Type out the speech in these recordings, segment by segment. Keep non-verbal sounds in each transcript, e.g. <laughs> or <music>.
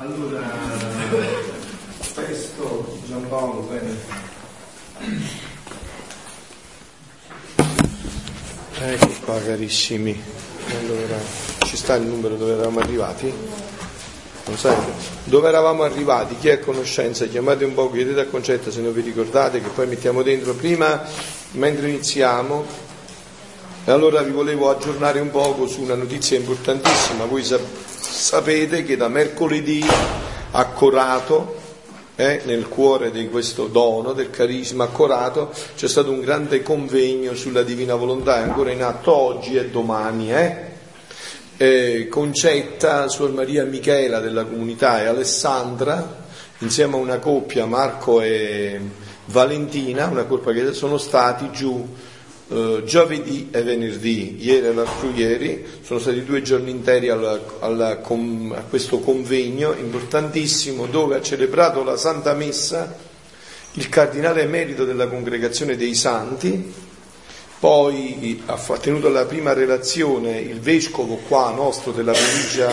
Allora, testo Giampaolo, bene. Ecco qua carissimi, allora ci sta il numero dove eravamo arrivati? Non sai? Dove eravamo arrivati? Chi è a conoscenza? Chiamate un po', chiedete a Concetta se non vi ricordate che poi mettiamo dentro prima, mentre iniziamo. E allora vi volevo aggiornare un poco su una notizia importantissima. Voi sapete Sapete che da mercoledì a Corato, eh, nel cuore di questo dono del carisma a Corato, c'è stato un grande convegno sulla divina volontà, è ancora in atto oggi e domani. Eh? Eh, Concetta, Suor Maria Michela della comunità e Alessandra, insieme a una coppia, Marco e Valentina, una coppia che sono stati giù Uh, giovedì e venerdì, ieri e l'altro ieri, sono stati due giorni interi alla, alla, com, a questo convegno importantissimo dove ha celebrato la Santa Messa il cardinale emerito della Congregazione dei Santi, poi ha tenuto la prima relazione il vescovo qua nostro della provincia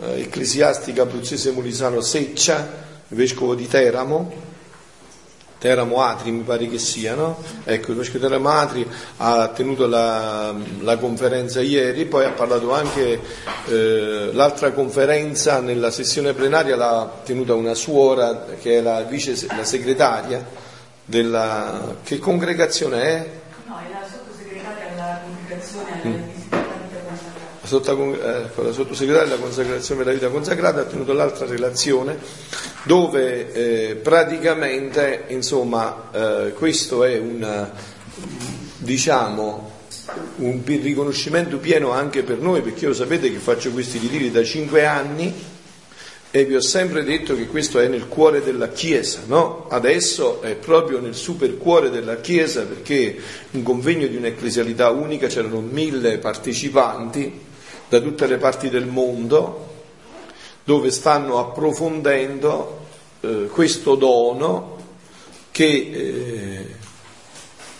eh, ecclesiastica abruzzese Molisano Seccia, il vescovo di Teramo, Teramo Atri mi pare che sia, no? Ecco, il vescovo Teramo Atri ha tenuto la, la, conferenza ieri, poi ha parlato anche eh, l'altra conferenza nella sessione plenaria l'ha tenuta una suora che è la vice la segretaria della che congregazione è? No, è la sottosegretaria della congregazione mm la sottosegretaria della consacrazione della vita consacrata ha tenuto l'altra relazione dove eh, praticamente insomma eh, questo è un diciamo un riconoscimento pieno anche per noi perché io sapete che faccio questi ritiri da cinque anni e vi ho sempre detto che questo è nel cuore della Chiesa, no? Adesso è proprio nel super cuore della Chiesa perché un convegno di un'ecclesialità unica c'erano mille partecipanti da tutte le parti del mondo dove stanno approfondendo eh, questo dono che eh,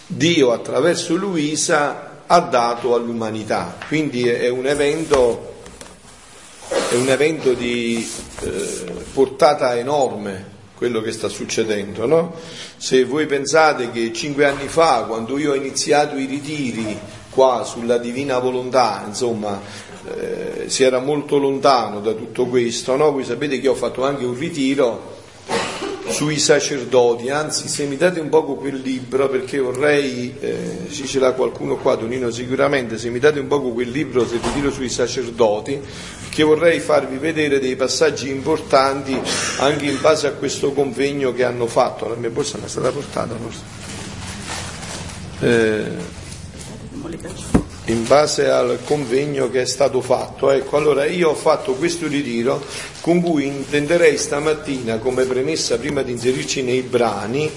Dio attraverso Luisa ha dato all'umanità. Quindi è un evento, è un evento di eh, portata enorme quello che sta succedendo. No? Se voi pensate che cinque anni fa, quando io ho iniziato i ritiri qua sulla divina volontà, insomma, eh, si era molto lontano da tutto questo, no? Voi sapete che ho fatto anche un ritiro sui sacerdoti, anzi se mi date un poco quel libro perché vorrei, eh, se ce l'ha qualcuno qua, Donino sicuramente, se mi date un poco quel libro, se ritiro sui sacerdoti, perché vorrei farvi vedere dei passaggi importanti anche in base a questo convegno che hanno fatto, la mia borsa non è stata portata forse. Eh, in base al convegno che è stato fatto. Ecco, allora io ho fatto questo ritiro con cui intenderei stamattina come premessa prima di inserirci nei brani,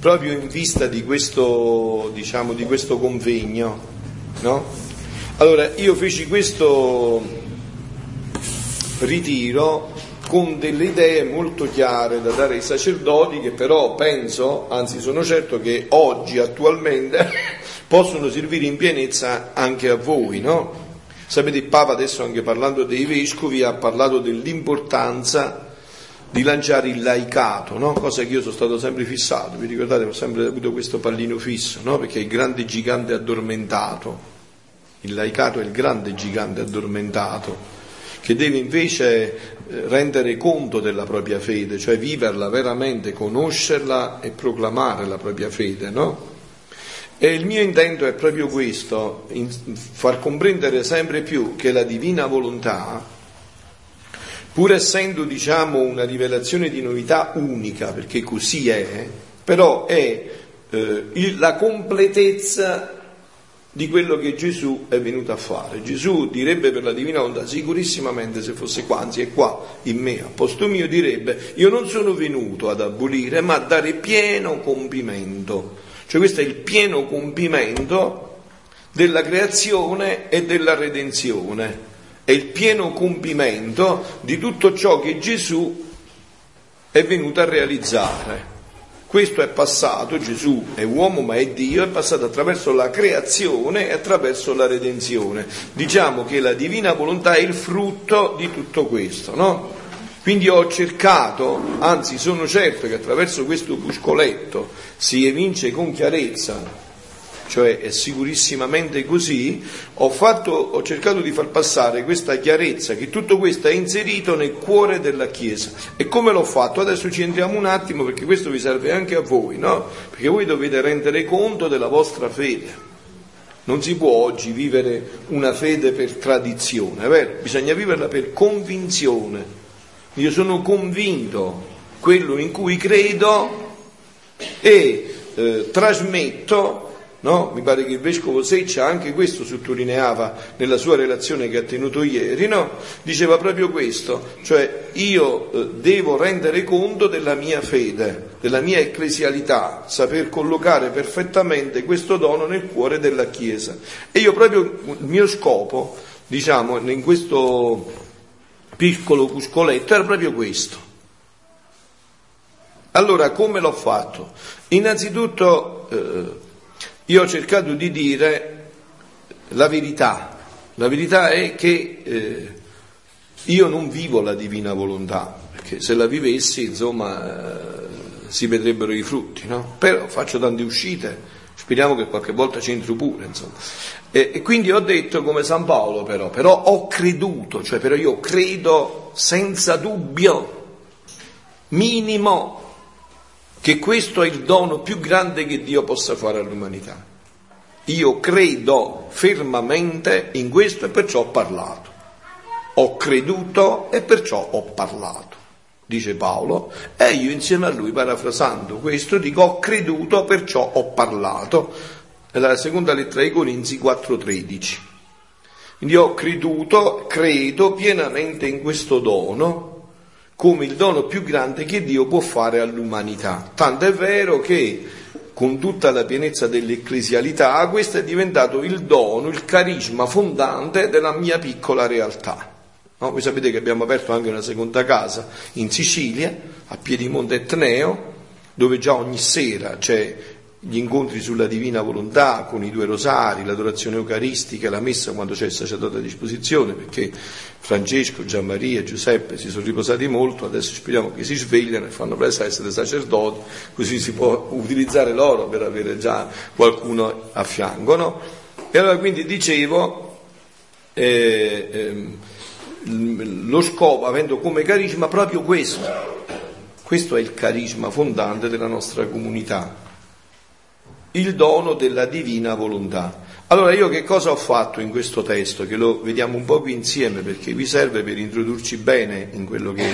proprio in vista di questo, diciamo, di questo convegno. No? Allora, io feci questo ritiro con delle idee molto chiare da dare ai sacerdoti che però penso, anzi sono certo che oggi attualmente <laughs> possono servire in pienezza anche a voi, no? Sapete, il Papa adesso anche parlando dei vescovi ha parlato dell'importanza di lanciare il laicato, no? cosa che io sono stato sempre fissato, vi ricordate, ho sempre avuto questo pallino fisso, no? perché è il grande gigante addormentato, il laicato è il grande gigante addormentato, che deve invece eh, rendere conto della propria fede, cioè viverla veramente, conoscerla e proclamare la propria fede, no? E il mio intento è proprio questo, far comprendere sempre più che la divina volontà, pur essendo diciamo una rivelazione di novità unica, perché così è, però è eh, la completezza di quello che Gesù è venuto a fare. Gesù direbbe per la divina volontà, sicurissimamente se fosse qua, anzi è qua in me, a posto mio, direbbe, io non sono venuto ad abolire, ma a dare pieno compimento cioè questo è il pieno compimento della creazione e della redenzione, è il pieno compimento di tutto ciò che Gesù è venuto a realizzare. Questo è passato, Gesù è uomo ma è Dio, è passato attraverso la creazione e attraverso la redenzione. Diciamo che la divina volontà è il frutto di tutto questo, no? Quindi ho cercato, anzi sono certo che attraverso questo opuscoletto si evince con chiarezza cioè è sicurissimamente così, ho, fatto, ho, cercato di far passare questa chiarezza che tutto questo è inserito nel cuore della Chiesa. E come l'ho fatto? Adesso ci entriamo un attimo perché questo vi serve anche a voi, no? Perché voi dovete rendere conto della vostra fede. Non si può oggi vivere una fede per tradizione, vero? Bisogna viverla per convinzione. Io sono convinto quello in cui credo e eh, trasmetto No? Mi pare che il vescovo Seccia anche questo sottolineava nella sua relazione che ha tenuto ieri, no? diceva proprio questo, cioè io eh, devo rendere conto della mia fede, della mia ecclesialità, saper collocare perfettamente questo dono nel cuore della Chiesa. E io proprio il mio scopo, diciamo, in questo piccolo cuscoletto era proprio questo. Allora, come l'ho fatto? Innanzitutto eh, io ho cercato di dire la verità. La verità è che eh, io non vivo la divina volontà, perché se la vivessi, insomma, eh, si vedrebbero i frutti, no? Però faccio tante uscite, speriamo che qualche volta c'entro pure, insomma. E, quindi ho detto come San Paolo, però, però ho creduto, cioè però io credo senza dubbio, minimo, che questo è il dono più grande che Dio possa fare all'umanità. Io credo fermamente in questo e perciò ho parlato. Ho creduto e perciò ho parlato, dice Paolo, e io insieme a lui, parafrasando questo, dico ho creduto perciò ho parlato. La seconda lettera ai Corinzi 4:13. Quindi ho creduto, credo pienamente in questo dono come il dono più grande che Dio può fare all'umanità. Tanto è vero che con tutta la pienezza dell'ecclesialità questo è diventato il dono, il carisma fondante della mia piccola realtà. No? Voi sapete che abbiamo aperto anche una seconda casa in Sicilia, a Piedimonte Etneo, dove già ogni sera c'è gli incontri sulla divina volontà con i due rosari, l'adorazione eucaristica la messa quando c'è il sacerdote a disposizione, perché Francesco, Gianmaria e Giuseppe si sono riposati molto, adesso speriamo che si svegliano e fanno presto a essere sacerdoti, così si può utilizzare loro per avere già qualcuno a fianco. No? E allora quindi dicevo, eh, eh, lo scopo avendo come carisma proprio questo, questo è il carisma fondante della nostra comunità il dono della divina volontà. Allora io che cosa ho fatto in questo testo, che lo vediamo un po' qui insieme perché vi serve per introdurci bene in quello che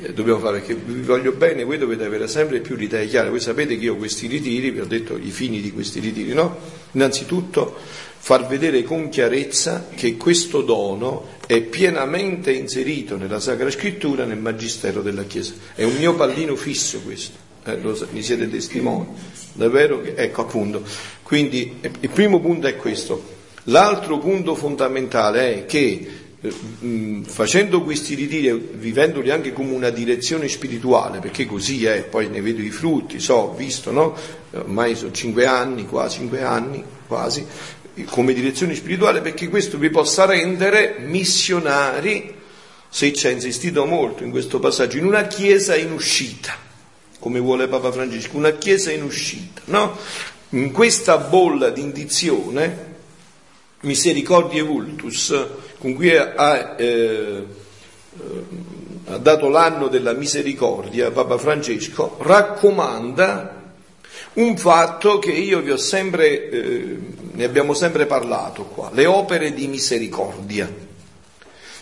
eh, dobbiamo fare, perché vi voglio bene, voi dovete avere sempre più l'idea chiara, voi sapete che io questi ritiri, vi ho detto i fini di questi ritiri, no? Innanzitutto far vedere con chiarezza che questo dono è pienamente inserito nella Sacra Scrittura, nel Magistero della Chiesa. È un mio pallino fisso questo eh, mi siete testimoni, davvero che, ecco appunto, quindi il primo punto è questo. L'altro punto fondamentale è che eh, facendo questi ritiri, vivendoli anche come una direzione spirituale, perché così è, poi ne vedo i frutti, so, ho visto, no? Ormai sono cinque anni, quasi cinque anni, quasi, come direzione spirituale, perché questo vi possa rendere missionari, se ci ha insistito molto in questo passaggio, in una chiesa in uscita come vuole Papa Francesco, una chiesa in uscita, no? In questa bolla di indizione, Misericordia Vultus, con cui ha, eh, ha dato l'anno della misericordia, Papa Francesco, raccomanda un fatto che io vi ho sempre, eh, ne abbiamo sempre parlato qua, le opere di misericordia,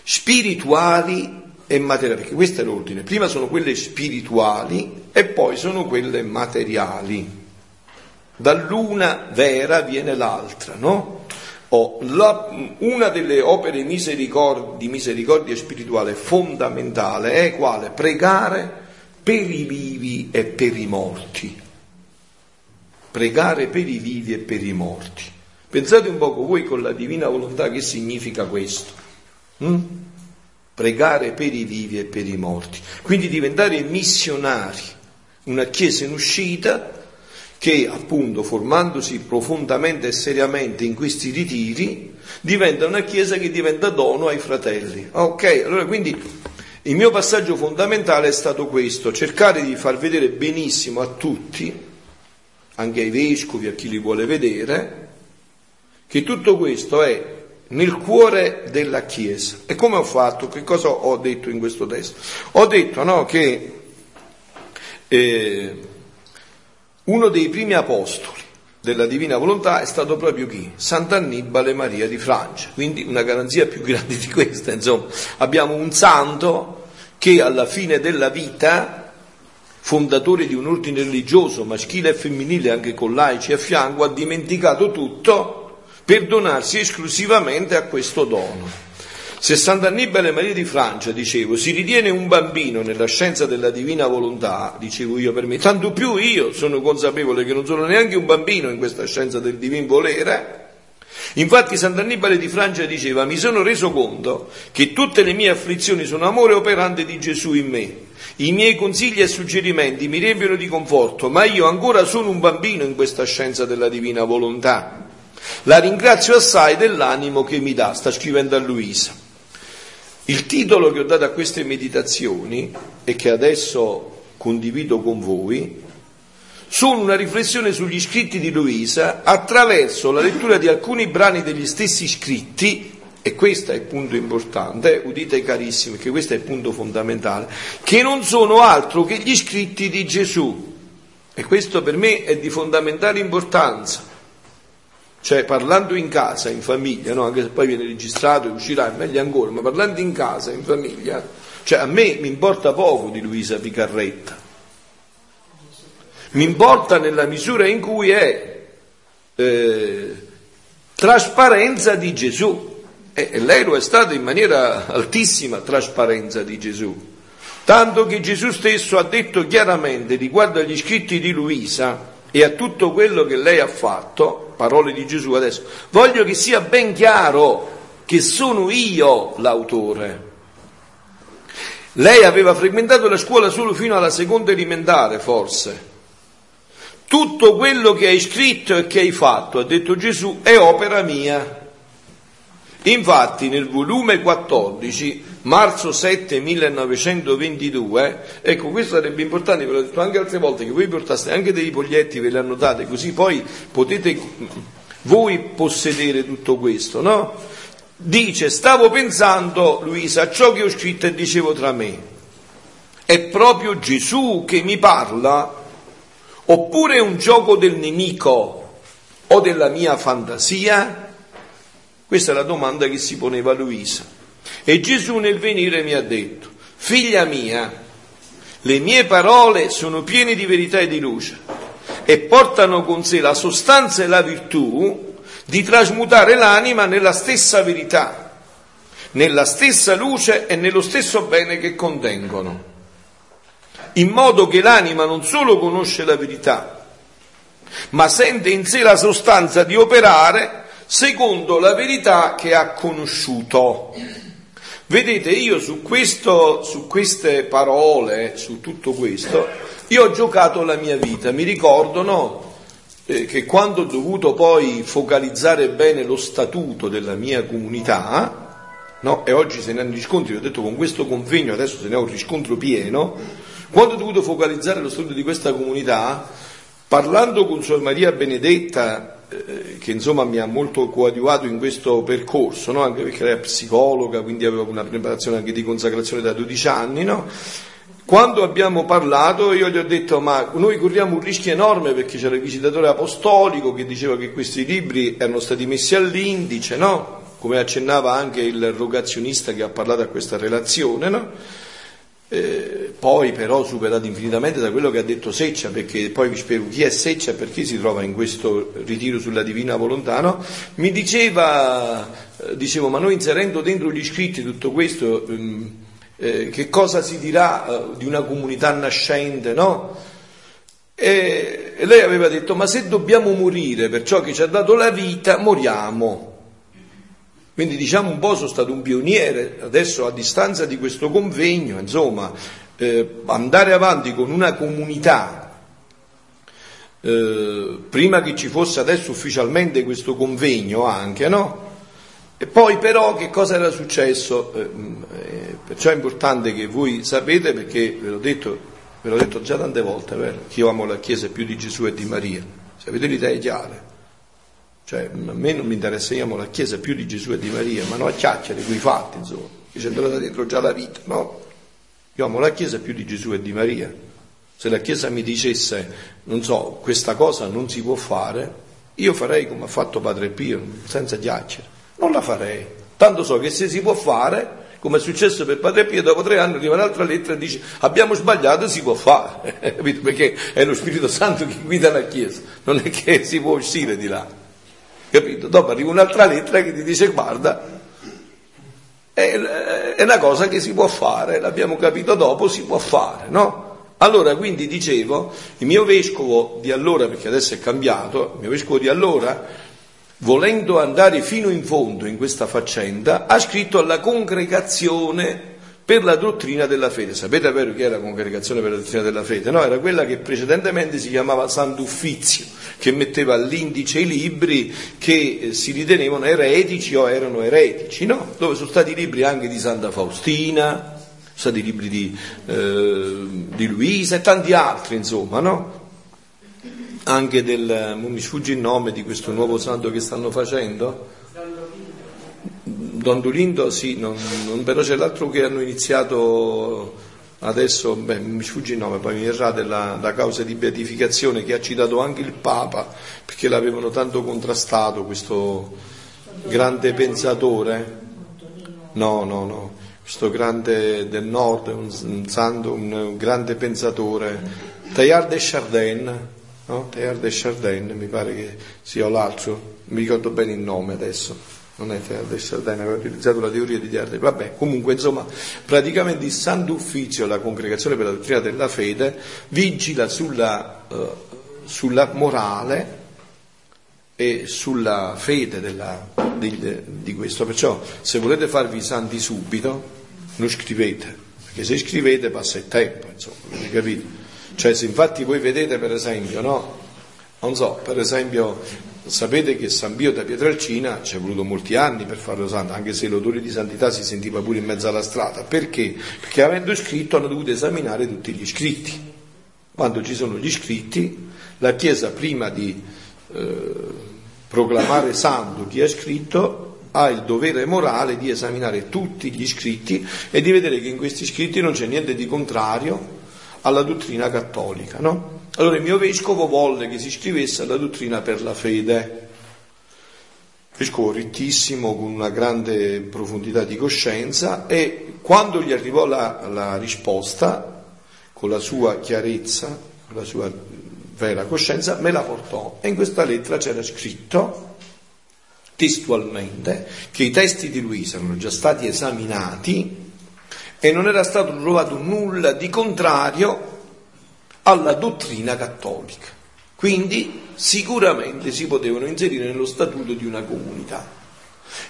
spirituali e materiali, perché questo è l'ordine, prima sono quelle spirituali e poi sono quelle materiali. Dall'una vera viene l'altra, no? Oh, la, una delle opere misericord- di misericordia spirituale fondamentale è quale? Pregare per i vivi e per i morti. Pregare per i vivi e per i morti. Pensate un poco voi con la divina volontà che significa questo. Mm? Pregare per i vivi e per i morti, quindi diventare missionari, una chiesa in uscita che appunto formandosi profondamente e seriamente in questi ritiri diventa una chiesa che diventa dono ai fratelli. Ok, allora quindi Il mio passaggio fondamentale è stato questo, cercare di far vedere benissimo a tutti, anche ai vescovi, a chi li vuole vedere, che tutto questo è nel cuore della Chiesa. E come ho fatto? Che cosa ho detto in questo testo? Ho detto no, che eh, uno dei primi apostoli della divina volontà è stato proprio chi? Sant'Annibale Maria di Francia, quindi una garanzia più grande di questa, insomma, abbiamo un santo che alla fine della vita, fondatore di un ordine religioso maschile e femminile anche con laici a fianco, ha dimenticato tutto per donarsi esclusivamente a questo dono. Se Sant'Annibale Maria di Francia, dicevo, si ritiene un bambino nella scienza della divina volontà, dicevo io per me, tanto più io sono consapevole che non sono neanche un bambino in questa scienza del divin volere. Infatti Sant'Annibale di Francia diceva, mi sono reso conto che tutte le mie afflizioni sono amore operante di Gesù in me. I miei consigli e suggerimenti mi riempiono di conforto, ma io ancora sono un bambino in questa scienza della divina volontà. La ringrazio assai dell'animo che mi dà, sta scrivendo a Luisa. Il titolo che ho dato a queste meditazioni e che adesso condivido con voi sono una riflessione sugli scritti di Luisa attraverso la lettura di alcuni brani degli stessi scritti, e questo è il punto importante, udite carissimi, che questo è il punto fondamentale, che non sono altro che gli scritti di Gesù. E questo per me è di fondamentale importanza. Cioè parlando in casa, in famiglia, no? anche se poi viene registrato e uscirà, è meglio ancora, ma parlando in casa, in famiglia, cioè a me mi importa poco di Luisa Picarretta. Mi importa nella misura in cui è eh, trasparenza di Gesù. E lei lo è stata in maniera altissima trasparenza di Gesù. Tanto che Gesù stesso ha detto chiaramente riguardo agli scritti di Luisa e a tutto quello che lei ha fatto, parole di Gesù adesso, voglio che sia ben chiaro che sono io l'autore. Lei aveva frequentato la scuola solo fino alla seconda elementare, forse. Tutto quello che hai scritto e che hai fatto, ha detto Gesù, è opera mia. Infatti nel volume 14, marzo 7 1922, ecco questo sarebbe importante, ve l'ho detto anche altre volte, che voi portaste anche dei poglietti, ve li annotate, così poi potete voi possedere tutto questo, no? Dice, stavo pensando, Luisa, a ciò che ho scritto e dicevo tra me, è proprio Gesù che mi parla? Oppure è un gioco del nemico o della mia fantasia? Questa è la domanda che si poneva Luisa. E Gesù nel venire mi ha detto, figlia mia, le mie parole sono piene di verità e di luce e portano con sé la sostanza e la virtù di trasmutare l'anima nella stessa verità, nella stessa luce e nello stesso bene che contengono, in modo che l'anima non solo conosce la verità, ma sente in sé la sostanza di operare secondo la verità che ha conosciuto. Vedete, io su, questo, su queste parole, su tutto questo, io ho giocato la mia vita. Mi ricordo, no? Eh, che quando ho dovuto poi focalizzare bene lo statuto della mia comunità, no? e oggi se ne hanno riscontri, ho detto con questo convegno adesso se ne ho un riscontro pieno, quando ho dovuto focalizzare lo statuto di questa comunità, parlando con Sor Maria Benedetta che insomma mi ha molto coadiuvato in questo percorso, no? anche perché era psicologa, quindi avevo una preparazione anche di consacrazione da 12 anni, no? Quando abbiamo parlato io gli ho detto ma noi corriamo un rischio enorme perché c'era il visitatore apostolico che diceva che questi libri erano stati messi all'indice, no? come accennava anche il rogazionista che ha parlato a questa relazione? Eh, poi però superato infinitamente da quello che ha detto Seccia, perché poi vi spiego chi è Seccia e perché si trova in questo ritiro sulla divina volontà, no? mi diceva, eh, dicevo, ma noi inserendo dentro gli scritti tutto questo, ehm, eh, che cosa si dirà eh, di una comunità nascente, no? E, e lei aveva detto, ma se dobbiamo morire per ciò che ci ha dato la vita, moriamo. Quindi diciamo un po' sono stato un pioniere, adesso a distanza di questo convegno, insomma, eh, andare avanti con una comunità, eh, prima che ci fosse adesso ufficialmente questo convegno anche, no? E poi però che cosa era successo? Eh, Perciò è importante che voi sapete, perché ve l'ho detto, ve l'ho detto già tante volte, vero? che io amo la Chiesa più di Gesù e di Maria. Se avete l'idea è chiara. Cioè, a me non mi interessa, la Chiesa più di Gesù e di Maria, ma non a chiacchiere, quei fatti, insomma, che c'è entrata dentro già la vita, no? Io amo la Chiesa più di Gesù e di Maria. Se la Chiesa mi dicesse, non so, questa cosa non si può fare, io farei come ha fatto Padre Pio, senza chiacchiere. Non la farei. Tanto so che se si può fare, come è successo per Padre Pio, dopo tre anni arriva un'altra lettera e dice abbiamo sbagliato, si può fare? <laughs> Perché è lo Spirito Santo che guida la Chiesa, non è che si può uscire di là, capito? Dopo arriva un'altra lettera che ti dice guarda, è, una cosa che si può fare, l'abbiamo capito dopo, si può fare, no? Allora, quindi dicevo, il mio vescovo di allora, perché adesso è cambiato, il mio vescovo di allora volendo andare fino in fondo in questa faccenda, ha scritto alla congregazione per la dottrina della fede. Sapete vero chi era la congregazione per la dottrina della fede? No, era quella che precedentemente si chiamava Sant'Uffizio, che metteva all'indice i libri che eh, si ritenevano eretici o erano eretici, no? Dove sono stati libri anche di Santa Faustina, sono stati libri di, eh, di Luisa e tanti altri, insomma, no? anche del, mi sfugge il nome di questo nuovo santo che stanno facendo? Don Dulindo, sì, non, non, però c'è l'altro che hanno iniziato adesso, beh, mi sfugge il nome, poi mi verrà della, da causa di beatificazione che ha citato anche il Papa, perché l'avevano tanto contrastato questo grande pensatore. No, no, no, questo grande del nord, un, un santo, un grande pensatore, Teilhard de Chardin no? Teilhard de Chardin, mi pare che sia l'altro, mi ricordo bene il nome adesso, non è de Chardin, aveva utilizzato la teoria di Teilhard, vabbè, comunque insomma, praticamente il Santo Ufficio, la Congregazione per la Dottrina della Fede, vigila sulla, uh, sulla morale e sulla fede della, di, di questo, perciò se volete farvi santi subito, non scrivete, perché se scrivete passa il tempo, insomma, capito? Cioè se infatti voi vedete per esempio, no? Non so, per esempio sapete che San Bio da Pietralcina ci è voluto molti anni per farlo santo, anche se l'odore di santità si sentiva pure in mezzo alla strada. Perché? Perché avendo scritto hanno dovuto esaminare tutti gli scritti. Quando ci sono gli scritti, la Chiesa prima di eh, proclamare santo chi ha scritto ha il dovere morale di esaminare tutti gli scritti e di vedere che in questi scritti non c'è niente di contrario alla dottrina cattolica. No? Allora il mio vescovo volle che si scrivesse alla dottrina per la fede. Vescovo rittissimo, con una grande profondità di coscienza e quando gli arrivò la, la risposta, con la sua chiarezza, con la sua vera coscienza, me la portò e in questa lettera c'era scritto testualmente che i testi di Luisa erano già stati esaminati e non era stato trovato nulla di contrario alla dottrina cattolica. Quindi sicuramente si potevano inserire nello statuto di una comunità.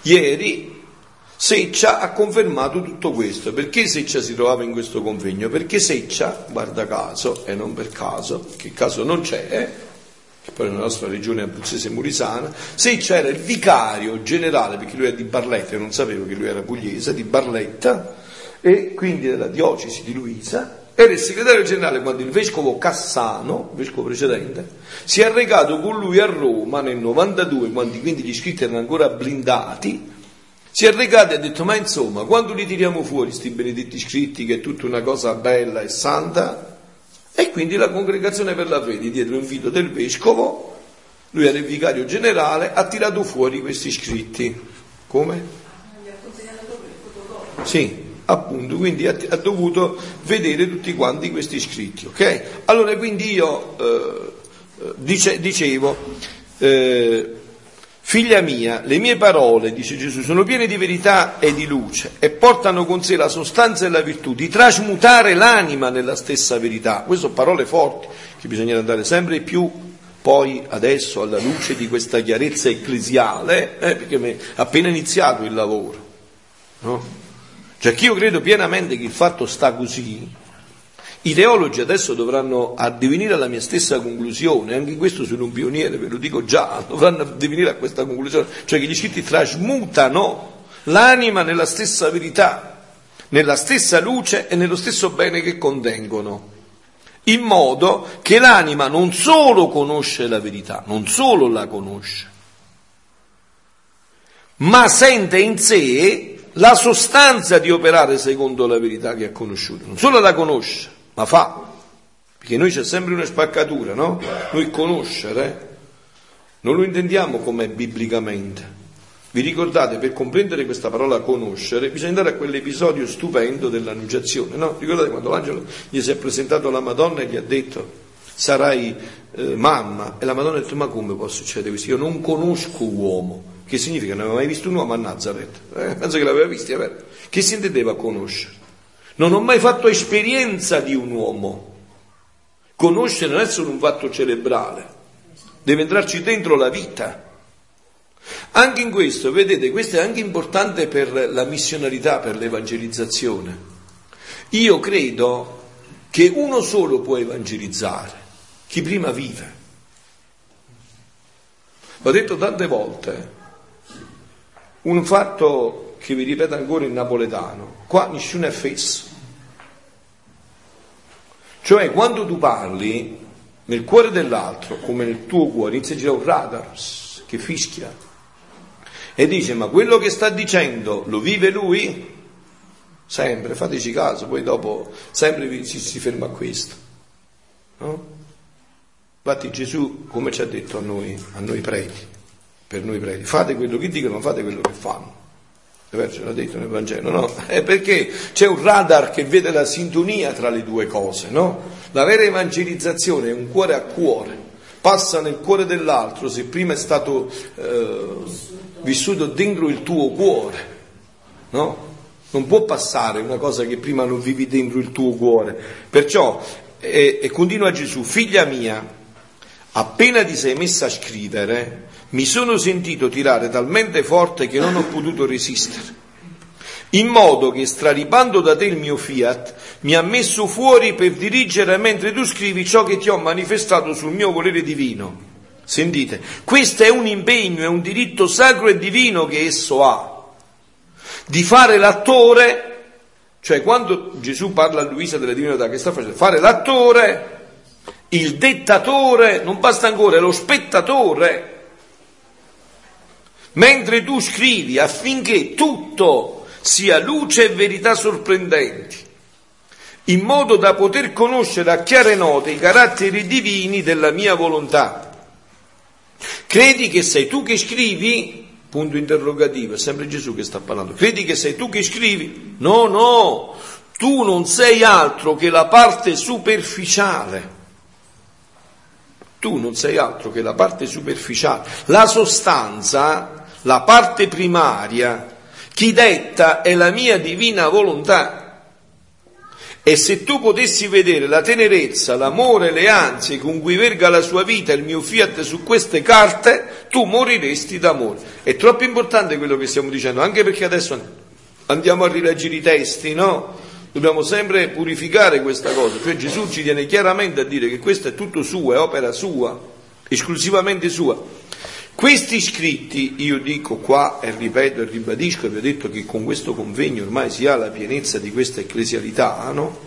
Ieri Seccia ha confermato tutto questo. Perché Seccia si trovava in questo convegno? Perché Seccia, guarda caso, e non per caso, che caso non c'è, che poi nella nostra regione abruzzese murisana, Seccia era il vicario generale, perché lui è di Barletta, io non sapevo che lui era pugliese, di Barletta, e quindi della diocesi di Luisa, era il segretario generale quando il vescovo Cassano, il vescovo precedente, si è recato con lui a Roma nel 92, quando quindi gli scritti erano ancora blindati, si è recato e ha detto, ma insomma, quando li tiriamo fuori questi benedetti scritti, che è tutta una cosa bella e santa, e quindi la congregazione per la fede, dietro invito del vescovo, lui era il vicario generale, ha tirato fuori questi scritti. Come? Sì, appunto, quindi ha, ha, dovuto vedere tutti quanti questi scritti, ok? Allora, quindi io eh, eh, dice, dicevo, eh, figlia mia, le mie parole, dice Gesù, sono piene di verità e di luce e portano con sé la sostanza e la virtù di trasmutare l'anima nella stessa verità. Queste sono parole forti che bisogna andare sempre più poi adesso alla luce di questa chiarezza ecclesiale, eh, perché è appena iniziato il lavoro. No? Cioè che io credo pienamente che il fatto sta così, i teologi adesso dovranno addivenire alla mia stessa conclusione, anche in questo sono un pioniere, ve lo dico già, dovranno addivenire a questa conclusione, cioè che gli scritti trasmutano l'anima nella stessa verità, nella stessa luce e nello stesso bene che contengono, in modo che l'anima non solo conosce la verità, non solo la conosce, ma sente in sé la sostanza di operare secondo la verità che ha conosciuto. Non solo la conosce, ma fa. Perché noi c'è sempre una spaccatura, no? Noi conoscere non lo intendiamo come biblicamente. Vi ricordate, per comprendere questa parola conoscere, bisogna andare a quell'episodio stupendo dell'annunciazione, no? Ricordate quando l'angelo gli si è presentato alla Madonna e gli ha detto sarai eh, mamma e la Madonna ha detto ma come può succedere questo? Io non conosco uomo. Che significa? Non aveva mai visto un uomo a Nazareth? Eh, penso che l'aveva visto, è vero. Che si intendeva conoscere? Non ho mai fatto esperienza di un uomo. Conoscere non è solo un fatto cerebrale, deve entrarci dentro la vita. Anche in questo, vedete, questo è anche importante per la missionarietà, per l'evangelizzazione. Io credo che uno solo può evangelizzare, chi prima vive. L'ho detto tante volte, un fatto che vi ripeto ancora in napoletano, qua nessuno è fesso. Cioè quando tu parli nel cuore dell'altro, come nel tuo cuore, inizia a girare un radar che fischia e dice ma quello che sta dicendo lo vive lui? Sempre, fateci caso, poi dopo sempre si, si ferma a questo. No? Infatti Gesù, come ci ha detto a noi, a noi preti, per noi preti, fate quello che dicono, fate quello che fanno. Ce l'ha detto nel Vangelo, no? <laughs> È perché c'è un radar che vede la sintonia tra le due cose, no? La vera evangelizzazione è un cuore a cuore, passa nel cuore dell'altro, se prima è stato eh, vissuto dentro il tuo cuore, no? Non può passare una cosa che prima non vivi dentro il tuo cuore. Perciò, e, e continua Gesù, figlia mia, appena ti sei messa a scrivere, mi sono sentito tirare talmente forte che non ho potuto resistere. In modo che straripando da te il mio fiat, mi ha messo fuori per dirigere mentre tu scrivi ciò che ti ho manifestato sul mio volere divino. Sentite, questo è un impegno, è un diritto sacro e divino che esso ha. Di fare l'attore, cioè quando Gesù parla a Luisa della divinità che sta facendo, fare l'attore, il dettatore, non basta ancora, è lo spettatore mentre tu scrivi affinché tutto sia luce e verità sorprendenti, in modo da poter conoscere a chiare note i caratteri divini della mia volontà. Credi che sei tu che scrivi? Punto interrogativo, è sempre Gesù che sta parlando. Credi che sei tu che scrivi? No, no, tu non sei altro che la parte superficiale. Tu non sei altro che la parte superficiale. La sostanza la parte primaria, chi detta è la mia divina volontà. E se tu potessi vedere la tenerezza, l'amore, le ansie con cui verga la sua vita il mio fiat su queste carte, tu moriresti d'amore. È troppo importante quello che stiamo dicendo, anche perché adesso andiamo a rileggere i testi, no? Dobbiamo sempre purificare questa cosa, cioè Gesù ci tiene chiaramente a dire che questo è tutto suo, è opera sua, esclusivamente sua. Questi scritti, io dico qua e ripeto e ribadisco, vi ho detto che con questo convegno ormai si ha la pienezza di questa ecclesialità, no?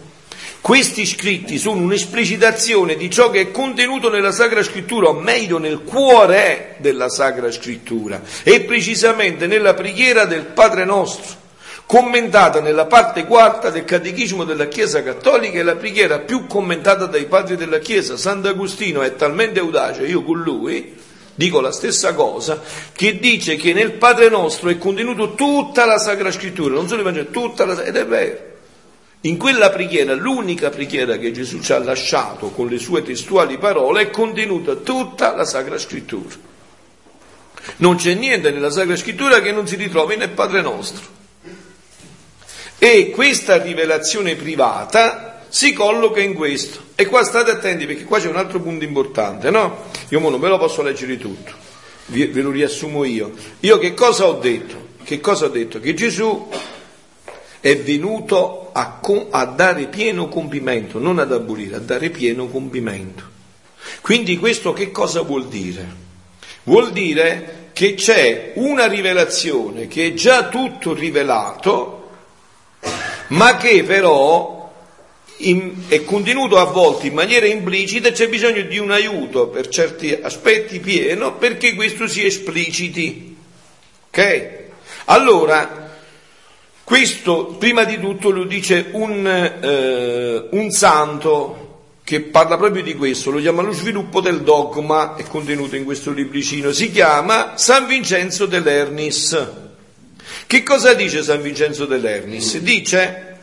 Questi scritti sono un'esplicitazione di ciò che è contenuto nella Sacra Scrittura, o meglio nel cuore della Sacra Scrittura, e precisamente nella preghiera del Padre nostro, commentata nella parte quarta del Catechismo della Chiesa Cattolica, è la preghiera più commentata dai padri della Chiesa. Sant'Agostino è talmente audace, io con lui, dico la stessa cosa, che dice che nel Padre nostro è contenuto tutta la Sacra Scrittura, non solo il Vangelo, tutta la ed è vero. In quella preghiera, l'unica preghiera che Gesù ci ha lasciato con le sue testuali parole, è contenuta tutta la Sacra Scrittura. Non c'è niente nella Sacra Scrittura che non si ritrovi nel Padre nostro. E questa rivelazione privata si colloca in questo. E qua state attenti perché qua c'è un altro punto importante, no? Io non ve lo posso leggere tutto, ve lo riassumo io. Io che cosa ho detto? Che cosa ho detto? Che Gesù è venuto a, a dare pieno compimento, non ad abolire, a dare pieno compimento. Quindi questo che cosa vuol dire? Vuol dire che c'è una rivelazione che è già tutto rivelato ma che però in, è contenuto a volte in maniera implicita c'è bisogno di un aiuto per certi aspetti pieno perché questo si espliciti. Ok? Allora, questo prima di tutto lo dice un, eh, un santo che parla proprio di questo, lo chiama lo sviluppo del dogma, è contenuto in questo libricino, si chiama San Vincenzo dell'Ernis. Che cosa dice San Vincenzo dell'Ernis? Dice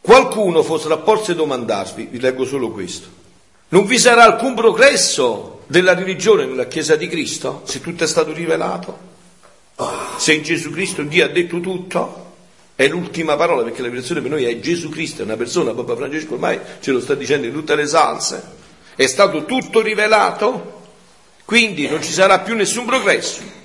Qualcuno fosse a porsi domandarvi, vi leggo solo questo, non vi sarà alcun progresso della religione nella Chiesa di Cristo se tutto è stato rivelato? Se in Gesù Cristo Dio ha detto tutto? È l'ultima parola perché la rivelazione per noi è Gesù Cristo, è una persona, Papa Francesco ormai ce lo sta dicendo in tutte le salse. È stato tutto rivelato, quindi non ci sarà più nessun progresso.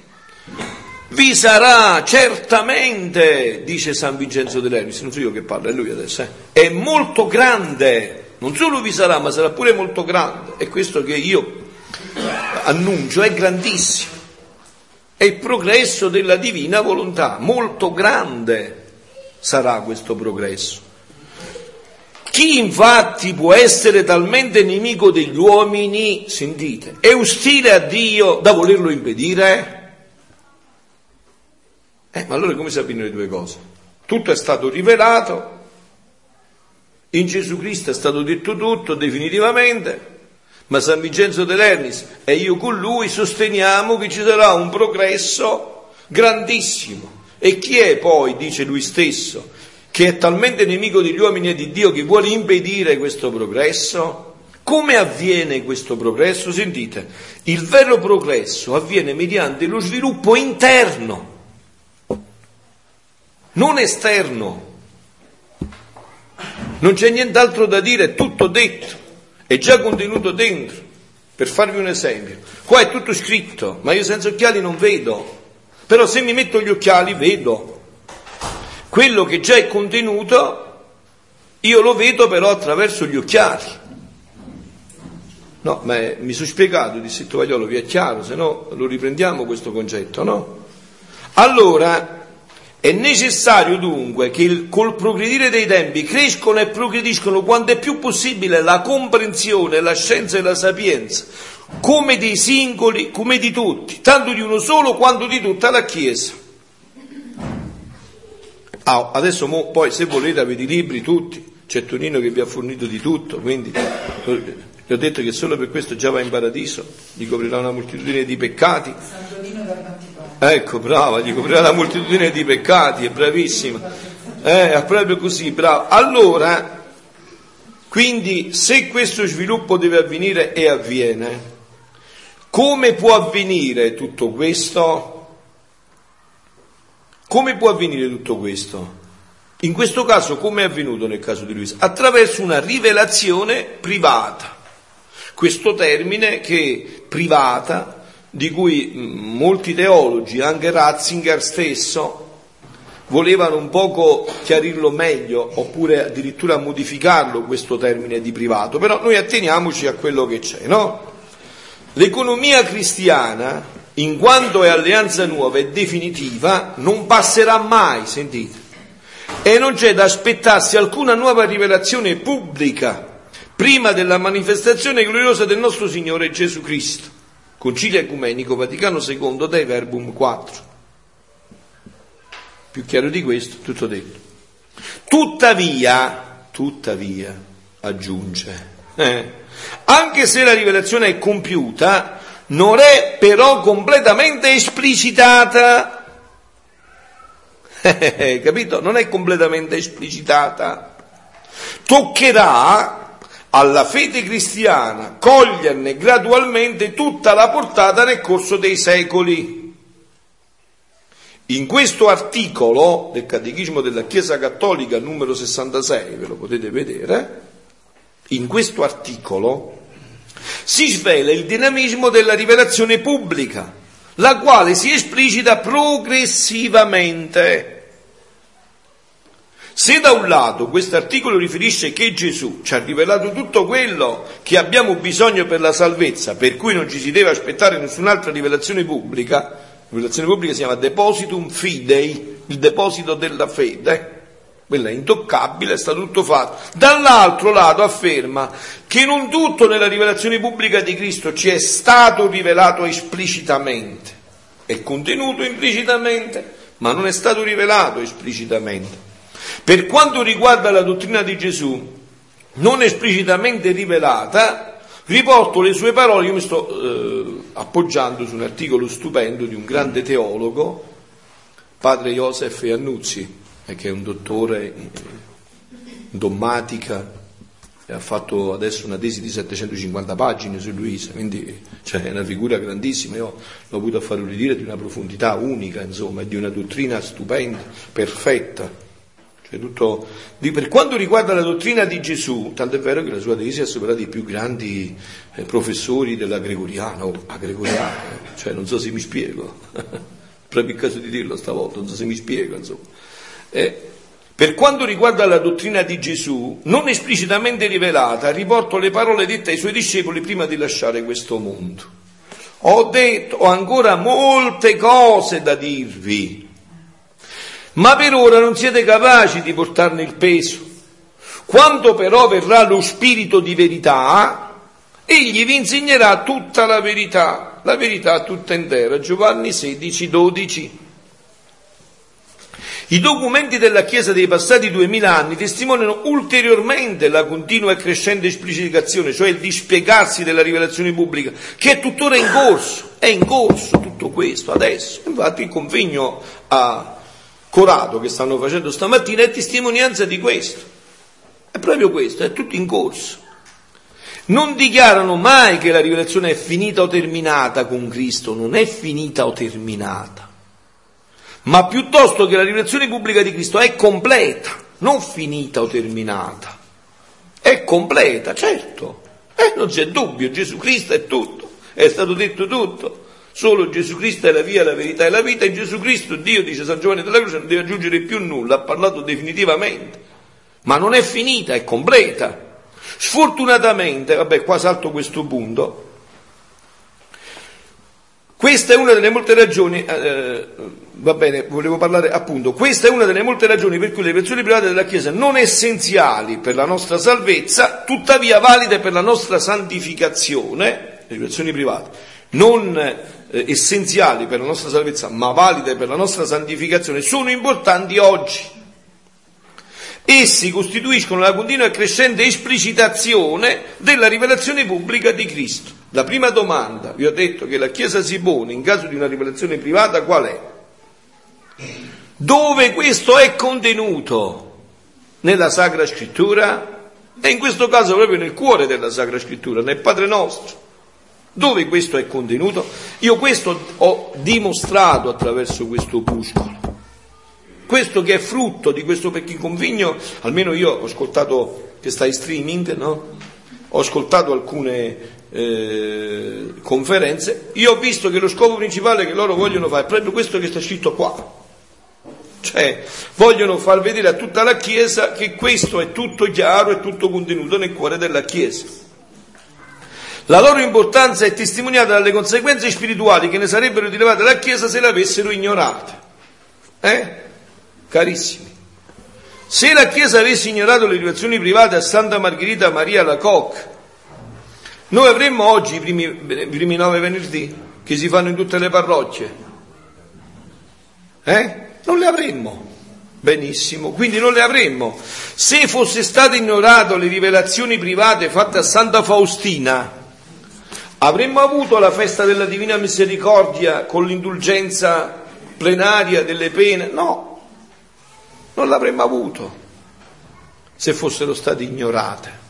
Vi sarà certamente, dice San Vincenzo dell'Ermis, non so io che parlo, è lui adesso, eh? è molto grande, non solo vi sarà, ma sarà pure molto grande. E questo che io annuncio è grandissimo, è il progresso della divina volontà, molto grande sarà questo progresso. Chi infatti può essere talmente nemico degli uomini, sentite, è ostile a Dio da volerlo impedire? Eh, ma allora come si abbinano le due cose? Tutto è stato rivelato, in Gesù Cristo è stato detto tutto definitivamente, ma San Vincenzo dell'Ernis e io con lui sosteniamo che ci sarà un progresso grandissimo. E chi è poi, dice lui stesso, che è talmente nemico degli uomini e di Dio che vuole impedire questo progresso? Come avviene questo progresso? Sentite, il vero progresso avviene mediante lo sviluppo interno non esterno. Non c'è nient'altro da dire, è tutto detto, è già contenuto dentro. Per farvi un esempio, qua è tutto scritto, ma io senza occhiali non vedo, però se mi metto gli occhiali vedo. Quello che già è contenuto, io lo vedo però attraverso gli occhiali. No, ma mi sono spiegato, disse Tovagliolo, vi è chiaro, se no lo riprendiamo questo concetto, no? Allora, è necessario dunque che il, col progredire dei tempi crescono e progrediscono quanto è più possibile la comprensione, la scienza e la sapienza, come dei singoli, come di tutti, tanto di uno solo quanto di tutta la Chiesa. Ah, adesso mo, poi se volete avete i libri tutti, c'è Tonino che vi ha fornito di tutto, quindi vi ho detto che solo per questo già va in paradiso, gli coprirà una moltitudine di peccati. San Tonino Ecco, brava, gli coprirà la moltitudine di peccati, è bravissima. Eh, è proprio così, brava. Allora, quindi, se questo sviluppo deve avvenire e avviene, come può avvenire tutto questo? Come può avvenire tutto questo? In questo caso, come è avvenuto nel caso di Luisa? Attraverso una rivelazione privata. Questo termine che privata di cui molti teologi, anche Ratzinger stesso, volevano un poco chiarirlo meglio oppure addirittura modificarlo questo termine di privato, però noi atteniamoci a quello che c'è, no? L'economia cristiana, in quanto è alleanza nuova e definitiva, non passerà mai, sentite, e non c'è da aspettarsi alcuna nuova rivelazione pubblica prima della manifestazione gloriosa del nostro Signore Gesù Cristo. Concilio Ecumenico Vaticano II Dei Verbum 4. Più chiaro di questo, tutto detto. Tuttavia, tuttavia, aggiunge, eh, anche se la rivelazione è compiuta, non è però completamente esplicitata. <laughs> capito? Non è completamente esplicitata. Toccherà alla fede cristiana coglierne gradualmente tutta la portata nel corso dei secoli. In questo articolo del Catechismo della Chiesa Cattolica numero 66, ve lo potete vedere, in questo articolo si svela il dinamismo della rivelazione pubblica, la quale si esplicita progressivamente se da un lato questo articolo riferisce che Gesù ci ha rivelato tutto quello che abbiamo bisogno per la salvezza, per cui non ci si deve aspettare nessun'altra rivelazione pubblica, la rivelazione pubblica si chiama depositum fidei, il deposito della fede, quella è intoccabile, sta tutto fatto. Dall'altro lato afferma che non tutto nella rivelazione pubblica di Cristo ci è stato rivelato esplicitamente, è contenuto implicitamente, ma non è stato rivelato esplicitamente. Per quanto riguarda la dottrina di Gesù, non esplicitamente rivelata, riporto le sue parole, io mi sto eh, appoggiando su un articolo stupendo di un grande teologo, padre Josef Iannuzzi, che è un dottore in dommatica e ha fatto adesso una tesi di 750 pagine su Luisa, quindi cioè, è una figura grandissima, io l'ho avuto a fare ridire di una profondità unica, insomma, e di una dottrina stupenda, perfetta. Tutto, di, per quanto riguarda la dottrina di Gesù, tanto è vero che la sua tesi ha superato i più grandi eh, professori della Gregoriana, o a Gregoriana, cioè non so se mi spiego, <laughs> proprio il caso di dirlo stavolta, non so se mi spiego, insomma. Eh, per quanto riguarda la dottrina di Gesù, non esplicitamente rivelata, riporto le parole dette ai suoi discepoli prima di lasciare questo mondo. Ho detto, ho ancora molte cose da dirvi, ma per ora non siete capaci di portarne il peso. Quando però verrà lo Spirito di verità, egli vi insegnerà tutta la verità, la verità tutta intera. Giovanni 16, 12. I documenti della Chiesa dei passati duemila anni testimoniano ulteriormente la continua e crescente esplicitazione, cioè il dispiegarsi della rivelazione pubblica, che è tuttora in corso, è in corso tutto questo adesso. Infatti il convegno a Corato che stanno facendo stamattina è testimonianza di questo. È proprio questo, è tutto in corso. Non dichiarano mai che la rivelazione è finita o terminata con Cristo, non è finita o terminata ma piuttosto che la rivelazione pubblica di Cristo è completa, non finita o terminata. È completa, certo, eh, non c'è dubbio, Gesù Cristo è tutto, è stato detto tutto. Solo Gesù Cristo è la via, la verità e la vita. In Gesù Cristo Dio, dice San Giovanni della Croce, non deve aggiungere più nulla, ha parlato definitivamente. Ma non è finita, è completa. Sfortunatamente, vabbè, qua salto questo punto, questa è una delle molte ragioni, eh, va bene, volevo parlare appunto, questa è una delle molte ragioni per cui le persone private della Chiesa non essenziali per la nostra salvezza, tuttavia valide per la nostra santificazione, le persone private, non eh, essenziali per la nostra salvezza, ma valide per la nostra santificazione, sono importanti oggi. Essi costituiscono la continua e crescente esplicitazione della rivelazione pubblica di Cristo. La prima domanda, vi ho detto che la Chiesa si pone in caso di una rivelazione privata, qual è? Dove questo è contenuto? Nella Sacra Scrittura? E in questo caso proprio nel cuore della Sacra Scrittura, nel Padre nostro. Dove questo è contenuto? Io questo ho dimostrato attraverso questo opuscolo. Questo che è frutto di questo perché convegno, almeno io ho ascoltato che sta in streaming, no? Ho ascoltato alcune eh, conferenze, io ho visto che lo scopo principale che loro vogliono fare è proprio questo che sta scritto qua. Cioè, vogliono far vedere a tutta la Chiesa che questo è tutto chiaro e tutto contenuto nel cuore della Chiesa. La loro importanza è testimoniata dalle conseguenze spirituali che ne sarebbero rilevate alla Chiesa se l'avessero ignorate. Eh? Carissimi, se la Chiesa avesse ignorato le rivelazioni private a Santa Margherita Maria Lacoque, noi avremmo oggi i primi, i primi nove venerdì che si fanno in tutte le parrocchie. Eh? Non le avremmo. Benissimo, quindi non le avremmo. Se fosse state ignorate le rivelazioni private fatte a Santa Faustina, avremmo avuto la festa della Divina Misericordia con l'indulgenza plenaria delle pene? No, non l'avremmo avuto se fossero state ignorate.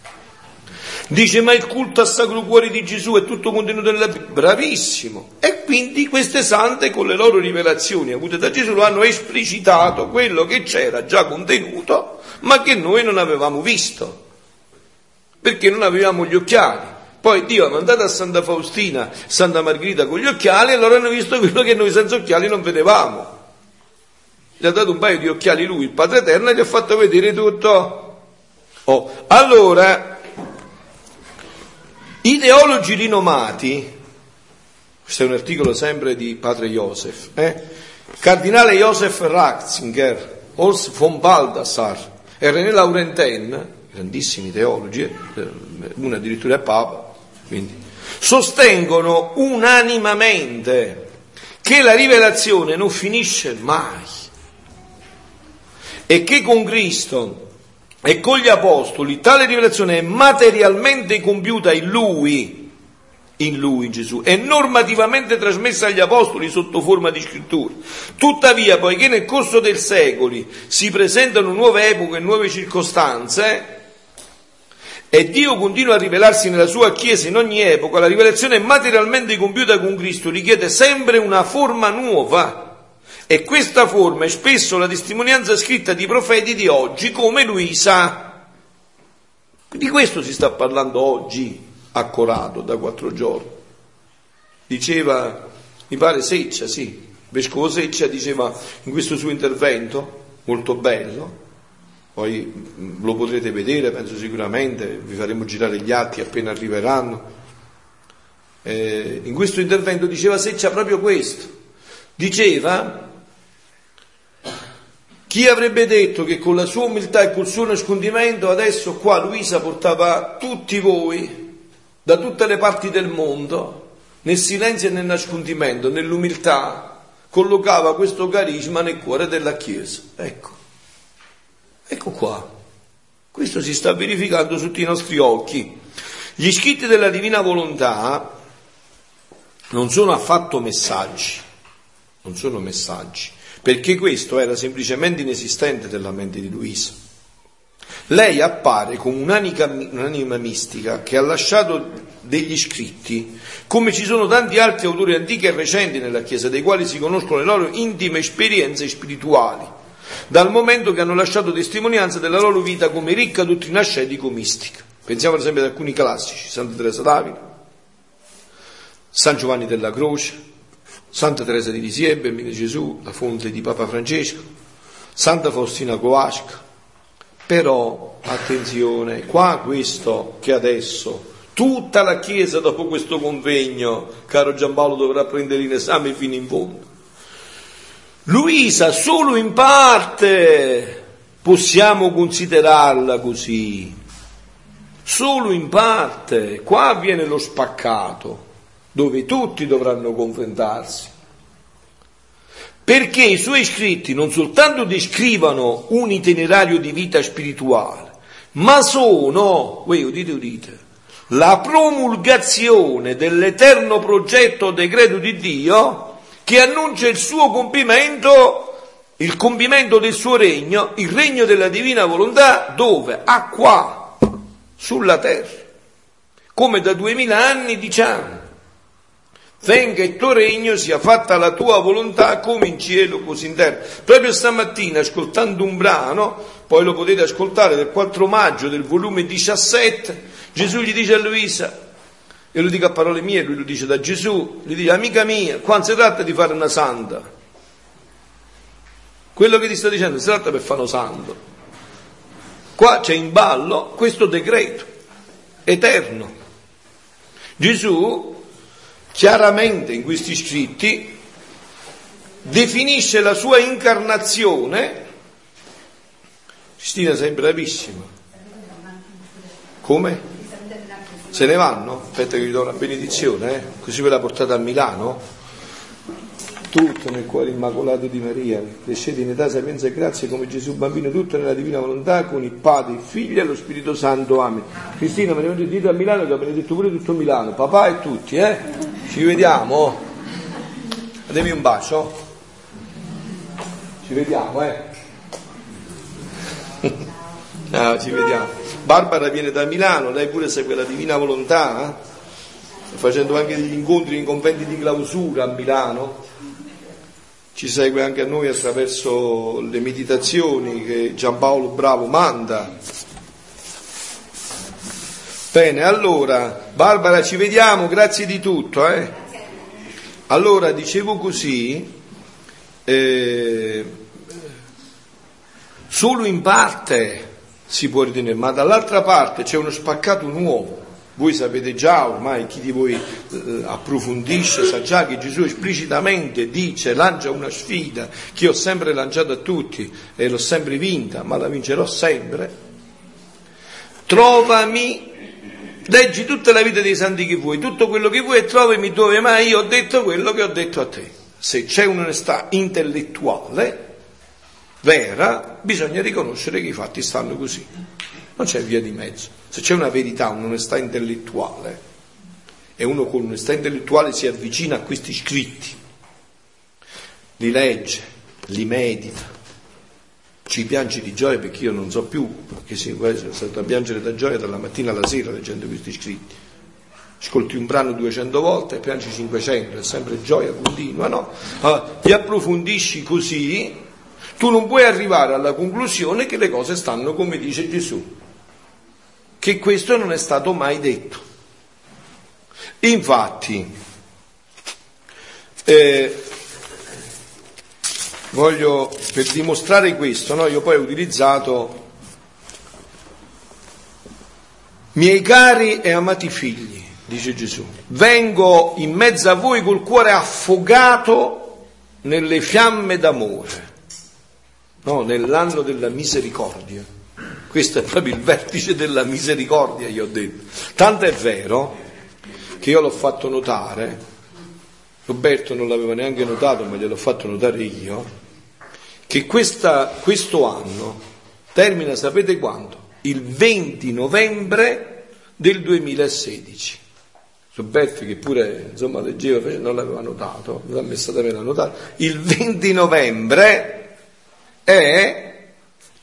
Dice, ma il culto al Sacro Cuore di Gesù è tutto contenuto nella Bibbia. Bravissimo. E quindi queste sante, con le loro rivelazioni avute da Gesù, lo hanno esplicitato quello che c'era già contenuto, ma che noi non avevamo visto. Perché non avevamo gli occhiali. Poi Dio ha mandato a Santa Faustina, Santa Margherita con gli occhiali, e loro hanno visto quello che noi senza occhiali non vedevamo gli ha dato un paio di occhiali lui, il Padre Eterno, e gli ha fatto vedere tutto. Oh, allora, i teologi rinomati, questo è un articolo sempre di Padre Joseph, eh? Cardinale Joseph Ratzinger, Horst von Baldassar e René Laurentin, grandissimi teologi, eh, uno addirittura è Papa, quindi, sostengono unanimamente che la rivelazione non finisce mai e che con Cristo e con gli apostoli tale rivelazione è materialmente compiuta in Lui, in Lui Gesù, e normativamente trasmessa agli apostoli sotto forma di scrittura. Tuttavia, poiché nel corso dei secoli si presentano nuove epoche e nuove circostanze, e Dio continua a rivelarsi nella sua Chiesa in ogni epoca, la rivelazione materialmente compiuta con Cristo richiede sempre una forma nuova e questa forma è spesso la testimonianza scritta di profeti di oggi come Luisa. Di questo si sta parlando oggi a Corado da quattro giorni. Diceva, mi pare Seccia, sì, Vescovo Seccia diceva in questo suo intervento, molto bello, poi lo potrete vedere, penso sicuramente, vi faremo girare gli atti appena arriveranno. Eh, in questo intervento diceva Seccia proprio questo, diceva chi avrebbe detto che con la sua umiltà e col suo nascondimento adesso qua Luisa portava tutti voi da tutte le parti del mondo, nel silenzio e nel nascondimento, nell'umiltà, collocava questo carisma nel cuore della Chiesa. Ecco, ecco qua. Questo si sta verificando sotto i nostri occhi. Gli scritti della divina volontà non sono affatto messaggi, non sono messaggi perché questo era semplicemente inesistente nella mente di Luisa. Lei appare come un'anima mistica che ha lasciato degli scritti, come ci sono tanti altri autori antichi e recenti nella Chiesa, dei quali si conoscono le loro intime esperienze spirituali, dal momento che hanno lasciato testimonianza della loro vita come ricca dottrina scetico-mistica. Pensiamo ad esempio ad alcuni classici, Santa Teresa d'Avila, San Giovanni della Croce, Santa Teresa di Lisieux, Bambino Gesù, la fonte di Papa Francesco, Santa Faustina Kowalska. Però, attenzione, qua questo che adesso tutta la Chiesa dopo questo convegno, caro Giampaolo, dovrà prendere in esame fino in fondo. Luisa solo in parte possiamo considerarla così, solo in parte, qua avviene lo spaccato dove tutti dovranno confrontarsi. Perché i suoi scritti non soltanto descrivono un itinerario di vita spirituale, ma sono, voi udite, udite, la promulgazione dell'eterno progetto decreto di Dio che annuncia il suo compimento, il compimento del suo regno, il regno della divina volontà, dove? A qua, sulla terra. Come da duemila anni diciamo venga il tuo regno, sia fatta la tua volontà come in cielo così in terra. Proprio stamattina, ascoltando un brano, poi lo potete ascoltare del 4 maggio del volume 17, Gesù gli dice a Luisa, io lo dico a parole mie, lui lo dice da Gesù, gli dice amica mia, qua non si tratta di fare una santa, quello che ti sto dicendo si tratta per fare uno santo. Qua c'è in ballo questo decreto eterno. Gesù chiaramente in questi scritti definisce la sua incarnazione. Cristina sei bravissima. Come? Se ne vanno? Aspetta che gli do una benedizione, eh? così ve la portate a Milano tutto nel cuore immacolato di Maria, crescete in età, sapienza e grazia come Gesù bambino, tutto nella divina volontà, con il Padre, il Figlio e lo Spirito Santo. Amen. Cristina, me ho detto a Milano che ha benedetto pure tutto Milano, papà e tutti, eh? Ci vediamo? Datemi un bacio. Ci vediamo, eh? <laughs> ah, ci vediamo. Barbara viene da Milano, lei pure segue la divina volontà, eh? facendo anche degli incontri in conventi di clausura a Milano ci segue anche a noi attraverso le meditazioni che Giampaolo Bravo manda. Bene, allora, Barbara, ci vediamo, grazie di tutto. Eh? Allora, dicevo così, eh, solo in parte si può ritenere, ma dall'altra parte c'è uno spaccato nuovo. Voi sapete già, ormai chi di voi eh, approfondisce sa già che Gesù esplicitamente dice, lancia una sfida che ho sempre lanciato a tutti e l'ho sempre vinta, ma la vincerò sempre. Trovami, leggi tutta la vita dei santi che vuoi, tutto quello che vuoi e trovami dove mai io ho detto quello che ho detto a te. Se c'è un'onestà intellettuale vera, bisogna riconoscere che i fatti stanno così. Non c'è via di mezzo. Se c'è una verità, un'onestà intellettuale, e uno con onestà intellettuale si avvicina a questi scritti, li legge, li medita, ci piange di gioia perché io non so più, perché sono stato a piangere da gioia dalla mattina alla sera leggendo questi scritti. Ascolti un brano 200 volte e piangi 500, è sempre gioia continua, no? Allora, ti approfondisci così, tu non puoi arrivare alla conclusione che le cose stanno come dice Gesù che questo non è stato mai detto. Infatti, eh, voglio, per dimostrare questo, no, io poi ho utilizzato miei cari e amati figli, dice Gesù, vengo in mezzo a voi col cuore affogato nelle fiamme d'amore, no, nell'anno della misericordia. Questo è proprio il vertice della misericordia, io ho detto. Tanto è vero che io l'ho fatto notare, Roberto non l'aveva neanche notato, ma gliel'ho fatto notare io, che questa, questo anno termina, sapete quando? Il 20 novembre del 2016. Roberto, che pure insomma leggeva, non l'aveva notato, l'ha messa da me la notata. Il 20 novembre è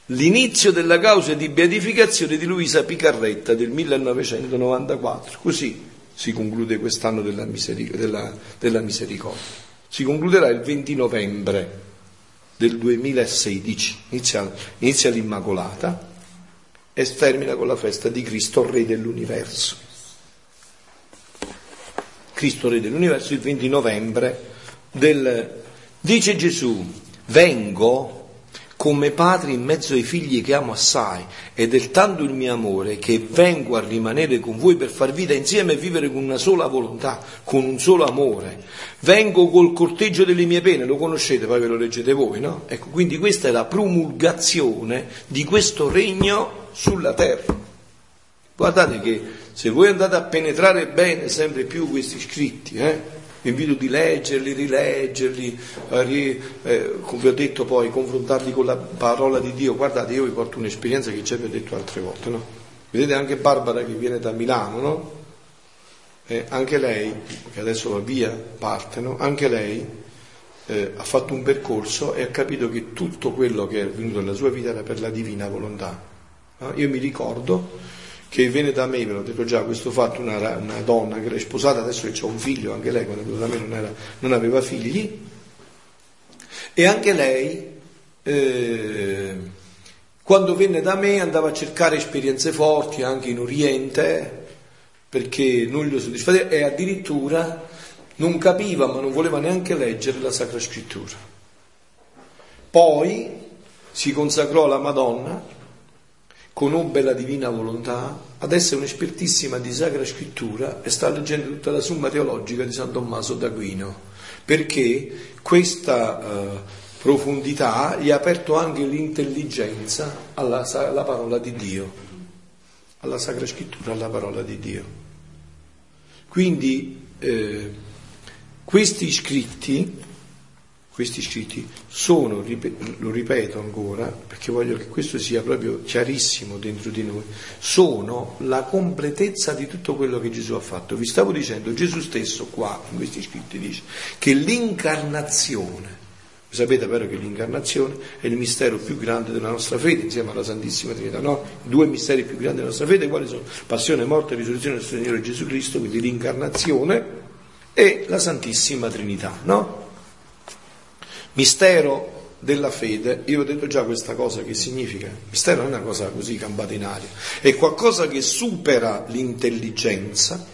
l'inizio della causa di beatificazione di Luisa Picarretta del 1994. Così si conclude quest'anno della, miseric- della, della misericordia. Si concluderà il 20 novembre del 2016, inizia, inizia l'Immacolata e termina con la festa di Cristo Re dell'Universo. Cristo Re dell'Universo il 20 novembre del... Dice Gesù, vengo come padre in mezzo ai figli che amo assai ed è tanto il mio amore che vengo a rimanere con voi per far vita insieme e vivere con una sola volontà, con un solo amore. Vengo col corteggio delle mie pene, lo conoscete, poi ve lo leggete voi, no? Ecco, quindi questa è la promulgazione di questo regno sulla terra. Guardate che se voi andate a penetrare bene sempre più questi scritti, eh, vi invito di leggerli, rileggerli, eh, eh, come vi ho detto poi, confrontarli con la parola di Dio. Guardate, io vi porto un'esperienza che ci avevo detto altre volte, no? Vedete anche Barbara che viene da Milano, no? Eh, anche lei, che adesso va via, parte, no? Anche lei eh, ha fatto un percorso e ha capito che tutto quello che è avvenuto nella sua vita era per la divina volontà. No? Io mi ricordo che viene da me, ve l'ho detto già, questo fatto, una, una donna che era sposata, adesso che c'è un figlio, anche lei quando è venuta da me non, era, non aveva figli, e anche lei, eh, quando venne da me, andava a cercare esperienze forti anche in Oriente, perché non gli soddisfaceva, e addirittura non capiva, ma non voleva neanche leggere la Sacra Scrittura. Poi si consacrò alla Madonna conobbe la divina volontà, adesso è un'espertissima di Sacra Scrittura e sta leggendo tutta la Summa teologica di San Tommaso d'Aquino, perché questa uh, profondità gli ha aperto anche l'intelligenza alla, alla parola di Dio, alla Sacra Scrittura, alla parola di Dio. Quindi eh, questi scritti questi scritti sono, lo ripeto ancora, perché voglio che questo sia proprio chiarissimo dentro di noi, sono la completezza di tutto quello che Gesù ha fatto. Vi stavo dicendo, Gesù stesso qua, in questi scritti, dice che l'incarnazione, sapete però che l'incarnazione è il mistero più grande della nostra fede, insieme alla Santissima Trinità, no? I due misteri più grandi della nostra fede, quali sono? Passione, morte e risurrezione del Signore Gesù Cristo, quindi l'incarnazione e la Santissima Trinità, no? Mistero della fede, io ho detto già questa cosa che significa, mistero non è una cosa così campata in aria, è qualcosa che supera l'intelligenza,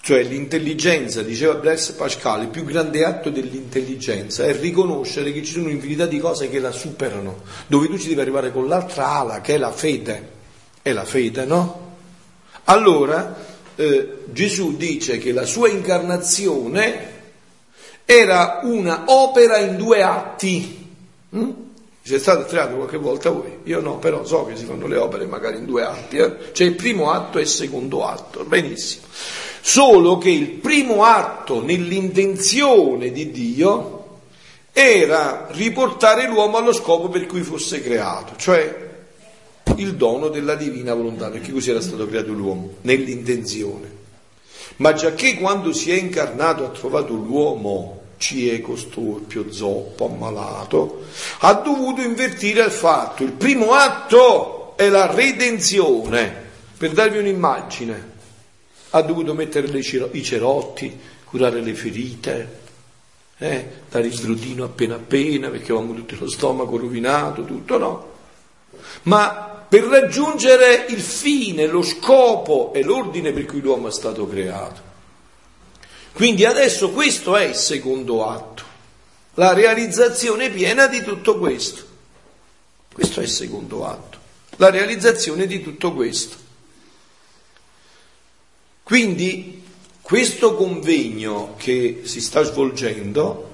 cioè l'intelligenza, diceva Blaise Pascal, il più grande atto dell'intelligenza è riconoscere che ci sono un'infinità di cose che la superano, dove tu ci devi arrivare con l'altra ala, che è la fede, è la fede, no? Allora, eh, Gesù dice che la sua incarnazione era una opera in due atti. Mm? C'è stato teatro qualche volta voi? Io no, però so che si fanno le opere magari in due atti. Eh? C'è il primo atto e il secondo atto, benissimo. Solo che il primo atto nell'intenzione di Dio era riportare l'uomo allo scopo per cui fosse creato, cioè il dono della divina volontà, perché così era stato creato l'uomo, nell'intenzione. Ma già che quando si è incarnato ha trovato l'uomo cieco, storpio, zoppo, ammalato, ha dovuto invertire il fatto. Il primo atto è la redenzione. Per darvi un'immagine, ha dovuto mettere i cerotti, curare le ferite, eh, dare il brodino appena appena perché avevamo tutto lo stomaco rovinato, tutto no. Ma per raggiungere il fine, lo scopo e l'ordine per cui l'uomo è stato creato. Quindi adesso questo è il secondo atto, la realizzazione piena di tutto questo. Questo è il secondo atto, la realizzazione di tutto questo. Quindi questo convegno che si sta svolgendo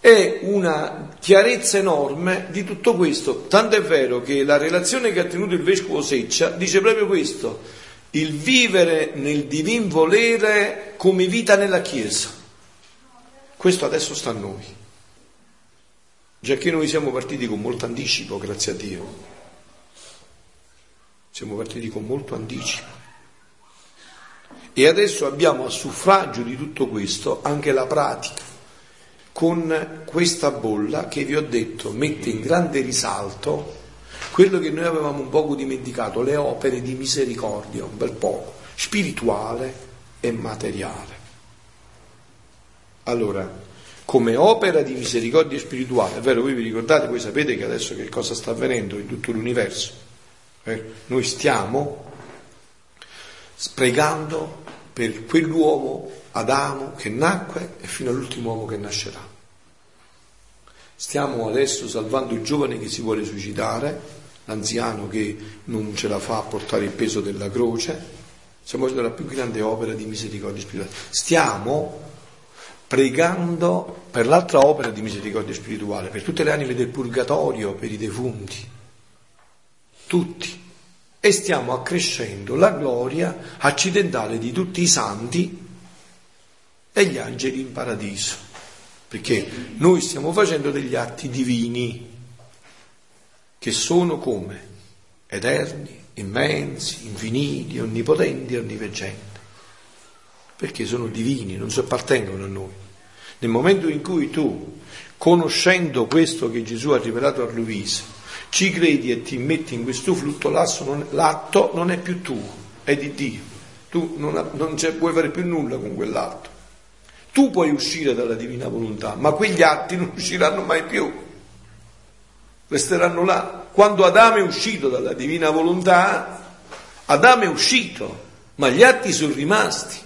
è una chiarezza enorme di tutto questo, tanto è vero che la relazione che ha tenuto il vescovo Seccia dice proprio questo, il vivere nel divin volere come vita nella Chiesa. Questo adesso sta a noi, già che noi siamo partiti con molto anticipo, grazie a Dio. Siamo partiti con molto anticipo. E adesso abbiamo a suffragio di tutto questo anche la pratica, con questa bolla che vi ho detto mette in grande risalto quello che noi avevamo un poco dimenticato, le opere di misericordia, un bel poco, spirituale e materiale. Allora, come opera di misericordia spirituale, è vero, voi vi ricordate, voi sapete che adesso che cosa sta avvenendo in tutto l'universo? Eh? Noi stiamo pregando per quell'uomo Adamo che nacque e fino all'ultimo uomo che nascerà. Stiamo adesso salvando il giovane che si vuole suicidare, l'anziano che non ce la fa a portare il peso della croce. Stiamo facendo la più grande opera di misericordia spirituale. Stiamo pregando per l'altra opera di misericordia spirituale, per tutte le anime del purgatorio, per i defunti. Tutti e stiamo accrescendo la gloria accidentale di tutti i santi e gli angeli in paradiso, perché noi stiamo facendo degli atti divini che sono come eterni, immensi, infiniti, onnipotenti onniveggenti, perché sono divini, non si appartengono a noi. Nel momento in cui tu, conoscendo questo che Gesù ha rivelato a Luisa, ci credi e ti metti in questo flutto, l'atto non è più tuo, è di Dio. Tu non, non puoi fare più nulla con quell'atto. Tu puoi uscire dalla divina volontà, ma quegli atti non usciranno mai più. Resteranno là. Quando Adamo è uscito dalla divina volontà, Adamo è uscito, ma gli atti sono rimasti.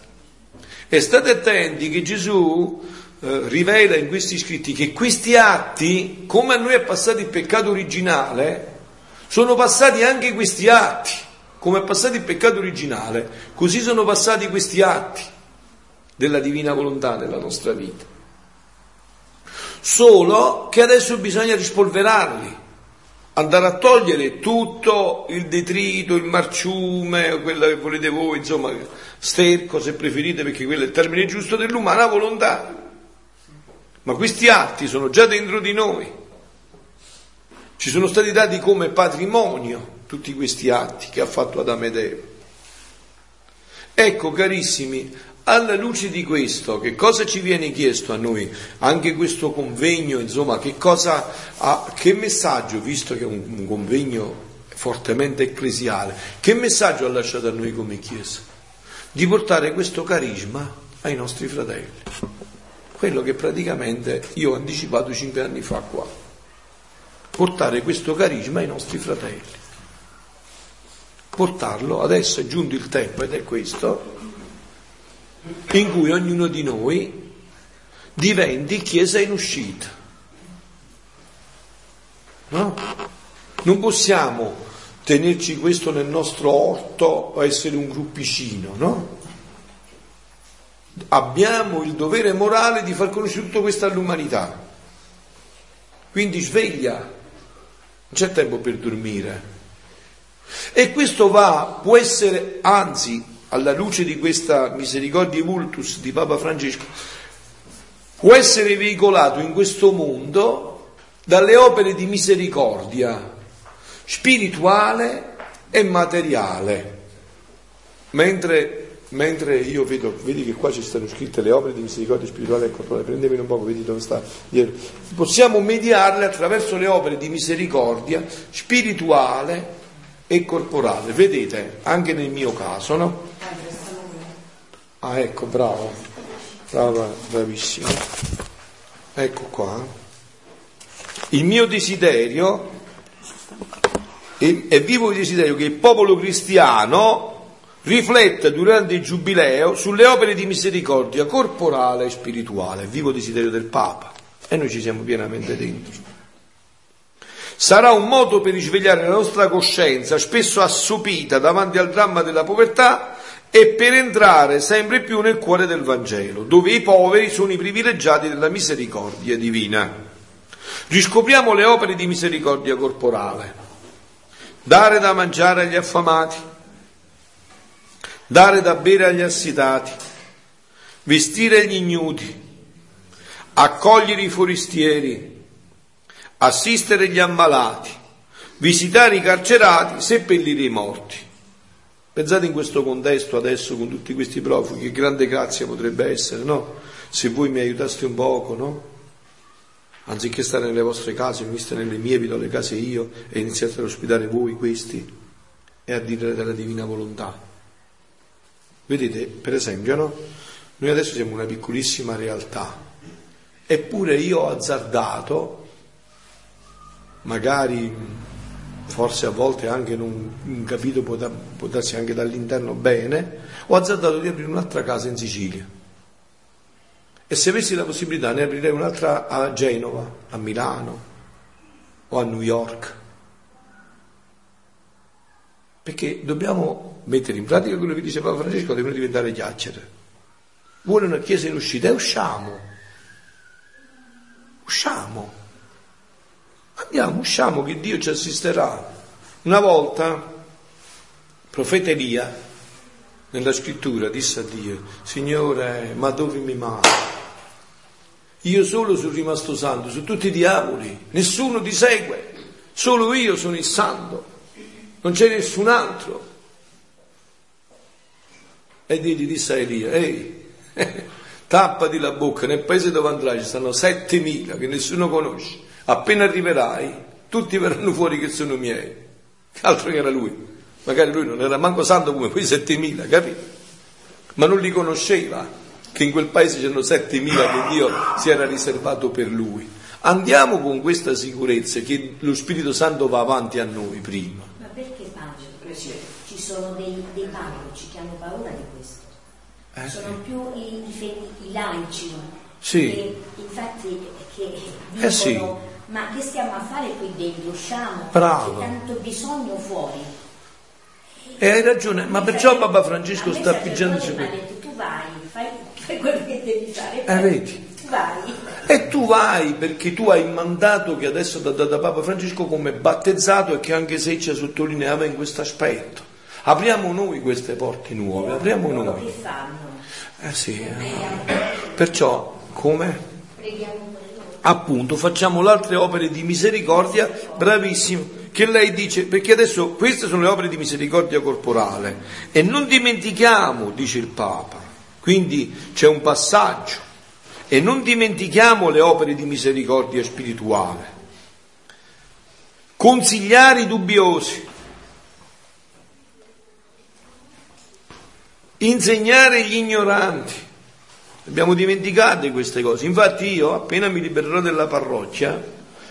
E state attenti che Gesù eh, rivela in questi scritti che questi atti, come a noi è passato il peccato originale, sono passati anche questi atti, come è passato il peccato originale, così sono passati questi atti della divina volontà nella nostra vita. Solo che adesso bisogna rispolverarli, andare a togliere tutto il detrito, il marciume, quello che volete voi, insomma, sterco se preferite, perché quello è il termine giusto dell'umana volontà ma questi atti sono già dentro di noi. Ci sono stati dati come patrimonio tutti questi atti che ha fatto Adamo ed Eva. Ecco, carissimi, alla luce di questo, che cosa ci viene chiesto a noi? Anche questo convegno, insomma, che cosa ha, che messaggio, visto che è un, un convegno fortemente ecclesiale, che messaggio ha lasciato a noi come Chiesa? Di portare questo carisma ai nostri fratelli quello che praticamente io ho anticipato cinque anni fa qua. Portare questo carisma ai nostri fratelli. Portarlo, adesso è giunto il tempo, ed è questo, in cui ognuno di noi diventi chiesa in uscita. No? Non possiamo tenerci questo nel nostro orto o essere un gruppicino, no? Abbiamo il dovere morale di far conoscere tutto questo all'umanità. Quindi sveglia, non c'è tempo per dormire. E questo va, può essere, anzi, alla luce di questa misericordia vultus di Papa Francesco, può essere veicolato in questo mondo dalle opere di misericordia spirituale e materiale. Mentre, mentre io vedo, vedi che qua ci stanno scritte le opere di misericordia spirituale e corporale, prendemene un poco, vedi dove sta. Possiamo mediarle attraverso le opere di misericordia spirituale e corporale. Vedete, anche nel mio caso, no? Ah, ecco, bravo, brava, bravissimo. Ecco qua. Il mio desiderio è vivo il desiderio che il popolo cristiano rifletta durante il giubileo sulle opere di misericordia corporale e spirituale, vivo desiderio del Papa, e noi ci siamo pienamente dentro. Sarà un modo per risvegliare la nostra coscienza, spesso assopita davanti al dramma della povertà, e per entrare sempre più nel cuore del Vangelo, dove i poveri sono i privilegiati della misericordia divina. Riscopriamo le opere di misericordia corporale. Dare da mangiare agli affamati, dare da bere agli assitati, vestire gli ignudi, accogliere i forestieri, assistere gli ammalati, visitare i carcerati, seppellire i morti. Pensate in questo contesto adesso con tutti questi profughi, che grande grazia potrebbe essere, no? Se voi mi aiutaste un poco, no? anziché stare nelle vostre case, veniste nelle mie, vi do le case io e iniziate ad ospitare voi questi e a dire della divina volontà. Vedete, per esempio, no? Noi adesso siamo una piccolissima realtà, eppure io ho azzardato, magari forse a volte anche non capito, può darsi anche dall'interno bene, ho azzardato di aprire un'altra casa in Sicilia e se avessi la possibilità ne aprirei un'altra a Genova, a Milano o a New York. Perché dobbiamo mettere in pratica quello che dice Papa Francesco, dobbiamo diventare chiacchiere. Vuole una chiesa in uscita e usciamo. Usciamo. Andiamo, usciamo che Dio ci assisterà. Una volta, profeta Elia, nella scrittura, disse a Dio, Signore, ma dove mi mandi? Io solo sono rimasto santo, su tutti i diavoli, nessuno ti segue, solo io sono il santo, non c'è nessun altro. E Dio gli disse a Elia, ehi, <laughs> tappati la bocca, nel paese dove andrai ci stanno settemila che nessuno conosce, appena arriverai tutti verranno fuori che sono miei, altro che era lui, magari lui non era manco santo come quei settemila, capito? Ma non li conosceva che in quel paese c'erano 7.000 che Dio si era riservato per lui. Andiamo con questa sicurezza che lo Spirito Santo va avanti a noi prima. Ma perché Angelo? Ci sono dei, dei parroci che hanno paura di questo. Eh, sono più i, i, i laici. Sì. Che, infatti che eh sì. Ma che stiamo a fare qui dentro? Usciamo, Bravo. c'è tanto bisogno fuori. E hai ragione, ma perciò Papa Francesco sta pigiandoci per... Tu vai, fai fai quello che devi fare. Eh, vedi. Vai. E tu vai perché tu hai il mandato che adesso ti ha dato Papa Francesco come battezzato e che anche se ci sottolineava in questo aspetto. Apriamo noi queste porte nuove, apriamo noi. Che fanno? Eh sì. Eh. Perciò come? Appunto, facciamo le altre opere di misericordia, bravissimo che lei dice, perché adesso queste sono le opere di misericordia corporale e non dimentichiamo, dice il Papa, quindi c'è un passaggio e non dimentichiamo le opere di misericordia spirituale. Consigliare i dubbiosi, insegnare gli ignoranti. Abbiamo dimenticato queste cose. Infatti io, appena mi libererò della parrocchia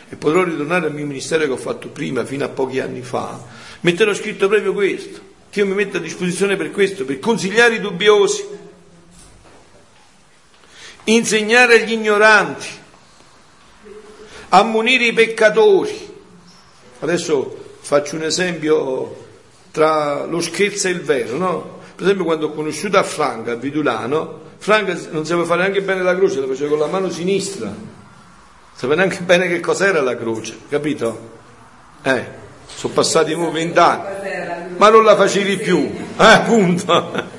e potrò ritornare al mio ministero che ho fatto prima, fino a pochi anni fa, metterò scritto proprio questo, che io mi metto a disposizione per questo, per consigliare i dubbiosi, insegnare agli ignoranti, ammonire i peccatori. Adesso faccio un esempio tra lo scherzo e il vero, no? Per esempio quando ho conosciuto a Franca, a Vidulano, Franca non sapeva fare neanche bene la croce, la faceva con la mano sinistra, non sapeva neanche <laughs> bene che cos'era la croce, capito? Eh, sono passati vent'anni, ma non la facevi più, eh, appunto.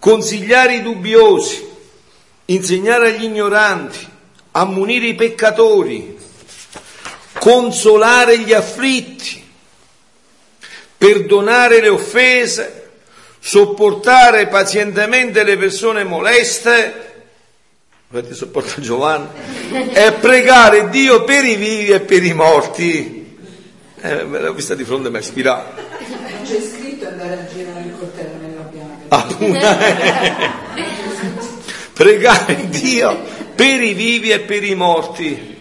Consigliare i dubbiosi, insegnare agli ignoranti, ammonire i peccatori, consolare gli afflitti, perdonare le offese, sopportare pazientemente le persone moleste, avete sopportato Giovanni, <laughs> e pregare Dio per i vivi e per i morti. Eh, me l'ho vista di fronte e mi ha ispirato. Non c'è scritto andare a girare il coltello nella pianta. Ah, pregare Dio per i vivi e per i morti.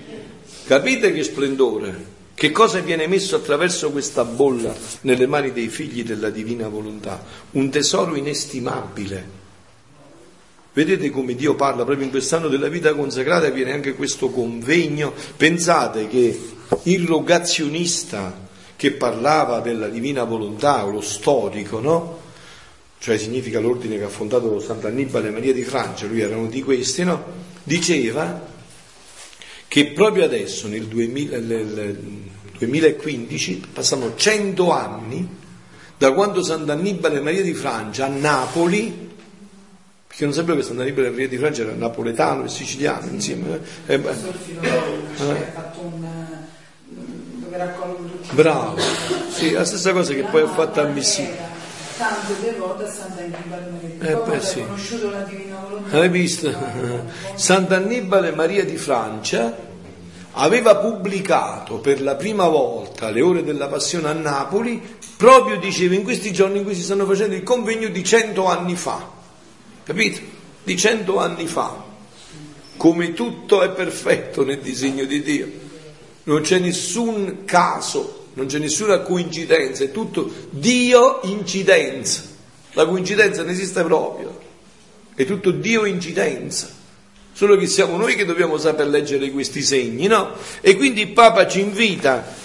Capite che splendore? Che cosa viene messo attraverso questa bolla nelle mani dei figli della divina volontà? Un tesoro inestimabile. Vedete come Dio parla proprio in quest'anno della vita consacrata viene anche questo convegno. Pensate che il rogazionista che parlava della divina volontà, lo storico, no? Cioè significa l'ordine che ha fondato Sant'Annibale Maria di Francia, lui era uno di questi, no? Diceva che proprio adesso, nel 2000, nel 2015, passano 100 anni da quando Sant'Annibale Maria di Francia a Napoli, perché non sapevo che Sant'Annibale Maria di Francia era napoletano e siciliano insieme. Eh, eh, eh, fatto un dove raccolgono tutti Bravo, sì, la stessa cosa che poi ho fatto a Messina. Tanto devoto a Sant'Annibale Maria di Eh, beh, sì. conosciuto la divina volontà. Hai visto? <laughs> Sant'Annibale Maria di Francia aveva pubblicato per la prima volta le ore della passione a Napoli, proprio diceva in questi giorni in cui si stanno facendo il convegno di cento anni fa. Capito? Di cento anni fa. Come tutto è perfetto nel disegno di Dio. Non c'è nessun caso, non c'è nessuna coincidenza, è tutto Dio incidenza. La coincidenza non esiste proprio, è tutto Dio incidenza. Solo che siamo noi che dobbiamo saper leggere questi segni, no? E quindi il Papa ci invita.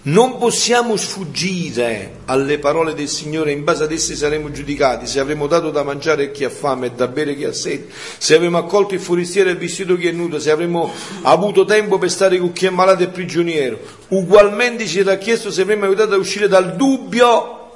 Non possiamo sfuggire alle parole del Signore, in base ad esse saremo giudicati, se avremo dato da mangiare a chi ha fame e da bere a chi ha sete, se avremo accolto il forestiero e vestito chi è nudo, se avremo avuto tempo per stare con chi è malato e prigioniero. Ugualmente ci era chiesto se avremo aiutato a uscire dal dubbio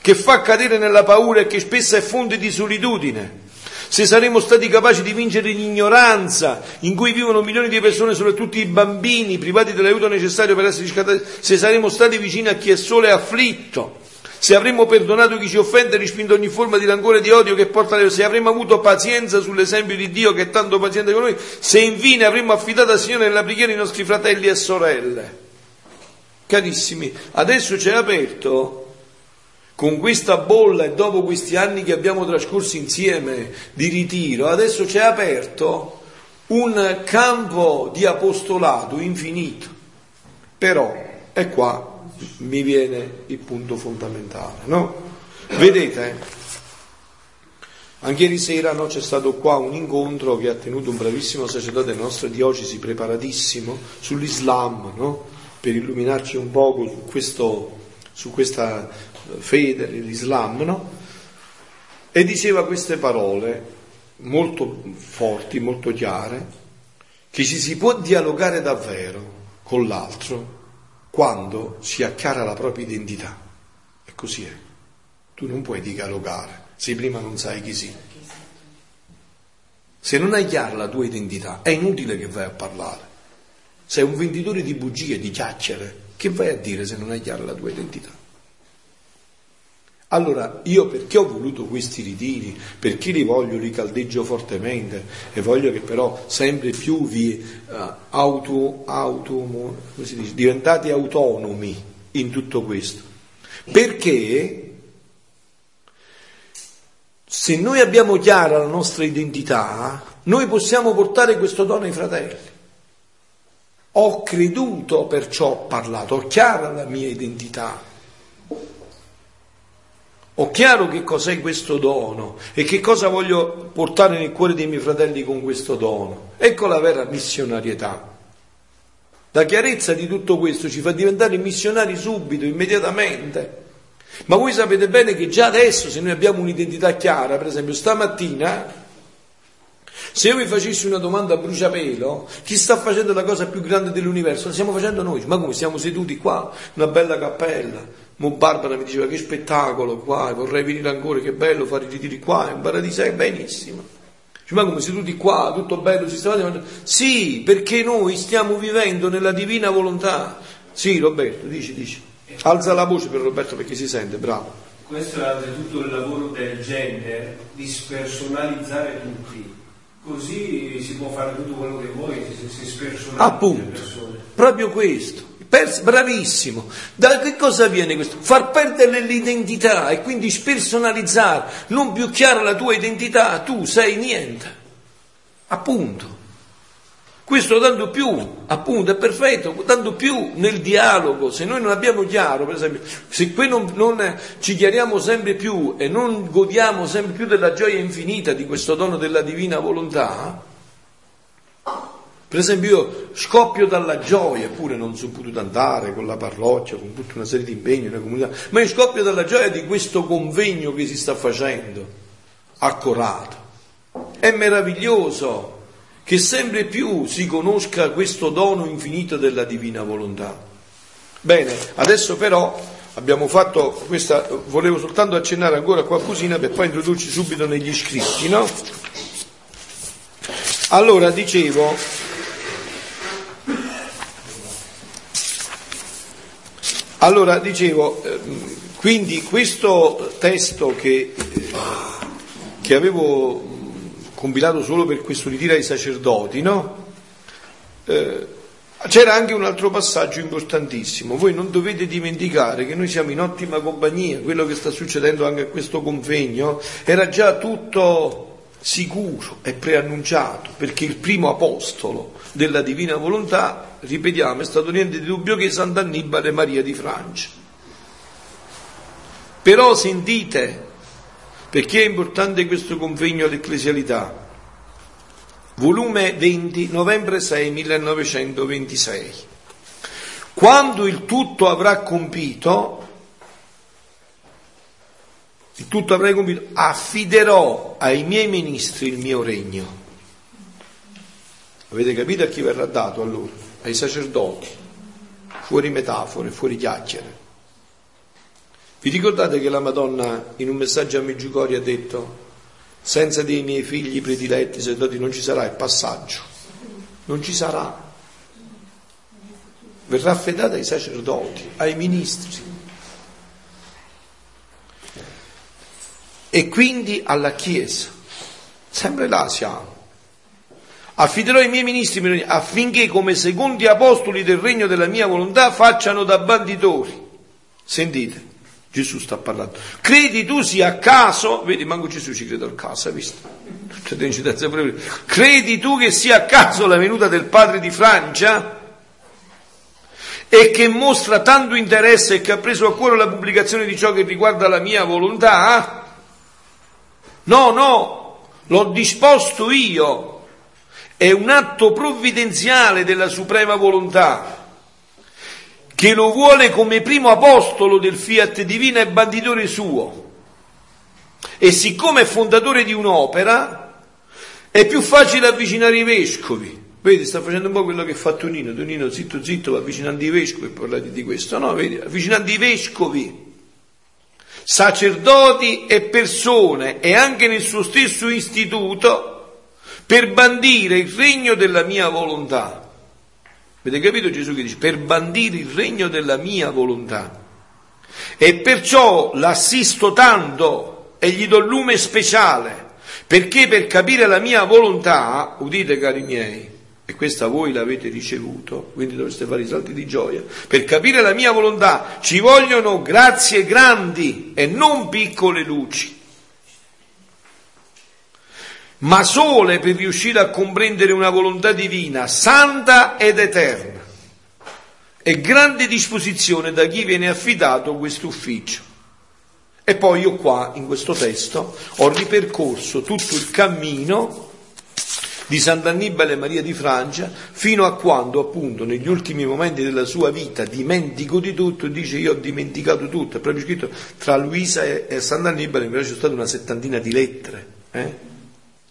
che fa cadere nella paura e che spesso è fonte di solitudine. Se saremo stati capaci di vincere l'ignoranza in cui vivono milioni di persone, soprattutto i bambini, privati dell'aiuto necessario per essere riscattati, se saremo stati vicini a chi è solo e afflitto, se avremo perdonato chi ci offende e respinto ogni forma di rancore e di odio che porta a se avremo avuto pazienza sull'esempio di Dio che è tanto paziente con noi, se infine avremo affidato al Signore nella preghiera i nostri fratelli e sorelle. Carissimi, adesso c'è aperto con questa bolla e dopo questi anni che abbiamo trascorso insieme di ritiro, adesso c'è aperto un campo di apostolato infinito. Però, e qua mi viene il punto fondamentale, no? Vedete, anche ieri sera no, c'è stato qua un incontro che ha tenuto un bravissimo sacerdote della nostra diocesi, preparatissimo, sull'Islam, no? per illuminarci un poco su, questo, su questa fede, l'Islam, no? E diceva queste parole molto forti, molto chiare, che ci si può dialogare davvero con l'altro quando si ha chiara la propria identità. E così è. Tu non puoi dialogare se prima non sai chi sei. Se non hai chiara la tua identità, è inutile che vai a parlare. Sei un venditore di bugie, di chiacchiere. Che vai a dire se non hai chiara la tua identità? Allora, io perché ho voluto questi ritiri? Perché li voglio, li caldeggio fortemente e voglio che però sempre più vi uh, auto, auto, dice, diventate autonomi in tutto questo. Perché se noi abbiamo chiara la nostra identità, noi possiamo portare questo dono ai fratelli. Ho creduto, perciò ho parlato, ho chiara la mia identità. Ho chiaro che cos'è questo dono e che cosa voglio portare nel cuore dei miei fratelli con questo dono. Ecco la vera missionarietà. La chiarezza di tutto questo ci fa diventare missionari subito, immediatamente. Ma voi sapete bene che già adesso, se noi abbiamo un'identità chiara, per esempio stamattina, se io vi facessi una domanda a bruciapelo, chi sta facendo la cosa più grande dell'universo? La stiamo facendo noi. Ma come siamo seduti qua, una bella cappella? Mo Barbara mi diceva che spettacolo qua, vorrei venire ancora, che bello fare i ritiri qua, in paradiso è benissimo. Ma come seduti qua, tutto bello, sistematico? Sì, perché noi stiamo vivendo nella divina volontà. Sì, Roberto, dici, dici. Alza la voce per Roberto perché si sente, bravo. Questo è tutto il lavoro del gender, di spersonalizzare tutti. Così si può fare tutto quello che vuoi, si, si spersonalizza Appunto, proprio questo. Pers- bravissimo. Da che cosa viene questo? Far perdere l'identità e quindi spersonalizzare, non più chiara la tua identità, tu sei niente. Appunto. Questo tanto più, appunto, è perfetto, tanto più nel dialogo, se noi non abbiamo chiaro, per esempio, se qui non, non ci chiariamo sempre più e non godiamo sempre più della gioia infinita di questo dono della divina volontà, per esempio io scoppio dalla gioia, eppure non sono potuto andare con la parrocchia, con tutta una serie di impegni nella comunità, ma io scoppio dalla gioia di questo convegno che si sta facendo, accorato. È meraviglioso che sempre più si conosca questo dono infinito della divina volontà. Bene, adesso però abbiamo fatto questa, volevo soltanto accennare ancora qualcosina per poi introdurci subito negli scritti, no? Allora, dicevo, Allora, dicevo, ehm, quindi questo testo che, che avevo compilato solo per questo ritiro ai sacerdoti, no? Eh, c'era anche un altro passaggio importantissimo. Voi non dovete dimenticare che noi siamo in ottima compagnia, quello che sta succedendo anche a questo convegno era già tutto sicuro e preannunciato, perché il primo apostolo della divina volontà, ripetiamo, è stato niente di dubbio che Sant'Annibale Maria di Francia. Però sentite, perché è importante questo convegno all'ecclesialità? Volume 20, novembre 6, 1926. Quando il tutto avrà compito, il tutto avrai compito, affiderò ai miei ministri il mio regno. Avete capito a chi verrà dato allora? Ai sacerdoti, fuori metafore, fuori chiacchiere. Vi ricordate che la Madonna in un messaggio a Meggiugorio ha detto senza dei miei figli prediletti, sacerdoti, non ci sarà il passaggio, non ci sarà. Verrà affidata ai sacerdoti, ai ministri. E quindi alla Chiesa. Sempre là siamo. Affiderò i miei ministri affinché come secondi apostoli del regno della mia volontà facciano da banditori. Sentite, Gesù sta parlando. Credi tu sia a caso, vedi, manco Gesù ci crede al caso, hai visto? Credi tu che sia a caso la venuta del padre di Francia? E che mostra tanto interesse e che ha preso a cuore la pubblicazione di ciò che riguarda la mia volontà? No, no, l'ho disposto io è un atto provvidenziale della suprema volontà, che lo vuole come primo apostolo del fiat divino e banditore suo. E siccome è fondatore di un'opera, è più facile avvicinare i vescovi. Vedi, sta facendo un po' quello che fa Tonino. Tonino, zitto, zitto, va avvicinando i vescovi parlate di questo. No, vedi, avvicinando i vescovi, sacerdoti e persone, e anche nel suo stesso istituto, per bandire il regno della mia volontà. Avete capito Gesù che dice? Per bandire il regno della mia volontà. E perciò l'assisto tanto e gli do lume speciale, perché per capire la mia volontà, udite cari miei, e questa voi l'avete ricevuto, quindi dovreste fare i salti di gioia, per capire la mia volontà ci vogliono grazie grandi e non piccole luci ma sole per riuscire a comprendere una volontà divina, santa ed eterna, e grande disposizione da chi viene affidato questo ufficio. E poi io qua, in questo testo, ho ripercorso tutto il cammino di Sant'Annibale Maria di Francia, fino a quando appunto negli ultimi momenti della sua vita dimentico di tutto dice io ho dimenticato tutto, è proprio scritto tra Luisa e, e Sant'Annibale invece c'è stata una settantina di lettere eh?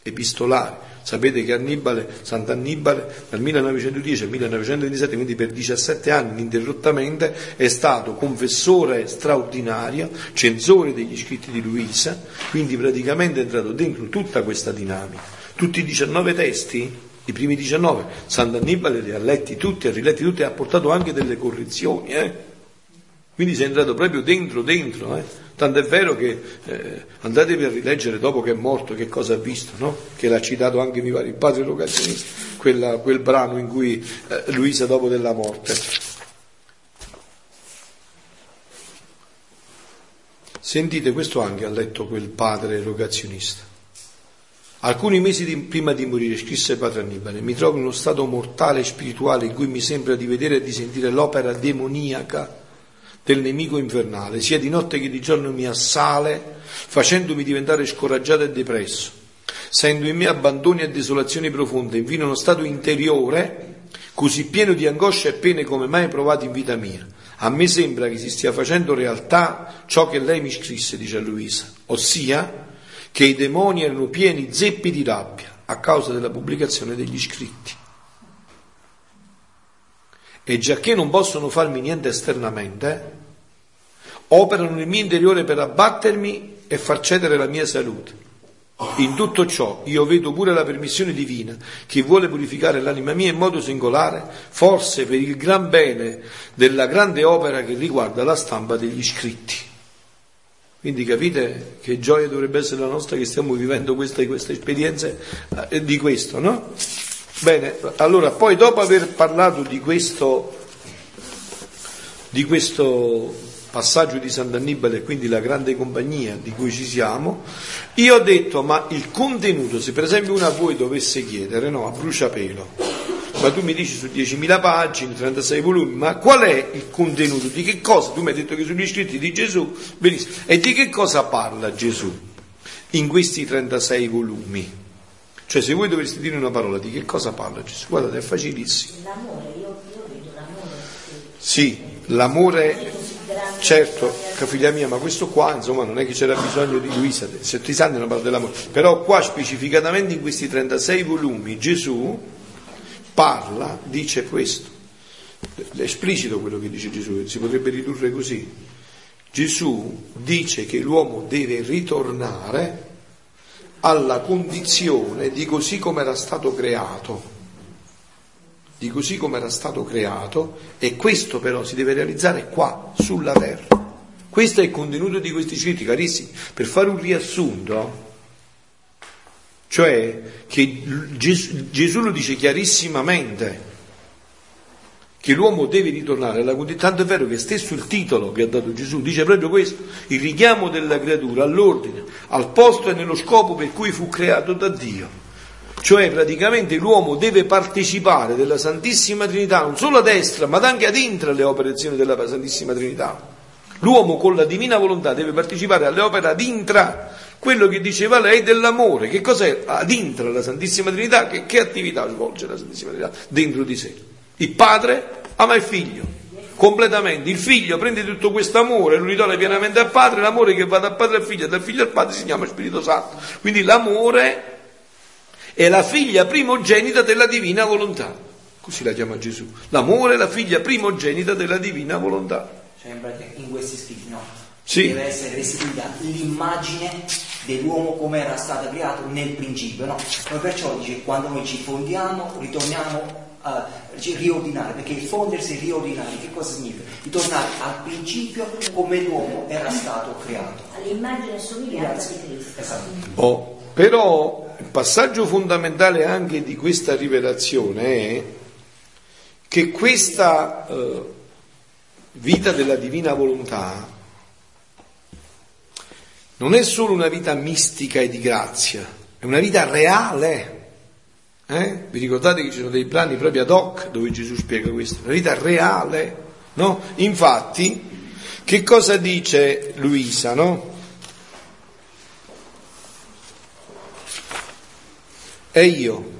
Epistolari. Sapete che Annibale, Sant'Annibale dal 1910 al 1927, quindi per 17 anni ininterrottamente, è stato confessore straordinario, censore degli scritti di Luisa, quindi praticamente è entrato dentro tutta questa dinamica. Tutti i 19 testi, i primi 19, Sant'Annibale li ha letti tutti, ha riletti tutti e ha portato anche delle correzioni. Eh? Quindi sei entrato proprio dentro, dentro. Eh? Tanto è vero che eh, andatevi a rileggere dopo che è morto che cosa ha visto, no? Che l'ha citato anche mi pare il padre Rogazzionista, quella, quel brano in cui eh, Luisa dopo della morte. Sentite, questo anche ha letto quel padre rogazionista. Alcuni mesi di, prima di morire, scrisse padre Annibale, mi trovo in uno stato mortale e spirituale in cui mi sembra di vedere e di sentire l'opera demoniaca del nemico infernale, sia di notte che di giorno mi assale, facendomi diventare scoraggiato e depresso. Sento in me abbandoni e desolazioni profonde, infine uno stato interiore così pieno di angoscia e pene come mai provato in vita mia. A me sembra che si stia facendo realtà ciò che lei mi scrisse, dice a Luisa, ossia che i demoni erano pieni zeppi di rabbia a causa della pubblicazione degli scritti. E giacché non possono farmi niente esternamente, operano nel mio interiore per abbattermi e far cedere la mia salute. In tutto ciò io vedo pure la permissione divina che vuole purificare l'anima mia in modo singolare, forse per il gran bene della grande opera che riguarda la stampa degli scritti. Quindi capite che gioia dovrebbe essere la nostra che stiamo vivendo queste, queste esperienze eh, di questo, no? Bene, allora poi dopo aver parlato di questo, di questo passaggio di Sant'Annibale e quindi la grande compagnia di cui ci siamo, io ho detto ma il contenuto, se per esempio uno a voi dovesse chiedere, no, a bruciapelo, ma tu mi dici su 10.000 pagine, 36 volumi, ma qual è il contenuto? Di che cosa? Tu mi hai detto che sono gli scritti di Gesù, benissimo, e di che cosa parla Gesù in questi 36 volumi? Cioè, se voi dovreste dire una parola, di che cosa parla Gesù? Guardate, è facilissimo. L'amore, io, io vedo l'amore. Sì, l'amore, certo, figlia mia, ma questo qua, insomma, non è che c'era bisogno di Luisa, se ti sanno una parola dell'amore. Però qua, specificatamente in questi 36 volumi, Gesù parla, dice questo. È esplicito quello che dice Gesù, si potrebbe ridurre così. Gesù dice che l'uomo deve ritornare alla condizione di così come era stato creato, di così come era stato creato, e questo però si deve realizzare qua, sulla terra. Questo è il contenuto di questi scritti, carissimi. Per fare un riassunto, cioè che Gesù lo dice chiarissimamente, che l'uomo deve ritornare alla condizione, tanto è vero che stesso il titolo che ha dato Gesù dice proprio questo, il richiamo della creatura all'ordine, al posto e nello scopo per cui fu creato da Dio. Cioè praticamente l'uomo deve partecipare della Santissima Trinità non solo a destra ma anche ad intra alle operazioni della Santissima Trinità. L'uomo con la divina volontà deve partecipare alle opere ad intra, quello che diceva lei dell'amore. Che cos'è ad intra la Santissima Trinità? Che, che attività svolge la Santissima Trinità dentro di sé? Il padre ama il figlio completamente. Il figlio prende tutto questo amore e lo ritorna pienamente al padre. L'amore che va dal padre al figlio e dal figlio al padre si chiama Spirito Santo. Quindi l'amore è la figlia primogenita della divina volontà. Così la chiama Gesù. L'amore è la figlia primogenita della divina volontà. Cioè in questi scritti no? Sì. Deve essere restituita l'immagine dell'uomo come era stato creato nel principio, no? Noi perciò dice quando noi ci fondiamo, ritorniamo a riordinare, perché fondersi e riordinare che cosa significa? Ritornare al principio come l'uomo era stato creato. All'immagine e somiglianza di Cristo. Esatto. Oh, però il passaggio fondamentale anche di questa rivelazione è che questa eh, vita della divina volontà non è solo una vita mistica e di grazia, è una vita reale. Eh? Vi ricordate che ci sono dei brani proprio ad hoc dove Gesù spiega questo? Una vita reale, no? Infatti, che cosa dice Luisa, no? E io,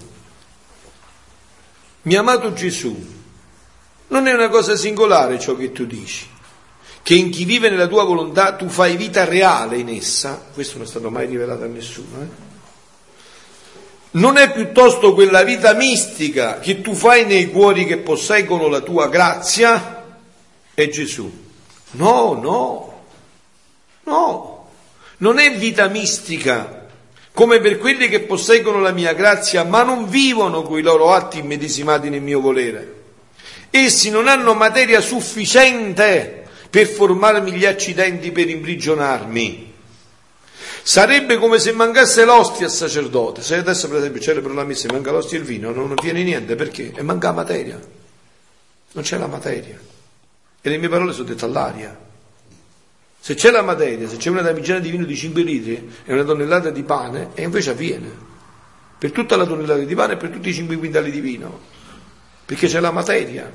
mio amato Gesù, non è una cosa singolare ciò che tu dici, che in chi vive nella tua volontà tu fai vita reale in essa, questo non è stato mai rivelato a nessuno, eh? Non è piuttosto quella vita mistica che tu fai nei cuori che posseggono la tua grazia? È Gesù. No, no, no, non è vita mistica come per quelli che posseggono la mia grazia, ma non vivono coi loro atti immedesimati nel mio volere. Essi non hanno materia sufficiente per formarmi gli accidenti per imprigionarmi. Sarebbe come se mancasse l'ostia al sacerdote. Se adesso per esempio celebro la messa e manca l'ostia e il vino, non viene niente perché? E manca la materia. Non c'è la materia. E le mie parole sono dette all'aria. Se c'è la materia, se c'è una damigiana di vino di 5 litri e una tonnellata di pane, e invece avviene. Per tutta la tonnellata di pane e per tutti i 5 quintali di vino. Perché c'è la materia.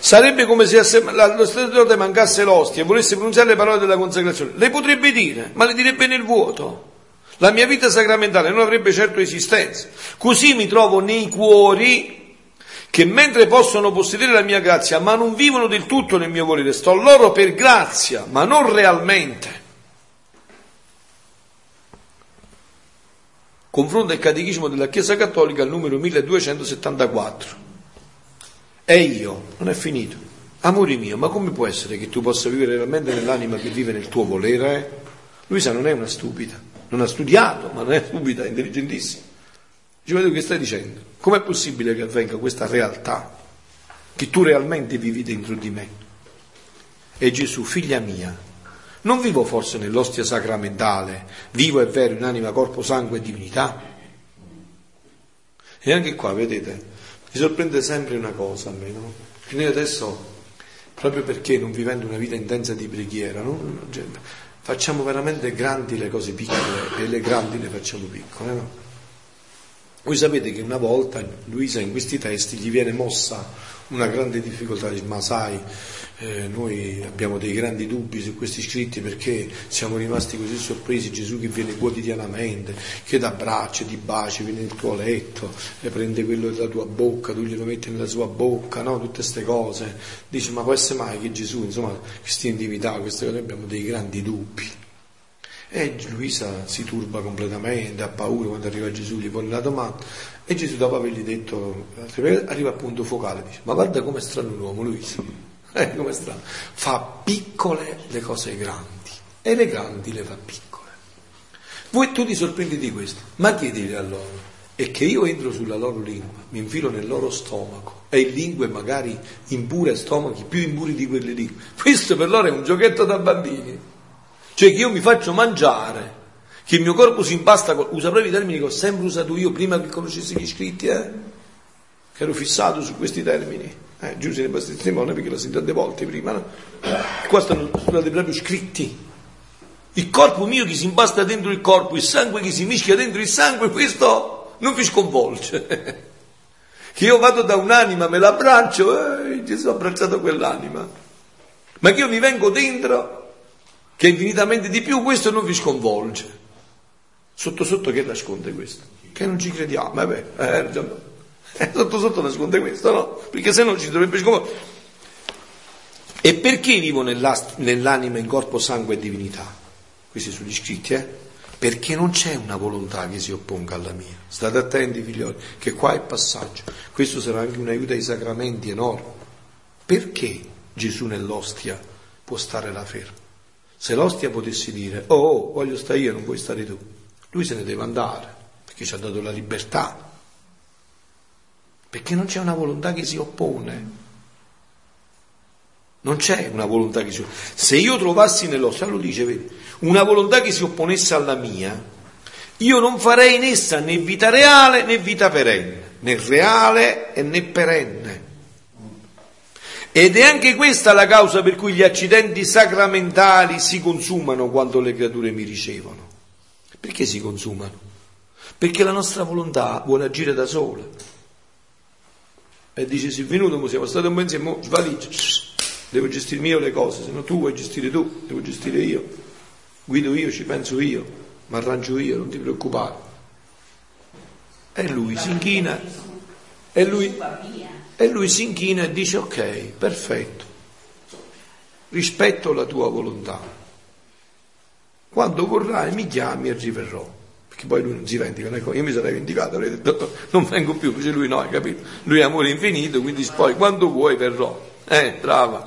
Sarebbe come se lo sacerdote mancasse l'ostia e volesse pronunciare le parole della consacrazione. Le potrebbe dire, ma le direbbe nel vuoto. La mia vita sacramentale non avrebbe certo esistenza. Così mi trovo nei cuori che mentre possono possedere la mia grazia, ma non vivono del tutto nel mio volere, sto loro per grazia, ma non realmente. Confronta il Catechismo della Chiesa Cattolica al numero 1274. E io, non è finito. Amore mio, ma come può essere che tu possa vivere realmente nell'anima che vive nel tuo volere? Luisa non è una stupida, non ha studiato, ma non è stupida, è intelligentissima. Dice, ma tu che stai dicendo? Com'è possibile che avvenga questa realtà? Che tu realmente vivi dentro di me? E Gesù, figlia mia, non vivo forse nell'ostia sacramentale, vivo e vero in anima, corpo, sangue e divinità? E anche qua, vedete, mi sorprende sempre una cosa a me, no? Che noi adesso, proprio perché non vivendo una vita intensa di preghiera, no? Cioè, facciamo veramente grandi le cose piccole e le grandi le facciamo piccole, no? Voi sapete che una volta Luisa in questi testi gli viene mossa una grande difficoltà, dice ma sai, eh, noi abbiamo dei grandi dubbi su questi scritti perché siamo rimasti così sorpresi, Gesù che viene quotidianamente, che dà braccia, ti baci, viene nel tuo letto, prende quello della tua bocca, tu glielo metti nella sua bocca, no? tutte queste cose. Dice ma può essere mai che Gesù, insomma, questa intimità, queste cose, abbiamo dei grandi dubbi. E Luisa si turba completamente, ha paura quando arriva Gesù, gli pone la domanda. E Gesù dopo avergli detto, arriva al punto focale, dice, ma guarda com'è strano l'uomo Luisa, <laughs> eh, com'è strano, fa piccole le cose grandi. E le grandi le fa piccole. Voi tu ti sorprendi di questo, ma chiedili a loro, è che io entro sulla loro lingua, mi infilo nel loro stomaco. E in lingue magari impure, stomachi più impuri di quelle lingue. Questo per loro è un giochetto da bambini. Cioè che io mi faccio mangiare, che il mio corpo si impasta, usa proprio i termini che ho sempre usato io prima che conoscessi gli scritti, eh? che ero fissato su questi termini. Eh, Giù se ne basta testimone perché l'ho sentito tante volte prima, no? Qua stanno stati proprio scritti. Il corpo mio che si impasta dentro il corpo, il sangue che si mischia dentro il sangue, questo non vi sconvolge. <laughs> che io vado da un'anima, me l'abbraccio, eh, Gesù ha abbracciato quell'anima. Ma che io mi vengo dentro che è infinitamente di più, questo non vi sconvolge. Sotto sotto che nasconde questo? Che non ci crediamo, vabbè, eh, eh, <laughs> sotto sotto nasconde questo, no? Perché se no ci dovrebbe sconvolgere. E perché vivo nell'anima in corpo, sangue e divinità? Questi sono gli scritti, eh? Perché non c'è una volontà che si opponga alla mia. State attenti, figlioli, che qua è passaggio. Questo sarà anche un aiuto ai sacramenti enorme. Perché Gesù nell'ostia può stare là fermo? Se l'ostia potesse dire, oh, oh, voglio stare io, non vuoi stare tu, lui se ne deve andare, perché ci ha dato la libertà. Perché non c'è una volontà che si oppone. Non c'è una volontà che si oppone. Se io trovassi nell'ostia, lo dice, vedi, una volontà che si opponesse alla mia, io non farei in essa né vita reale né vita perenne, né reale e né perenne. Ed è anche questa la causa per cui gli accidenti sacramentali si consumano quando le creature mi ricevono. Perché si consumano? Perché la nostra volontà vuole agire da sola. E dice, sei venuto, siamo stati un po' insieme, svaligio, devo gestirmi io le cose, se no tu vuoi gestire tu, devo gestire io, guido io, ci penso io, mi arrangio io, non ti preoccupare. E lui si inchina E lui, e lui si inchina e dice ok, perfetto, rispetto la tua volontà. Quando vorrai mi chiami e riverrò. Perché poi lui non si vendica, io mi sarei vendicato, avrei detto non vengo più, invece lui no, hai capito? Lui è amore infinito, quindi poi quando vuoi verrò. Eh, brava.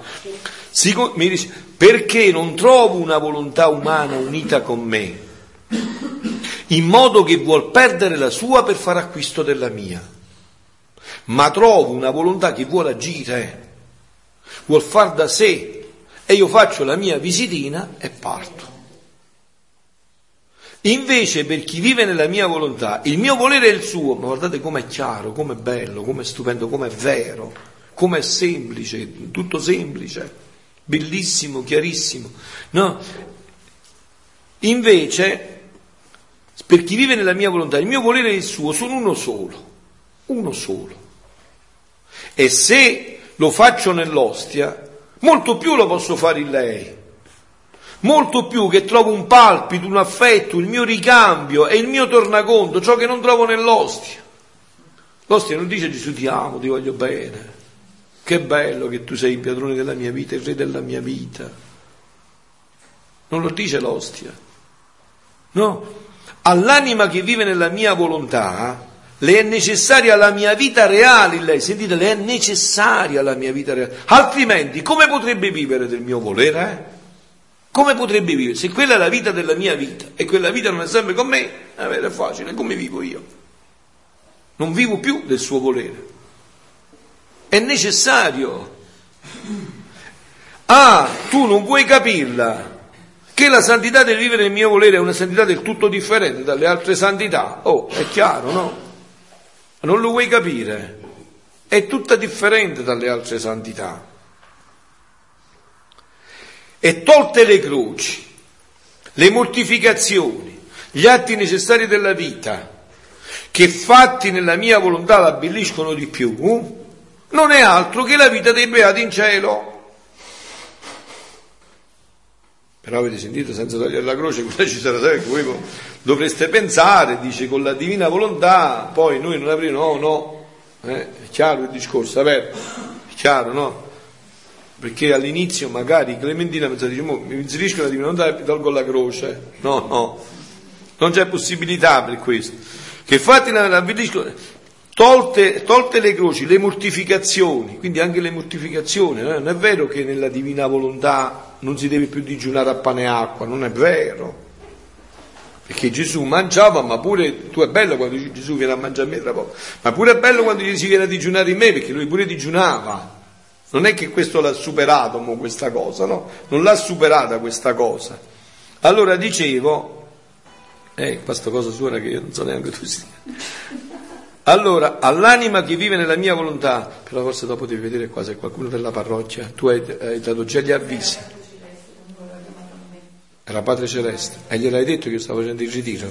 Mi dice, perché non trovo una volontà umana unita con me, in modo che vuol perdere la sua per fare acquisto della mia, ma trovo una volontà che vuole agire, vuol far da sé, e io faccio la mia visitina e parto. Invece per chi vive nella mia volontà, il mio volere è il suo, ma guardate com'è chiaro, com'è bello, com'è stupendo, com'è vero, com'è semplice, tutto semplice, bellissimo, chiarissimo. No? Invece, per chi vive nella mia volontà, il mio volere è il suo, sono uno solo, uno solo. E se lo faccio nell'ostia, molto più lo posso fare in lei molto più che trovo un palpito, un affetto, il mio ricambio e il mio tornaconto, ciò che non trovo nell'ostia. L'ostia non dice Gesù ti amo, ti voglio bene, che bello che tu sei il padrone della mia vita, il re della mia vita. Non lo dice l'ostia. No, all'anima che vive nella mia volontà le è necessaria la mia vita reale in lei, sentite, le è necessaria la mia vita reale, altrimenti come potrebbe vivere del mio volere? Eh? Come potrebbe vivere? Se quella è la vita della mia vita e quella vita non è sempre con me, è facile, come vivo io? Non vivo più del suo volere. È necessario. Ah, tu non puoi capirla, che la santità del vivere nel mio volere è una santità del tutto differente dalle altre santità. Oh, è chiaro, no? Non lo vuoi capire? È tutta differente dalle altre santità e tolte le croci, le mortificazioni, gli atti necessari della vita, che fatti nella mia volontà la abbelliscono di più, non è altro che la vita dei beati in cielo. Però avete sentito, senza togliere la croce, cosa ci sarà sempre? Voi dovreste pensare, dice, con la divina volontà, poi noi non avremo, no, no, eh, è chiaro il discorso, è chiaro, no? perché all'inizio magari Clementina pensa, dice, mi inserisco la divinità e tolgo la croce. No, no, non c'è possibilità per questo. Che fatti la, la tolte, tolte, le croci, le mortificazioni, quindi anche le mortificazioni, eh? non è vero che nella divina volontà non si deve più digiunare a pane e acqua, non è vero. Perché Gesù mangiava, ma pure, tu è bello quando Gesù viene a mangiare a me tra poco, ma pure è bello quando si viene a digiunare in me, perché lui pure digiunava. Non è che questo l'ha superato mo, questa cosa, no? Non l'ha superata questa cosa. Allora dicevo, eh, questa cosa suona che io non so neanche tu sia. Allora, all'anima che vive nella mia volontà, però forse dopo devi vedere qua se qualcuno della parrocchia, tu hai, hai dato già gli avvisi. Era Padre Celeste. E gliel'hai detto che io stavo facendo il ritiro?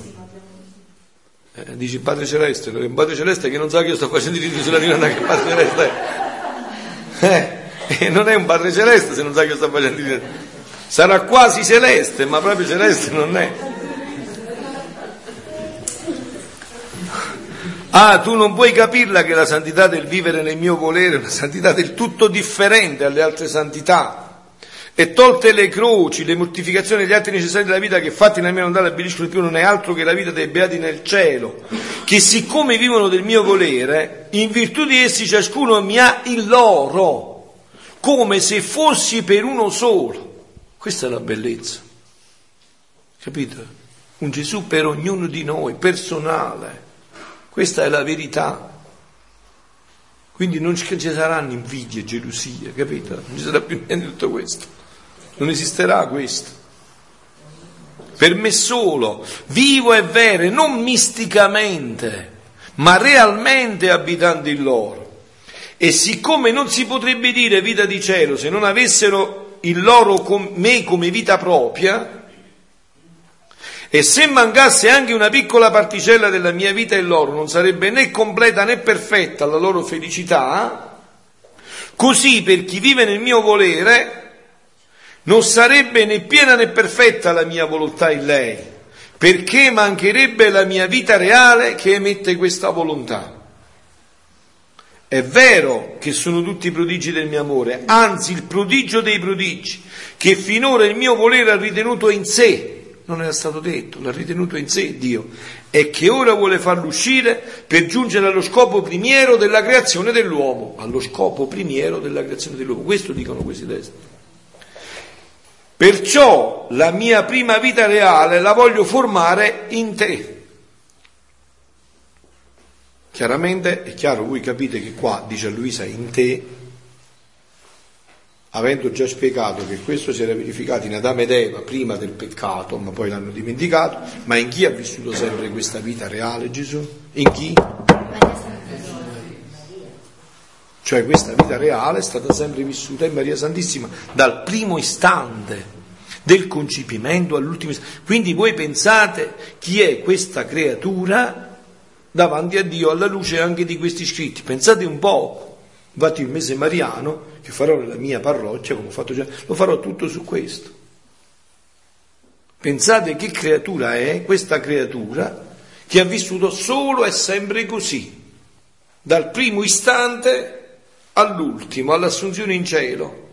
Eh, dici Padre Celeste, un Padre Celeste che non sa che io sto facendo il ritiro sulla divina che Padre Celeste è. Eh, non è un Padre Celeste se non sa che sta facendo il Sarà quasi celeste, ma proprio celeste non è. Ah, tu non puoi capirla che la santità del vivere nel mio volere è una santità del tutto differente alle altre santità. E tolte le croci, le mortificazioni e gli atti necessari della vita che fatti nella mia volontà l'abbelliscono di più non è altro che la vita dei beati nel cielo, che siccome vivono del mio volere, in virtù di essi ciascuno mi ha il loro, come se fossi per uno solo. Questa è la bellezza. Capito? Un Gesù per ognuno di noi, personale. Questa è la verità. Quindi non ci saranno invidie, gelosie, capito? Non ci sarà più niente di tutto questo. Non esisterà questo. Per me solo, vivo e vero, non misticamente, ma realmente abitando in loro. E siccome non si potrebbe dire vita di cielo se non avessero il loro com- me come vita propria, e se mancasse anche una piccola particella della mia vita in loro, non sarebbe né completa né perfetta la loro felicità, così per chi vive nel mio volere, non sarebbe né piena né perfetta la mia volontà in lei, perché mancherebbe la mia vita reale che emette questa volontà. È vero che sono tutti prodigi del mio amore, anzi il prodigio dei prodigi, che finora il mio volere ha ritenuto in sé, non era stato detto, l'ha ritenuto in sé Dio, e che ora vuole farlo uscire per giungere allo scopo primiero della creazione dell'uomo, allo scopo primiero della creazione dell'uomo. Questo dicono questi testi. Perciò la mia prima vita reale la voglio formare in te. Chiaramente è chiaro, voi capite che qua dice Luisa in te, avendo già spiegato che questo si era verificato in Adamo ed Eva prima del peccato, ma poi l'hanno dimenticato, ma in chi ha vissuto sempre questa vita reale Gesù? In chi? Cioè questa vita reale è stata sempre vissuta in Maria Santissima dal primo istante del concepimento all'ultimo istante. Quindi voi pensate chi è questa creatura davanti a Dio alla luce anche di questi scritti. Pensate un po'. Infatti il mese mariano, che farò nella mia parrocchia, come ho fatto già, lo farò tutto su questo. Pensate che creatura è questa creatura che ha vissuto solo e sempre così, dal primo istante all'ultimo, all'assunzione in cielo,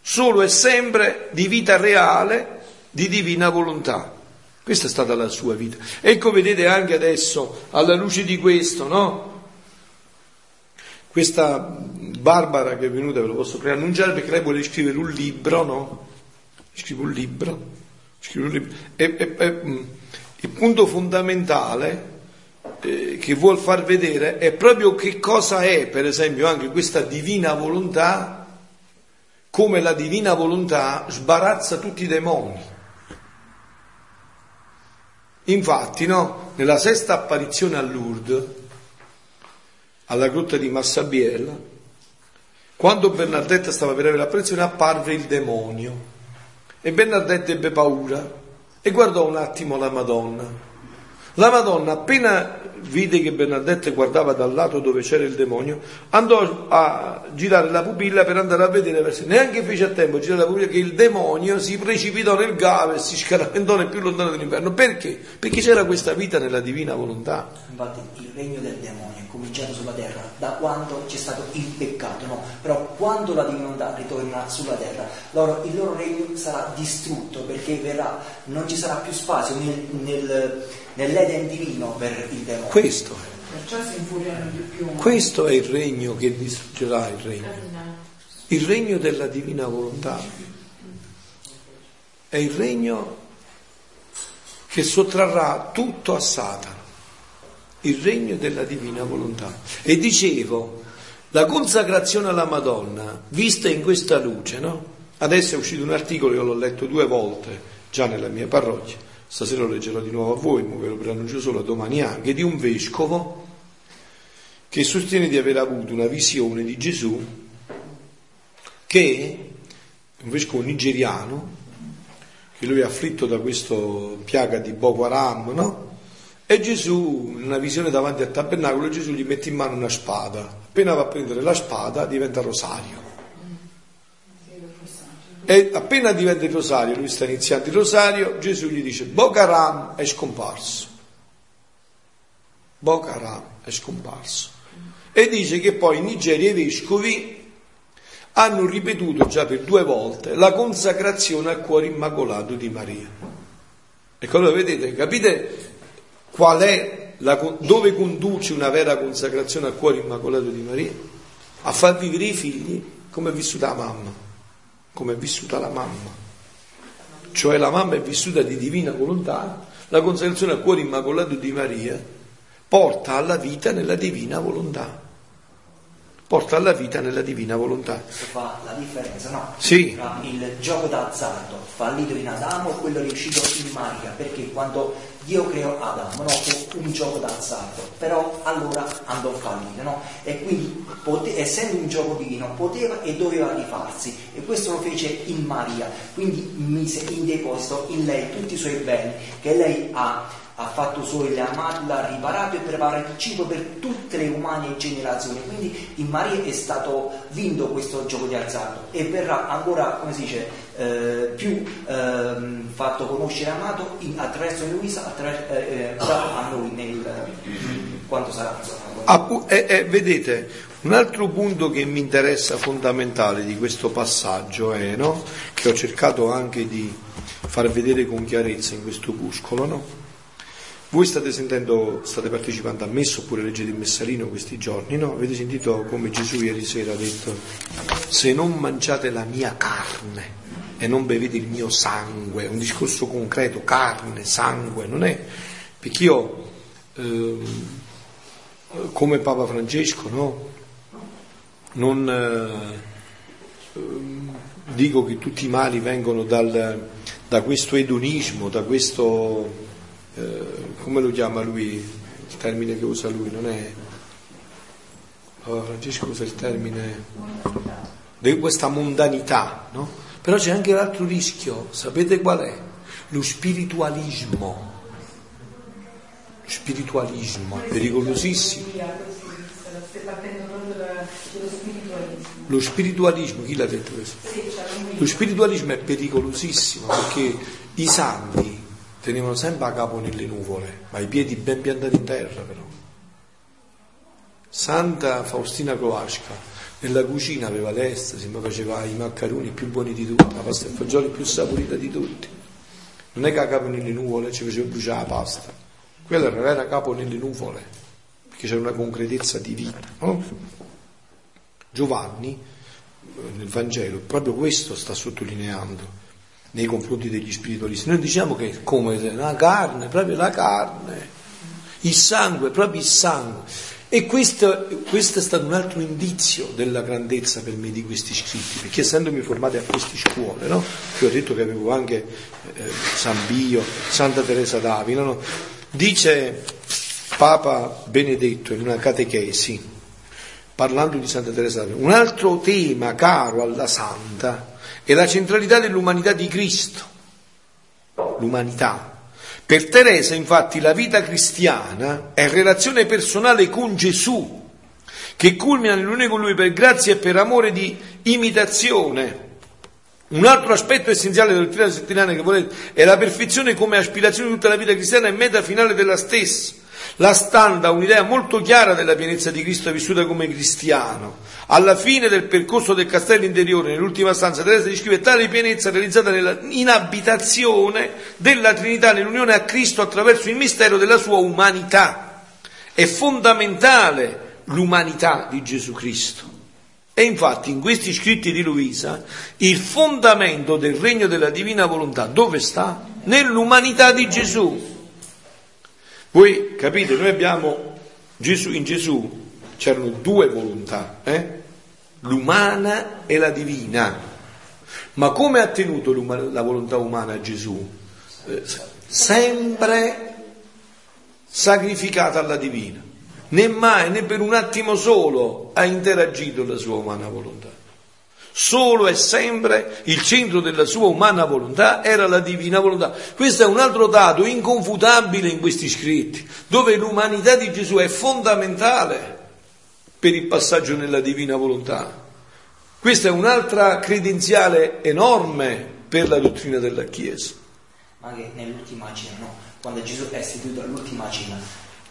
solo e sempre di vita reale, di divina volontà. Questa è stata la sua vita. Ecco, vedete anche adesso, alla luce di questo, no? Questa Barbara che è venuta, ve lo posso preannunciare, perché lei vuole scrivere un libro, no? Scrive un libro. Scrive un libro. E, e, e, mm, il punto fondamentale eh, che vuol far vedere è proprio che cosa è, per esempio, anche questa divina volontà, come la divina volontà sbarazza tutti i demoni. Infatti, no, nella sesta apparizione a Lourdes, alla grotta di Massabiella, quando Bernardetta stava per avere l'apparizione, apparve il demonio e Bernardetta ebbe paura e guardò un attimo la Madonna. La Madonna, appena vide che Bernadette guardava dal lato dove c'era il demonio, andò a girare la pupilla per andare a vedere. Neanche fece a tempo a girare la pupilla che il demonio si precipitò nel gave e si scaraventò nel più lontano dell'inferno. Perché? Perché c'era questa vita nella divina volontà. Infatti il regno del demonio è cominciato sulla terra da quando c'è stato il peccato, no? Però quando la divinità ritorna sulla terra, loro, il loro regno sarà distrutto perché verrà, non ci sarà più spazio nel, nel nell'Eden divino per il demonio. Questo è. Questo è il regno che distruggerà il regno. Il regno della divina volontà. È il regno che sottrarrà tutto a Satana. Il regno della divina volontà. E dicevo, la consacrazione alla Madonna, vista in questa luce, no? Adesso è uscito un articolo, io l'ho letto due volte già nella mia parrocchia, stasera lo leggerò di nuovo a voi, ma ve lo preannuncio solo domani anche, di un vescovo che sostiene di aver avuto una visione di Gesù che, un vescovo nigeriano, che lui è afflitto da questa piaga di Boko Haram, no? E Gesù, in una visione davanti al tabernacolo, Gesù gli mette in mano una spada. Appena va a prendere la spada diventa rosario. E appena diventa il rosario, lui sta iniziando il rosario, Gesù gli dice Boko Haram è scomparso. Boko Haram è scomparso. E dice che poi in Nigeria i vescovi hanno ripetuto già per due volte la consacrazione al cuore immacolato di Maria. Ecco, allora vedete, capite qual è la, dove conduce una vera consacrazione al cuore immacolato di Maria? A far vivere i figli come è vissuta la mamma come è vissuta la mamma. Cioè la mamma è vissuta di divina volontà, la consacrazione al cuore immacolato di Maria porta alla vita nella divina volontà porta alla vita nella divina volontà. Questo fa la differenza, no? Sì. Tra il gioco d'azzardo fallito in Adamo e quello riuscito in Maria, perché quando Dio creò Adamo, no? Fu un gioco d'azzardo, però allora andò a fallire, no? E quindi, pote- essendo un gioco divino, poteva e doveva rifarsi, e questo lo fece in Maria, quindi mise in deposito in lei tutti i suoi beni che lei ha ha fatto suoi le amati, l'ha riparato e prepara il cibo per tutte le umane generazioni. Quindi in Maria è stato vinto questo gioco di azzardo e verrà ancora, come si dice, eh, più eh, fatto conoscere amato in, attraverso Luisa, attraverso, eh, eh a noi nel, quando sarà. Ah, eh, eh, vedete, Un altro punto che mi interessa fondamentale di questo passaggio è, no? che ho cercato anche di far vedere con chiarezza in questo opuscolo, no? Voi state sentendo, state partecipando a messa oppure leggete il messarino questi giorni, no? Avete sentito come Gesù ieri sera ha detto, se non mangiate la mia carne e non bevete il mio sangue, un discorso concreto, carne, sangue, non è perché io, eh, come Papa Francesco, no? non eh, dico che tutti i mali vengono dal, da questo edonismo, da questo, eh, come lo chiama lui, il termine che usa lui, non è... Papa Francesco usa il termine di questa mondanità, no? Però c'è anche l'altro rischio, sapete qual è? Lo spiritualismo. Spiritualismo, pericolosissimo. Lo spiritualismo, chi l'ha detto questo? Lo spiritualismo è pericolosissimo perché i santi tenevano sempre a capo nelle nuvole, ma i piedi ben piantati in terra però. Santa Faustina Croasca nella cucina aveva l'estasi, ma faceva i maccheroni più buoni di tutti, la pasta e fagioli più saporita di tutti. Non è che a capo nelle nuvole ci faceva bruciare la pasta, quello era a capo nelle nuvole, perché c'era una concretezza divina. No? Giovanni nel Vangelo proprio questo sta sottolineando nei confronti degli spiritualisti. Noi diciamo che come la carne, proprio la carne, il sangue, proprio il sangue. E questo, questo, è stato un altro indizio della grandezza per me di questi scritti, perché essendomi formato a queste scuole, no? Io ho detto che avevo anche eh, San Bio, Santa Teresa d'Avila, no? dice Papa Benedetto in una catechesi, parlando di Santa Teresa d'Avila, un altro tema caro alla Santa è la centralità dell'umanità di Cristo, l'umanità. Per Teresa infatti la vita cristiana è relazione personale con Gesù, che culmina nell'unione con Lui per grazia e per amore di imitazione. Un altro aspetto essenziale della dottrina settimanale che volete è la perfezione come aspirazione di tutta la vita cristiana e meta finale della stessa. La standa un'idea molto chiara della pienezza di Cristo vissuta come cristiano. Alla fine del percorso del castello interiore, nell'ultima stanza, Teresa descrive tale pienezza realizzata nella, in abitazione della Trinità nell'unione a Cristo attraverso il mistero della sua umanità. È fondamentale l'umanità di Gesù Cristo. E infatti in questi scritti di Luisa il fondamento del regno della divina volontà dove sta? Nell'umanità di Gesù. Voi capite, noi abbiamo Gesù, in Gesù c'erano due volontà, eh? l'umana e la divina. Ma come ha tenuto la volontà umana Gesù? Eh, sempre sacrificata alla divina. Né mai, né per un attimo solo ha interagito la sua umana volontà solo e sempre il centro della sua umana volontà era la divina volontà. Questo è un altro dato inconfutabile in questi scritti, dove l'umanità di Gesù è fondamentale per il passaggio nella divina volontà. Questa è un'altra credenziale enorme per la dottrina della Chiesa. Anche nell'ultima cena, no? quando Gesù è istituito all'ultima cena,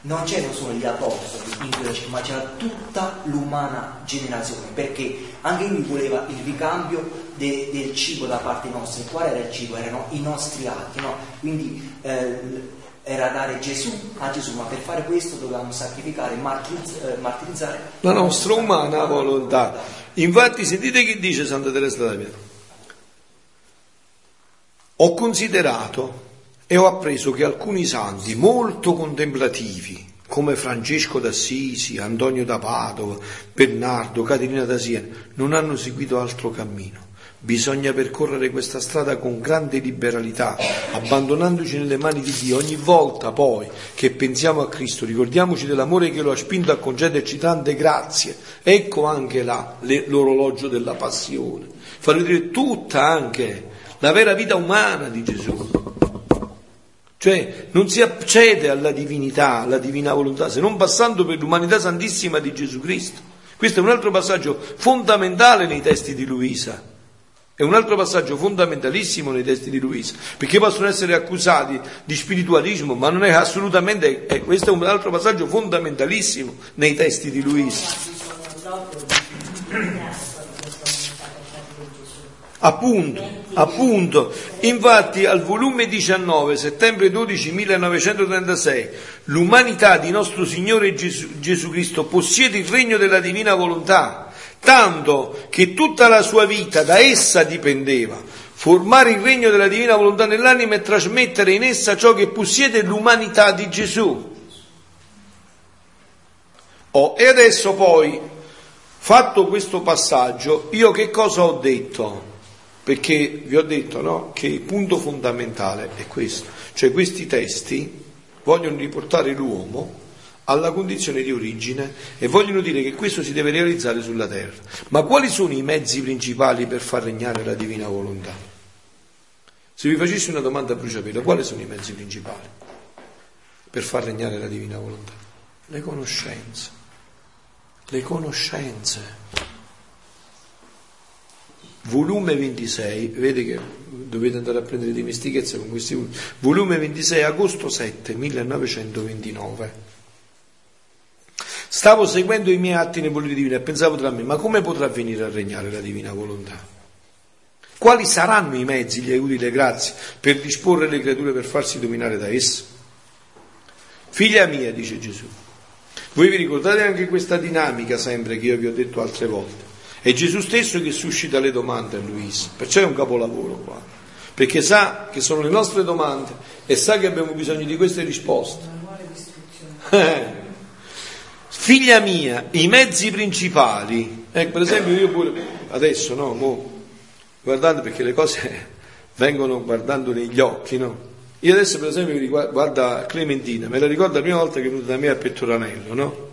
non c'erano solo gli apostoli città, ma c'era tutta l'umana generazione, perché anche lui voleva il ricambio de, del cibo da parte nostra. E qual era il cibo? Erano i nostri atti, no? Quindi eh, era dare Gesù a Gesù, ma per fare questo dovevamo sacrificare, martirizzare, eh, martirizzare la nostra umana volontà. Infatti, sentite che dice Santa Teresa d'Avila. Ho considerato e ho appreso che alcuni santi molto contemplativi, come Francesco d'Assisi, Antonio da Padova, Bernardo, Caterina da Siena, non hanno seguito altro cammino. Bisogna percorrere questa strada con grande liberalità, abbandonandoci nelle mani di Dio. Ogni volta poi che pensiamo a Cristo, ricordiamoci dell'amore che lo ha spinto a concederci tante grazie. Ecco anche là l'orologio della passione. Farò vedere tutta anche la vera vita umana di Gesù. Cioè non si accede alla divinità, alla divina volontà, se non passando per l'umanità santissima di Gesù Cristo. Questo è un altro passaggio fondamentale nei testi di Luisa. È un altro passaggio fondamentalissimo nei testi di Luisa, perché possono essere accusati di spiritualismo, ma non è assolutamente, è, questo è un altro passaggio fondamentalissimo nei testi di Luisa. proprio di ringraziare proprio questa umanità per parte di Gesù. Appunto, appunto. Infatti al volume 19, settembre 12 1936, l'umanità di nostro Signore Gesù, Gesù Cristo possiede il regno della divina volontà, tanto che tutta la sua vita da essa dipendeva. Formare il regno della divina volontà nell'anima e trasmettere in essa ciò che possiede l'umanità di Gesù. Oh, e adesso poi, fatto questo passaggio, io che cosa ho detto? Perché vi ho detto no, che il punto fondamentale è questo, cioè questi testi vogliono riportare l'uomo alla condizione di origine e vogliono dire che questo si deve realizzare sulla terra. Ma quali sono i mezzi principali per far regnare la divina volontà? Se vi facessi una domanda a bruciapelo, quali sono i mezzi principali per far regnare la divina volontà? Le conoscenze. Le conoscenze volume 26, vede che dovete andare a prendere dimestichezza con questi volumi, volume 26, agosto 7, 1929. Stavo seguendo i miei atti nei voleri divini e pensavo tra me, ma come potrà venire a regnare la divina volontà? Quali saranno i mezzi, gli aiuti, le grazie per disporre le creature per farsi dominare da essa? Figlia mia, dice Gesù, voi vi ricordate anche questa dinamica sempre che io vi ho detto altre volte? È Gesù stesso che suscita le domande a Luisa, perciò è un capolavoro qua, perché sa che sono le nostre domande e sa che abbiamo bisogno di queste risposte. Eh. Figlia mia, i mezzi principali, eh, per esempio io pure adesso, no, mo, guardate perché le cose <laughs> vengono guardando negli occhi, no? Io adesso per esempio guarda Clementina, me la ricordo la prima volta che è venuta da me a Pettoranello, no?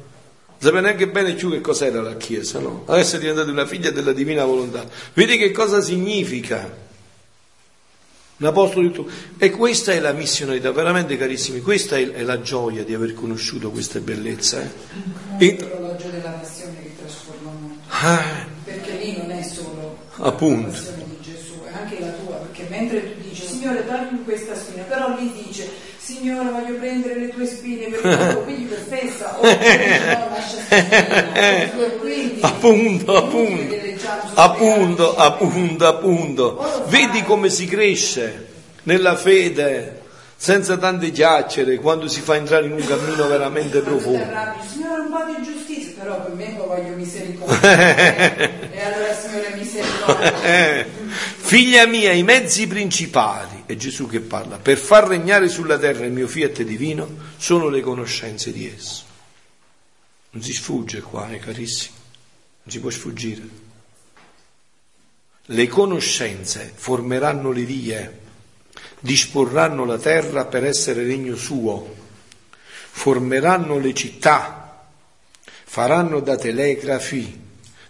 Sapeva neanche bene più che cos'era la Chiesa, no? Adesso è diventata una figlia della divina volontà. Vedi che cosa significa? Un apostolo di tutto. E questa è la missionalità, veramente carissimi, questa è, è la gioia di aver conosciuto questa bellezza. Eh? E... l'orologio della passione che trasforma molto. Ah. Perché lì non è solo Appunto. la passione di Gesù, è anche la tua, perché mentre tu dici, Signore, dagli questa spina, però lì dice Signore voglio prendere le tue spine per il tuo figlio per festa o no, lascia stare. Quindi appunto appunto. appunto appunto appunto. Vedi come si cresce nella fede senza tante chiacchiere quando si fa entrare in un cammino veramente profondo. Signore un po' di giustizia però per me voglio misericordia <laughs> e allora Signore misericordia. Figlia mia i mezzi principali è Gesù che parla, per far regnare sulla terra il mio fiat divino sono le conoscenze di esso. Non si sfugge qua, eh, carissimi, non si può sfuggire. Le conoscenze formeranno le vie, disporranno la terra per essere regno suo, formeranno le città, faranno da telegrafi,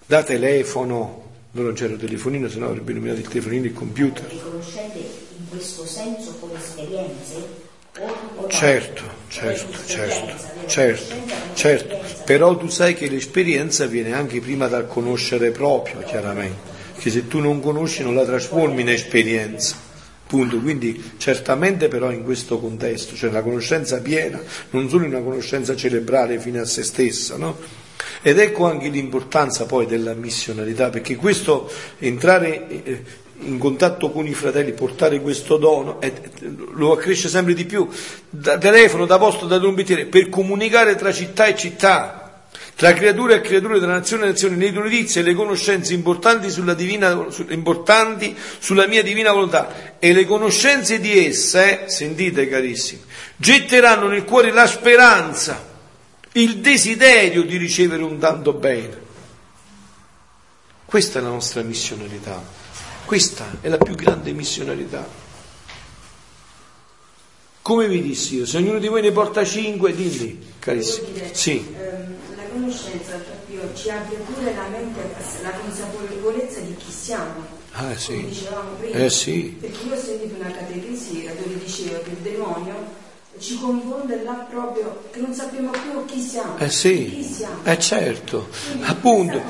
da telefono, non c'era il telefonino, se no avrebbe illuminato il telefonino e il computer. Questo senso con esperienze? Certo, certo, certo, certo, certo, però tu sai che l'esperienza viene anche prima dal conoscere proprio, chiaramente, che se tu non conosci non la trasformi in esperienza. Punto. Quindi certamente però in questo contesto, cioè la conoscenza piena, non solo una conoscenza cerebrale fine a se stessa, no? Ed ecco anche l'importanza poi della missionalità, perché questo entrare eh, in contatto con i fratelli, portare questo dono, e lo accresce sempre di più, da telefono, da posto, da trombettiere, per comunicare tra città e città, tra creature e creature, tra nazione e nazione, le notizie e le conoscenze importanti sulla, divina, importanti sulla mia divina volontà e le conoscenze di essa, eh, sentite carissimi, getteranno nel cuore la speranza, il desiderio di ricevere un tanto bene. Questa è la nostra missionalità. Questa è la più grande missionalità. Come vi dissi io, se ognuno di voi ne porta cinque, dimmi, carissimo. Dire, sì. ehm, la conoscenza proprio ci abbia pure la mente, la consapevolezza di chi siamo. Ah, sì. Come dicevamo prima. Eh, sì. Perché io ho sentito una catechesi dove diceva che il demonio ci confonde là proprio che non sappiamo più chi siamo. Eh sì, chi siamo. eh certo, Quindi appunto.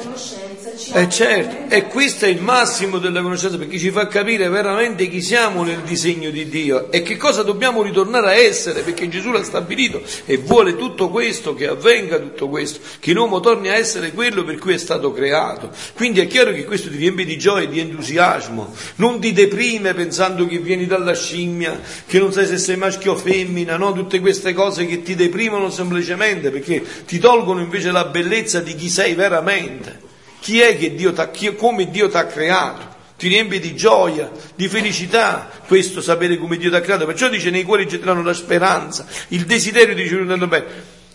Ci Eh certo, e questo è il massimo della conoscenza perché ci fa capire veramente chi siamo nel disegno di Dio e che cosa dobbiamo ritornare a essere perché Gesù l'ha stabilito e vuole tutto questo, che avvenga tutto questo, che l'uomo torni a essere quello per cui è stato creato. Quindi è chiaro che questo ti riempie di gioia e di entusiasmo, non ti deprime pensando che vieni dalla scimmia, che non sai se sei maschio o femmina, no? tutte queste cose che ti deprimono semplicemente perché ti tolgono invece la bellezza di chi sei veramente. Chi è che Dio t'ha, chi- come Dio ti ha creato? Ti riempie di gioia, di felicità, questo sapere come Dio ti ha creato. Perciò dice nei cuori getteranno la speranza, il desiderio di ritornare bene.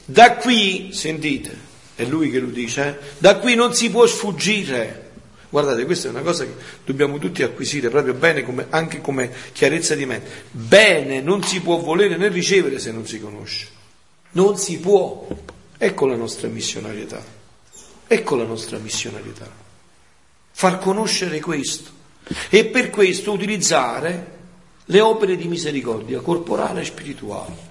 Da qui, sentite, è lui che lo dice, eh? da qui non si può sfuggire. Guardate, questa è una cosa che dobbiamo tutti acquisire proprio bene, come- anche come chiarezza di mente. Bene non si può volere né ricevere se non si conosce. Non si può. Ecco la nostra missionarietà. Ecco la nostra missionarietà. Far conoscere questo. E per questo utilizzare le opere di misericordia corporale e spirituale.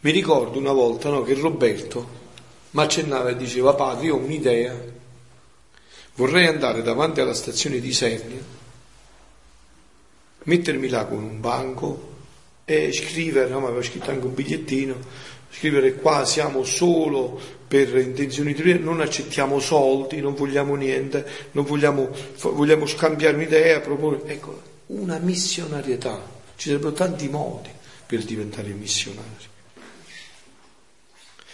Mi ricordo una volta no, che Roberto mi accennava e diceva, padre, io ho un'idea, vorrei andare davanti alla stazione di Sernia, mettermi là con un banco e scrivere, no, ma aveva scritto anche un bigliettino, scrivere qua siamo solo per intenzioni di non accettiamo soldi, non vogliamo niente, non vogliamo, vogliamo scambiare un'idea, proporre, ecco, una missionarietà. Ci sarebbero tanti modi per diventare missionari.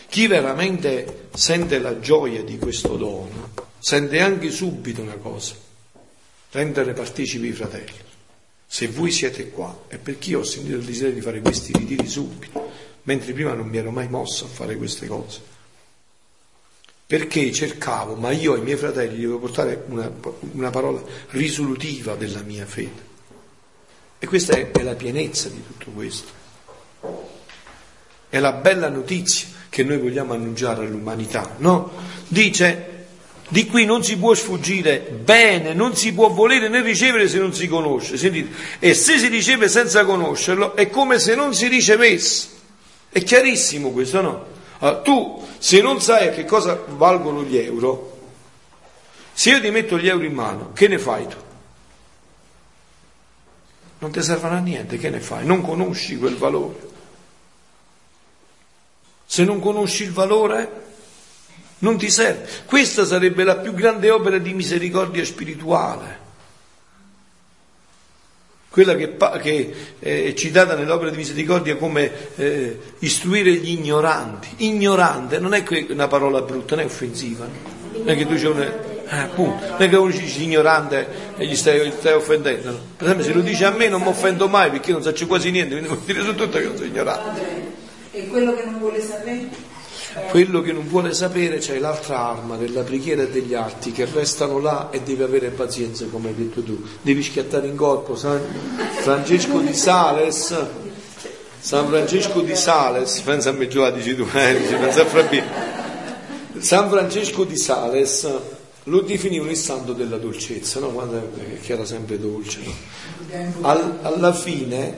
Chi veramente sente la gioia di questo dono, sente anche subito una cosa, rendere partecipi i fratelli. Se voi siete qua è perché io ho sentito il desiderio di fare questi ritiri subito, mentre prima non mi ero mai mosso a fare queste cose. Perché cercavo, ma io ai miei fratelli devo portare una, una parola risolutiva della mia fede. E questa è, è la pienezza di tutto questo. È la bella notizia che noi vogliamo annunciare all'umanità, no? Dice, di qui non si può sfuggire bene, non si può volere né ricevere se non si conosce. Sentite, e se si riceve senza conoscerlo è come se non si ricevesse. È chiarissimo questo, no? Allora, tu, se non sai a che cosa valgono gli euro, se io ti metto gli euro in mano, che ne fai tu? Non ti servono a niente, che ne fai? Non conosci quel valore. Se non conosci il valore, non ti serve. Questa sarebbe la più grande opera di misericordia spirituale. Quella che, che, eh, è citata nell'opera di misericordia come eh, istruire gli ignoranti. Ignorante non è una parola brutta, non è offensiva. no? Non è che tu c'è un. Eh, non è che uno dice ignorante e gli stai, stai offendendo. Per esempio, se lo dice a me non mi offendo mai perché io non so quasi niente, quindi <laughs> vuol dire su tutto che non sono ignorante. E quello che non vuole sapere? Quello che non vuole sapere c'è l'altra arma della preghiera e degli atti che restano là e devi avere pazienza, come hai detto tu. Devi schiattare in corpo. San Francesco di Sales, San Francesco di Sales, pensa a me già dici tu, eh, pensa a. San Francesco di Sales lo definivano il santo della dolcezza, no? Quando, che era sempre dolce. no? Al- alla fine,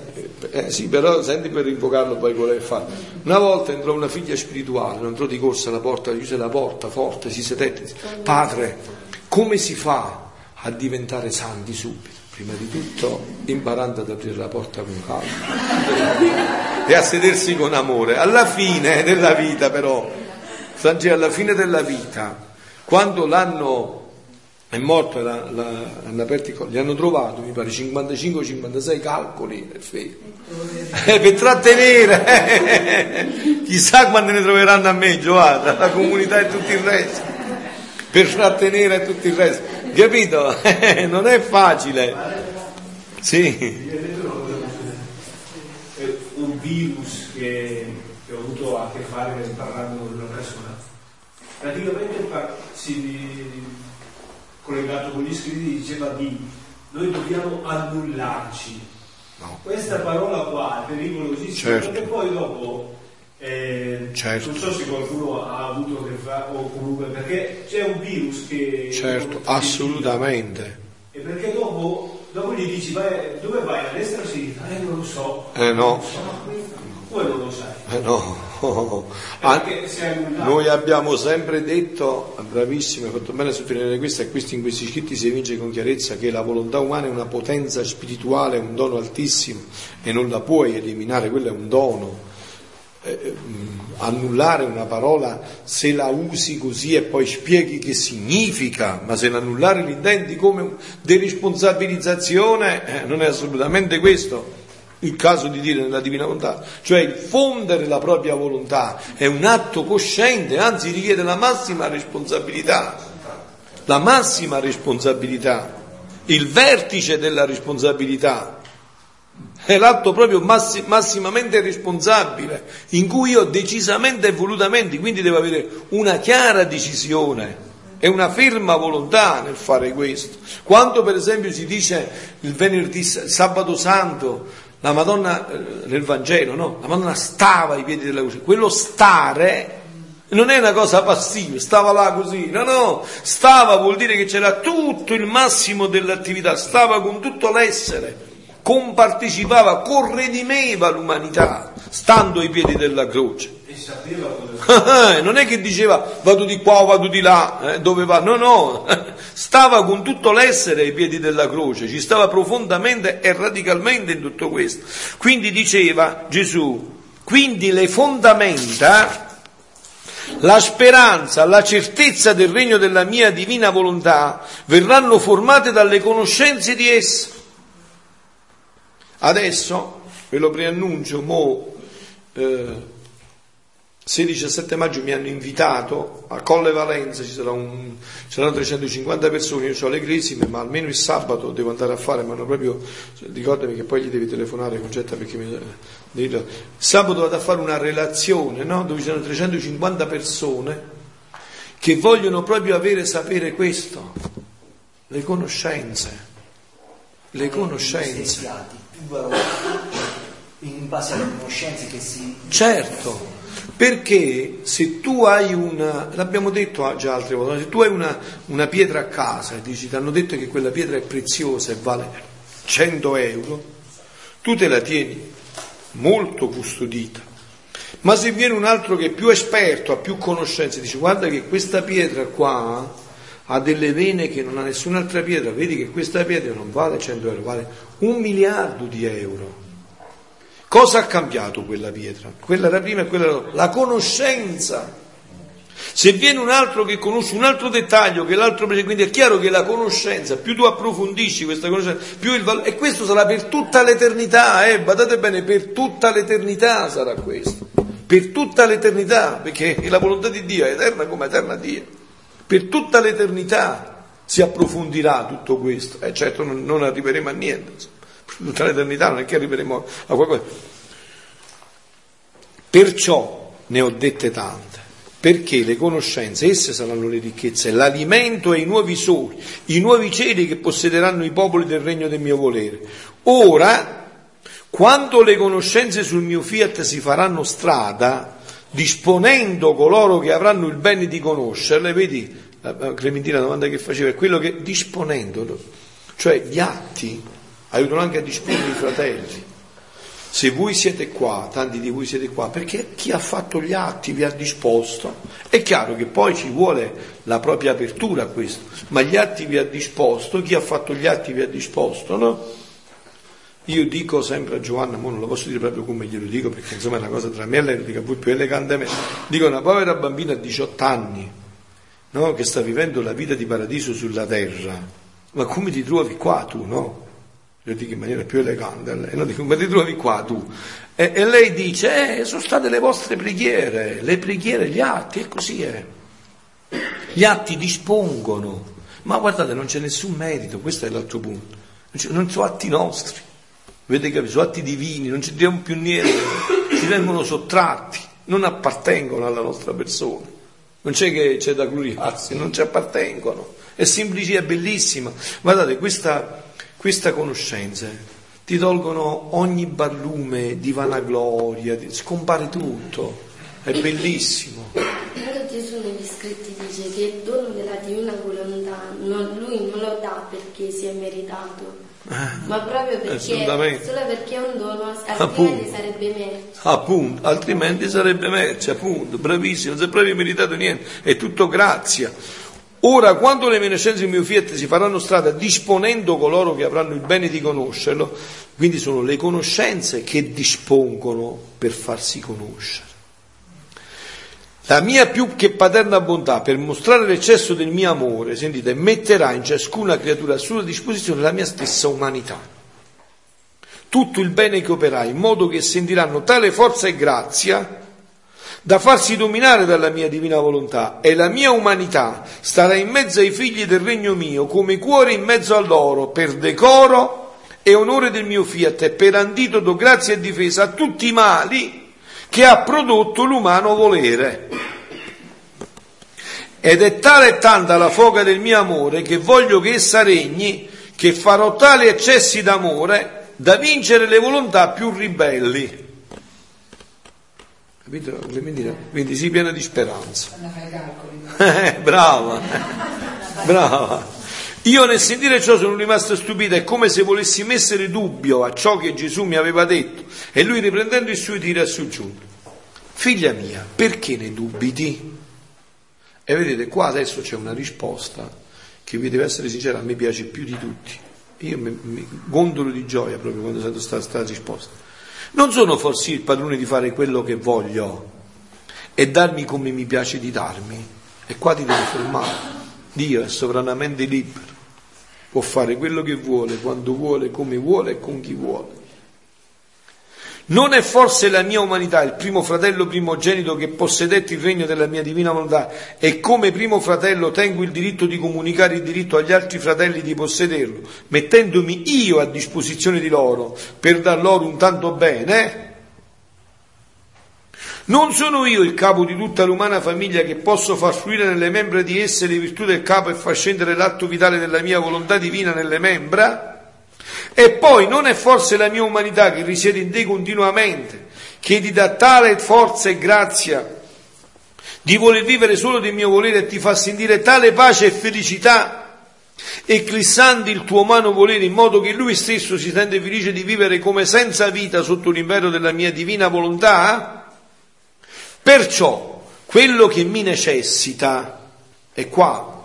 eh, sì, però senti per invocarlo poi quello che fa. Una volta entrò una figlia spirituale, entrò di corsa alla porta, chiuse la porta forte, si sedette, padre, come si fa a diventare santi subito? Prima di tutto imparando ad aprire la porta con calma e a sedersi con amore. Alla fine della vita però, Francesco, alla fine della vita, quando l'hanno è morto, la- la- hanno aperto i colli, gli hanno trovato, mi pare, 55-56 calcoli per, fe- eh, per trattenere, chissà quando ne troveranno a me, Giovanna, la comunità e tutto il resto, per trattenere tutto il resto, capito? non è facile, sì, È un virus che, che ho avuto a che fare parlando con una persona. Praticamente si, collegato con gli scritti diceva di noi dobbiamo annullarci. No. Questa parola qua è pericolosissima Certo. perché poi dopo eh, Certo. non so se qualcuno ha avuto che fa o comunque perché c'è un virus che certo, assolutamente. e perché dopo, dopo gli dici vai, dove vai a destra o a sinistra? Eh non lo so. Eh no. Come non lo sai? Eh no, si è annullato. noi abbiamo sempre detto, bravissimo, hai fatto bene a sottolineare questo, e questo in questi scritti si evince con chiarezza che la volontà umana è una potenza spirituale, è un dono altissimo e non la puoi eliminare, quello è un dono. Eh, eh, annullare una parola se la usi così e poi spieghi che significa, ma se l'annullare l'intendi come deresponsabilizzazione, eh, non è assolutamente questo il caso di dire nella divina volontà, cioè fondere la propria volontà è un atto cosciente, anzi richiede la massima responsabilità, la massima responsabilità, il vertice della responsabilità. È l'atto proprio massi- massimamente responsabile, in cui io decisamente e volutamente, quindi devo avere una chiara decisione e una ferma volontà nel fare questo. Quando per esempio si dice il venerdì, il sabato santo, la Madonna eh, nel Vangelo, no? La Madonna stava ai piedi della croce. Quello stare non è una cosa passiva, stava là così, no, no, stava vuol dire che c'era tutto il massimo dell'attività, stava con tutto l'essere, compartecipava, corredimeva l'umanità, stando ai piedi della croce. Sapeva cosa <laughs> non è che diceva vado di qua o vado di là, eh, dove va, no, no, <laughs> stava con tutto l'essere ai piedi della croce, ci stava profondamente e radicalmente in tutto questo. Quindi diceva Gesù, quindi le fondamenta, la speranza, la certezza del regno della mia divina volontà verranno formate dalle conoscenze di essa. Adesso ve lo preannuncio, mo, eh, 16-17 maggio mi hanno invitato a Colle Valenza, ci, sarà saranno 350 persone, io ho le crisime, ma almeno il sabato devo andare a fare, ma hanno proprio, ricordami che poi gli devi telefonare Concetta perché mi, sabato vado a fare una relazione no? dove ci sono 350 persone che vogliono proprio avere sapere questo, le conoscenze, le conoscenze. In base alle conoscenze che si Certo, perché se tu hai una, l'abbiamo detto già altre volte, se tu hai una, una pietra a casa e dici ti hanno detto che quella pietra è preziosa e vale 100 euro, tu te la tieni molto custodita. Ma se viene un altro che è più esperto, ha più conoscenze, dice guarda che questa pietra qua ha delle vene che non ha nessun'altra pietra, vedi che questa pietra non vale 100 euro, vale un miliardo di euro. Cosa ha cambiato quella pietra? Quella era prima e quella era dopo. La conoscenza. Se viene un altro che conosce un altro dettaglio che l'altro quindi è chiaro che la conoscenza, più tu approfondisci questa conoscenza, più il valore, e questo sarà per tutta l'eternità, eh, badate bene, per tutta l'eternità sarà questo, per tutta l'eternità, perché la volontà di Dio è eterna come eterna Dio, per tutta l'eternità si approfondirà tutto questo, e eh, certo non, non arriveremo a niente, tutta l'eternità, non è che arriveremo a qualcosa. Perciò ne ho dette tante, perché le conoscenze, esse saranno le ricchezze, l'alimento e i nuovi soli, i nuovi cieli che possederanno i popoli del regno del mio volere. Ora, quando le conoscenze sul mio fiat si faranno strada, disponendo coloro che avranno il bene di conoscerle, vedi, Clementina la domanda che faceva è quello che disponendo, cioè gli atti aiutano anche a disporre i fratelli. Se voi siete qua, tanti di voi siete qua, perché chi ha fatto gli atti vi ha disposto. È chiaro che poi ci vuole la propria apertura a questo, ma gli atti vi ha disposto, chi ha fatto gli atti vi ha disposto, no? Io dico sempre a Giovanna, ma non lo posso dire proprio come glielo dico, perché insomma è una cosa tra me e lei, lo dico voi più elegantemente. Dico una povera bambina a 18 anni, no? che sta vivendo la vita di paradiso sulla terra, ma come ti trovi qua tu, no? Io dico in maniera più elegante lei, no? dico, ma ti trovi qua tu? E, e lei dice, eh, sono state le vostre preghiere, le preghiere, gli atti, e così è. Gli atti dispongono, ma guardate, non c'è nessun merito, questo è l'altro punto, non, sono atti nostri, vedete capito, sono atti divini, non ci diamo più niente, ci vengono sottratti, non appartengono alla nostra persona, non c'è che c'è da gloriarsi, non ci appartengono, è semplice, è bellissima, guardate, questa questa conoscenza ti tolgono ogni barlume di vanagloria, scompare tutto, è bellissimo. Però Gesù negli scritti dice che il dono della divina volontà non, lui non lo dà per perché si è meritato, Eh, ma proprio perché, assolutamente. solo perché è un dono, altrimenti sarebbe merito. Appunto, altrimenti sarebbe merce, appunto, bravissimo, non si è proprio meritato niente, è tutto grazia. Ora, quando le beneficenze del mio fiat si faranno strada disponendo coloro che avranno il bene di conoscerlo, quindi sono le conoscenze che dispongono per farsi conoscere. La mia più che paterna bontà per mostrare l'eccesso del mio amore, sentite, metterà in ciascuna creatura a sua disposizione la mia stessa umanità tutto il bene che operai, in modo che sentiranno tale forza e grazia da farsi dominare dalla mia divina volontà e la mia umanità starà in mezzo ai figli del regno mio come cuore in mezzo a loro per decoro e onore del mio fiat e per antidoto grazia e difesa a tutti i mali che ha prodotto l'umano volere. Ed è tale e tanta la foga del mio amore che voglio che essa regni, che farò tali eccessi d'amore da vincere le volontà più ribelli. Capito? Quindi, sii piena di speranza. <laughs> Eh, brava, brava. Io nel sentire ciò sono rimasto stupito, è come se volessi mettere dubbio a ciò che Gesù mi aveva detto. E lui riprendendo il suo tiro ha soggiunto. Figlia mia, perché ne dubiti? E vedete, qua adesso c'è una risposta che vi deve essere sincera, a me piace più di tutti. Io mi, mi gondolo di gioia proprio quando sento questa risposta. Non sono forse il padrone di fare quello che voglio e darmi come mi piace di darmi. E qua ti devo fermare. Dio è sovranamente libero, può fare quello che vuole, quando vuole, come vuole e con chi vuole. Non è forse la mia umanità il primo fratello primogenito che possedette il regno della mia divina volontà e come primo fratello tengo il diritto di comunicare il diritto agli altri fratelli di possederlo, mettendomi io a disposizione di loro per dar loro un tanto bene? Non sono io il capo di tutta l'umana famiglia che posso far fluire nelle membra di esse le virtù del capo e far scendere l'atto vitale della mia volontà divina nelle membra? E poi non è forse la mia umanità che risiede in te continuamente, che ti dà tale forza e grazia di voler vivere solo del mio volere e ti fa sentire tale pace e felicità, eclissando il tuo umano volere in modo che lui stesso si sente felice di vivere come senza vita sotto l'impero della mia divina volontà? Perciò quello che mi necessita, e qua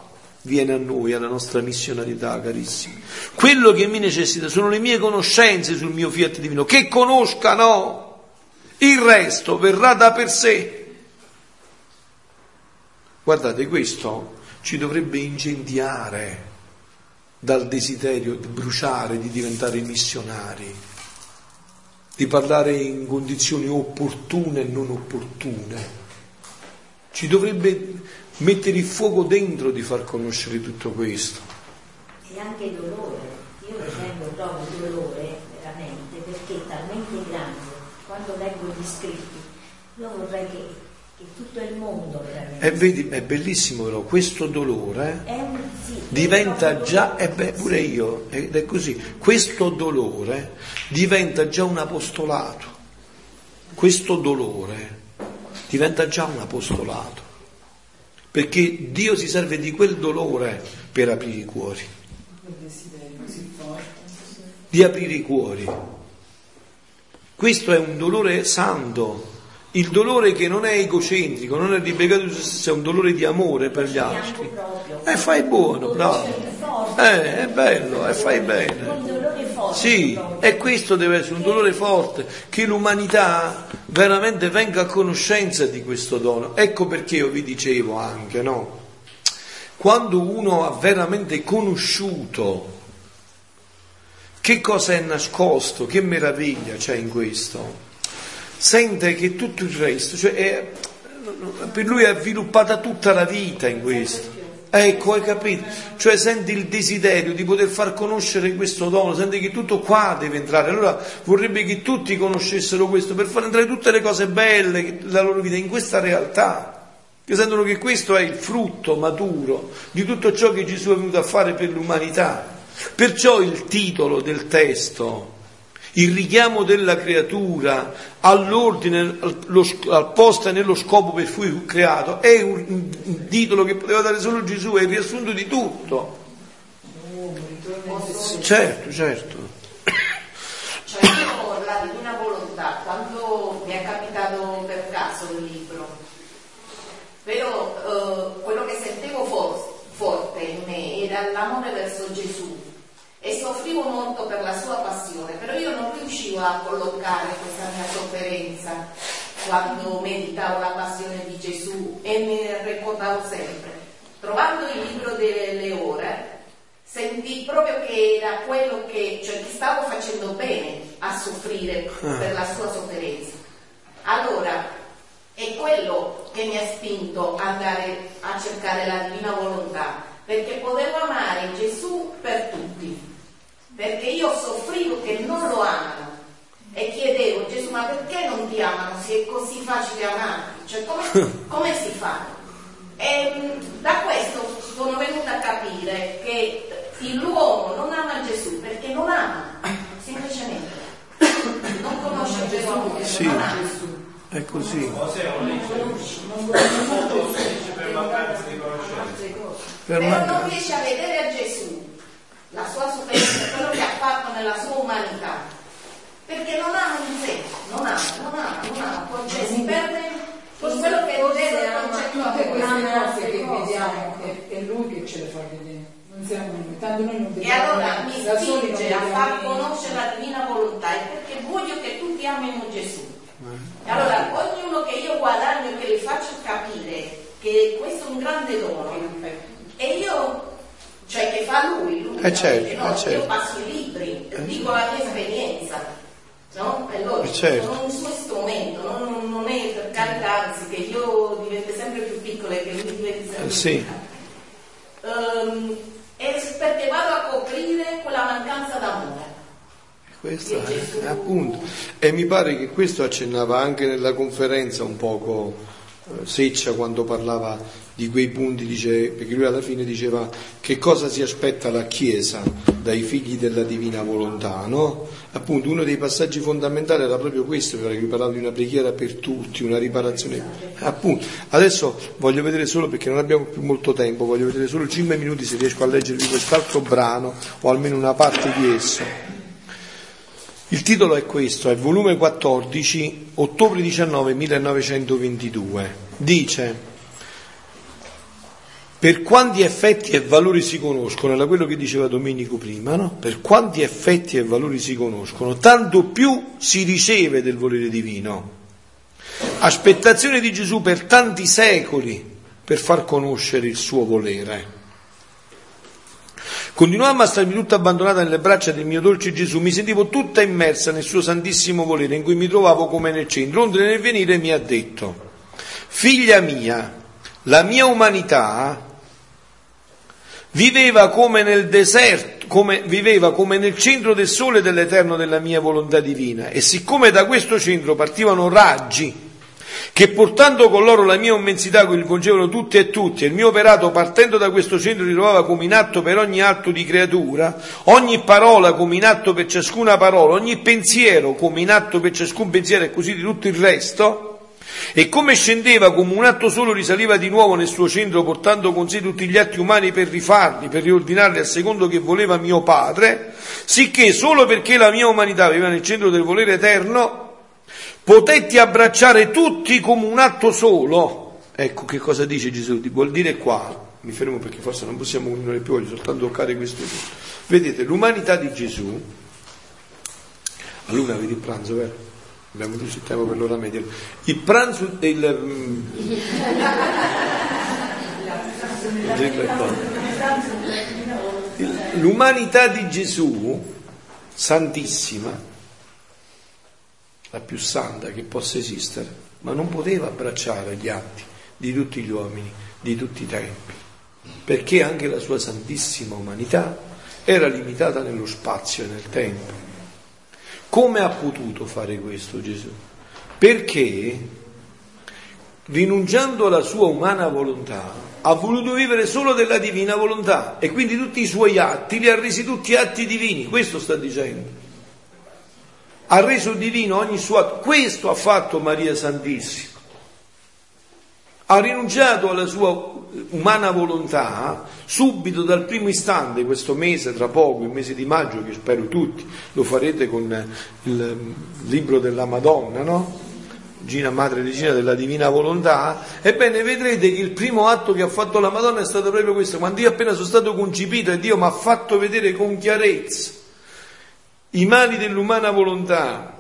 viene a noi, alla nostra missionarietà, carissimi, quello che mi necessita sono le mie conoscenze sul mio fiat divino, che conoscano, il resto verrà da per sé. Guardate, questo ci dovrebbe incendiare dal desiderio di bruciare, di diventare missionari, di parlare in condizioni opportune e non opportune. Ci dovrebbe mettere il fuoco dentro di far conoscere tutto questo. E anche dolore. Io per esempio provo dolore veramente perché è talmente grande. Quando leggo gli scritti, io vorrei che, che tutto il mondo veramente. E vedi, è bellissimo però, questo dolore È un, sì, diventa proprio già, e beh pure io, ed è così, questo dolore diventa già un apostolato, questo dolore diventa già un apostolato, perché Dio si serve di quel dolore per aprire i cuori, di aprire i cuori. Questo è un dolore santo, il dolore che non è egocentrico, non è se stesso, è un dolore di amore per gli altri. E fai buono, bravo. Eh, è bello, e fai bene. Sì, e questo deve essere un dolore forte, che l'umanità veramente venga a conoscenza di questo dono. Ecco perché io vi dicevo anche, no? Quando uno ha veramente conosciuto che cosa è nascosto, che meraviglia c'è in questo, sente che tutto il resto, cioè è- per lui è sviluppata tutta la vita in questo. Ecco, hai capito? Cioè senti il desiderio di poter far conoscere questo dono, sente che tutto qua deve entrare. Allora vorrebbe che tutti conoscessero questo per far entrare tutte le cose belle della loro vita in questa realtà. Che sentono che questo è il frutto maturo di tutto ciò che Gesù è venuto a fare per l'umanità. Perciò il titolo del testo il richiamo della creatura all'ordine, al, e nello scopo per cui fu creato, è un, titolo che poteva dare solo Gesù, è il riassunto di tutto. Certo, certo. Cioè io la divina volontà, quando mi è capitato per caso il libro, però eh, quello che sentivo for- forte in me era l'amore verso Gesù e soffrivo molto per la sua passione, però io non riuscivo a collocare questa mia sofferenza quando meditavo la passione di Gesù e mi ricordavo sempre. Trovando il libro delle ore, sentì proprio che era quello che, cioè che stavo facendo bene a soffrire per la sua sofferenza. Allora, è quello che mi ha spinto ad andare a cercare la divina volontà, perché potevo amare Gesù per tutti, perché io soffrivo che non lo amano e chiedevo Gesù ma perché non ti amano se è così facile amarti? Cioè come, <laughs> come si fa? E mh, da questo sono venuta a capire che l'uomo non ama Gesù perché non ama, semplicemente. Non conosce Gesù, Sì. non ama. È così. Un legge? non conosci, per mancanza di conoscenza. Però non riesce a vedere a Gesù la sua sofferenza, quello che ha fatto nella sua umanità, perché non ama in sé, non ama, non ama, non ama, poi cioè, si perde in quello che il concetto tutte queste ama cose che vediamo è, è lui che ce le fa vedere. Non siamo noi tanto noi non E vediamo allora mi spinge a far conoscere la divina volontà è perché voglio che tutti amino Gesù. E allora ognuno che io guadagno, che le faccio capire che questo è un grande dono e io, cioè che fa lui, lui Eh certo, no? eh certo. io passo i libri, dico la mia esperienza, no? E loro Eh certo. sono un suo strumento, non, non è per carità, anzi che io diventi sempre più piccola e che lui diventi sempre Eh, più sì. Ehm, è perché vado a coprire quella mancanza d'amore. Questo è, appunto. E mi pare che questo accennava anche nella conferenza un poco eh, Seccia quando parlava di quei punti, dice, perché lui alla fine diceva che cosa si aspetta la Chiesa dai figli della divina volontà, no? Appunto uno dei passaggi fondamentali era proprio questo, perché lui parlava di una preghiera per tutti, una riparazione. Appunto, adesso voglio vedere solo, perché non abbiamo più molto tempo, voglio vedere solo 5 minuti se riesco a leggervi quest'altro brano o almeno una parte di esso. Il titolo è questo, è volume 14, ottobre 19 1922. Dice, per quanti effetti e valori si conoscono, era quello che diceva Domenico prima, no? Per quanti effetti e valori si conoscono, tanto più si riceve del volere divino. Aspettazione di Gesù per tanti secoli per far conoscere il suo volere. Continuammo a starmi tutta abbandonata nelle braccia del mio dolce Gesù, mi sentivo tutta immersa nel suo santissimo volere in cui mi trovavo come nel centro, onde nel venire mi ha detto, figlia mia, la mia umanità viveva come nel deserto, come, viveva come nel centro del sole dell'eterno della mia volontà divina. E siccome da questo centro partivano raggi che portando con loro la mia immensità coinvolgevano tutti e tutti, e il mio operato partendo da questo centro si trovava come in atto per ogni atto di creatura, ogni parola come in atto per ciascuna parola, ogni pensiero come in atto per ciascun pensiero e così di tutto il resto, e come scendeva come un atto solo risaliva di nuovo nel suo centro portando con sé tutti gli atti umani per rifarli, per riordinarli a secondo che voleva mio padre, sicché solo perché la mia umanità viveva nel centro del volere eterno, potetti abbracciare tutti come un atto solo. Ecco che cosa dice Gesù, vuol dire qua, mi fermo perché forse non possiamo continuare più, voglio soltanto toccare questo punto. Vedete, l'umanità di Gesù, a luna vedi il pranzo, vero? Abbiamo giusto il tempo per l'ora media. Il pranzo, il, mm, l'umanità di Gesù, santissima, la più santa che possa esistere, ma non poteva abbracciare gli atti di tutti gli uomini, di tutti i tempi, perché anche la sua santissima umanità era limitata nello spazio e nel tempo. Come ha potuto fare questo Gesù? Perché, rinunciando alla sua umana volontà, ha voluto vivere solo della divina volontà e quindi tutti i suoi atti li ha resi tutti atti divini, questo sta dicendo ha reso divino ogni suo atto. Questo ha fatto Maria Santissima. ha rinunciato alla sua umana volontà subito dal primo istante, questo mese, tra poco, il mese di maggio, che spero tutti lo farete con il libro della Madonna, no? Gina Madre Regina della Divina Volontà, ebbene vedrete che il primo atto che ha fatto la Madonna è stato proprio questo, quando io appena sono stato concepito e Dio mi ha fatto vedere con chiarezza i mali dell'umana volontà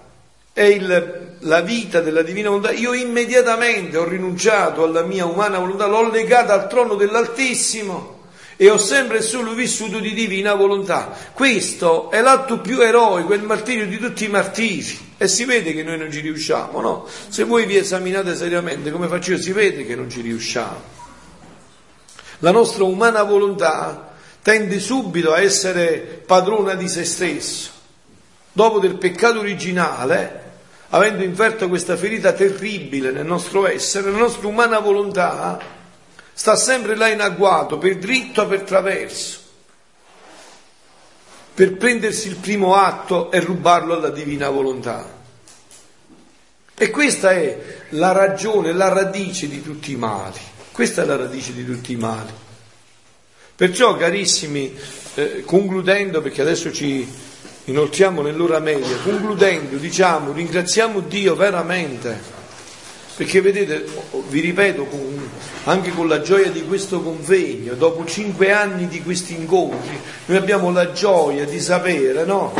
e il, la vita della divina volontà, io immediatamente ho rinunciato alla mia umana volontà, l'ho legata al trono dell'Altissimo e ho sempre e solo vissuto di divina volontà. Questo è l'atto più eroico, il martirio di tutti i martiri. E si vede che noi non ci riusciamo, no? Se voi vi esaminate seriamente come faccio io, si vede che non ci riusciamo. La nostra umana volontà tende subito a essere padrona di se stesso. Dopo del peccato originale, avendo inferto questa ferita terribile nel nostro essere, la nostra umana volontà sta sempre là in agguato, per dritto o per traverso, per prendersi il primo atto e rubarlo alla divina volontà. E questa è la ragione, la radice di tutti i mali. Questa è la radice di tutti i mali. Perciò, carissimi, eh, concludendo, perché adesso ci inoltriamo nell'ora media, concludendo, diciamo, ringraziamo Dio veramente perché vedete, vi ripeto, anche con la gioia di questo convegno, dopo cinque anni di questi incontri, noi abbiamo la gioia di sapere, no?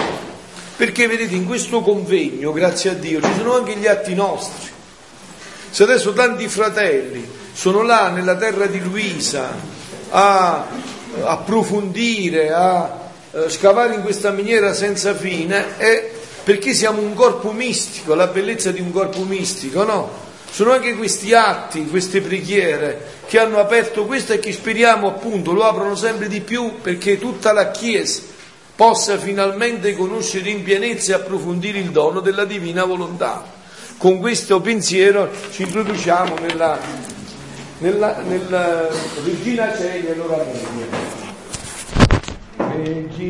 Perché vedete, in questo convegno, grazie a Dio, ci sono anche gli atti nostri. Se adesso tanti fratelli sono là nella terra di Luisa a approfondire, a scavare in questa miniera senza fine, è perché siamo un corpo mistico, la bellezza di un corpo mistico, no? Sono anche questi atti, queste preghiere che hanno aperto questo e che speriamo appunto lo aprono sempre di più perché tutta la Chiesa possa finalmente conoscere in pienezza e approfondire il dono della divina volontà. Con questo pensiero ci introduciamo nella, nella, nella Regina Celia l'ora media.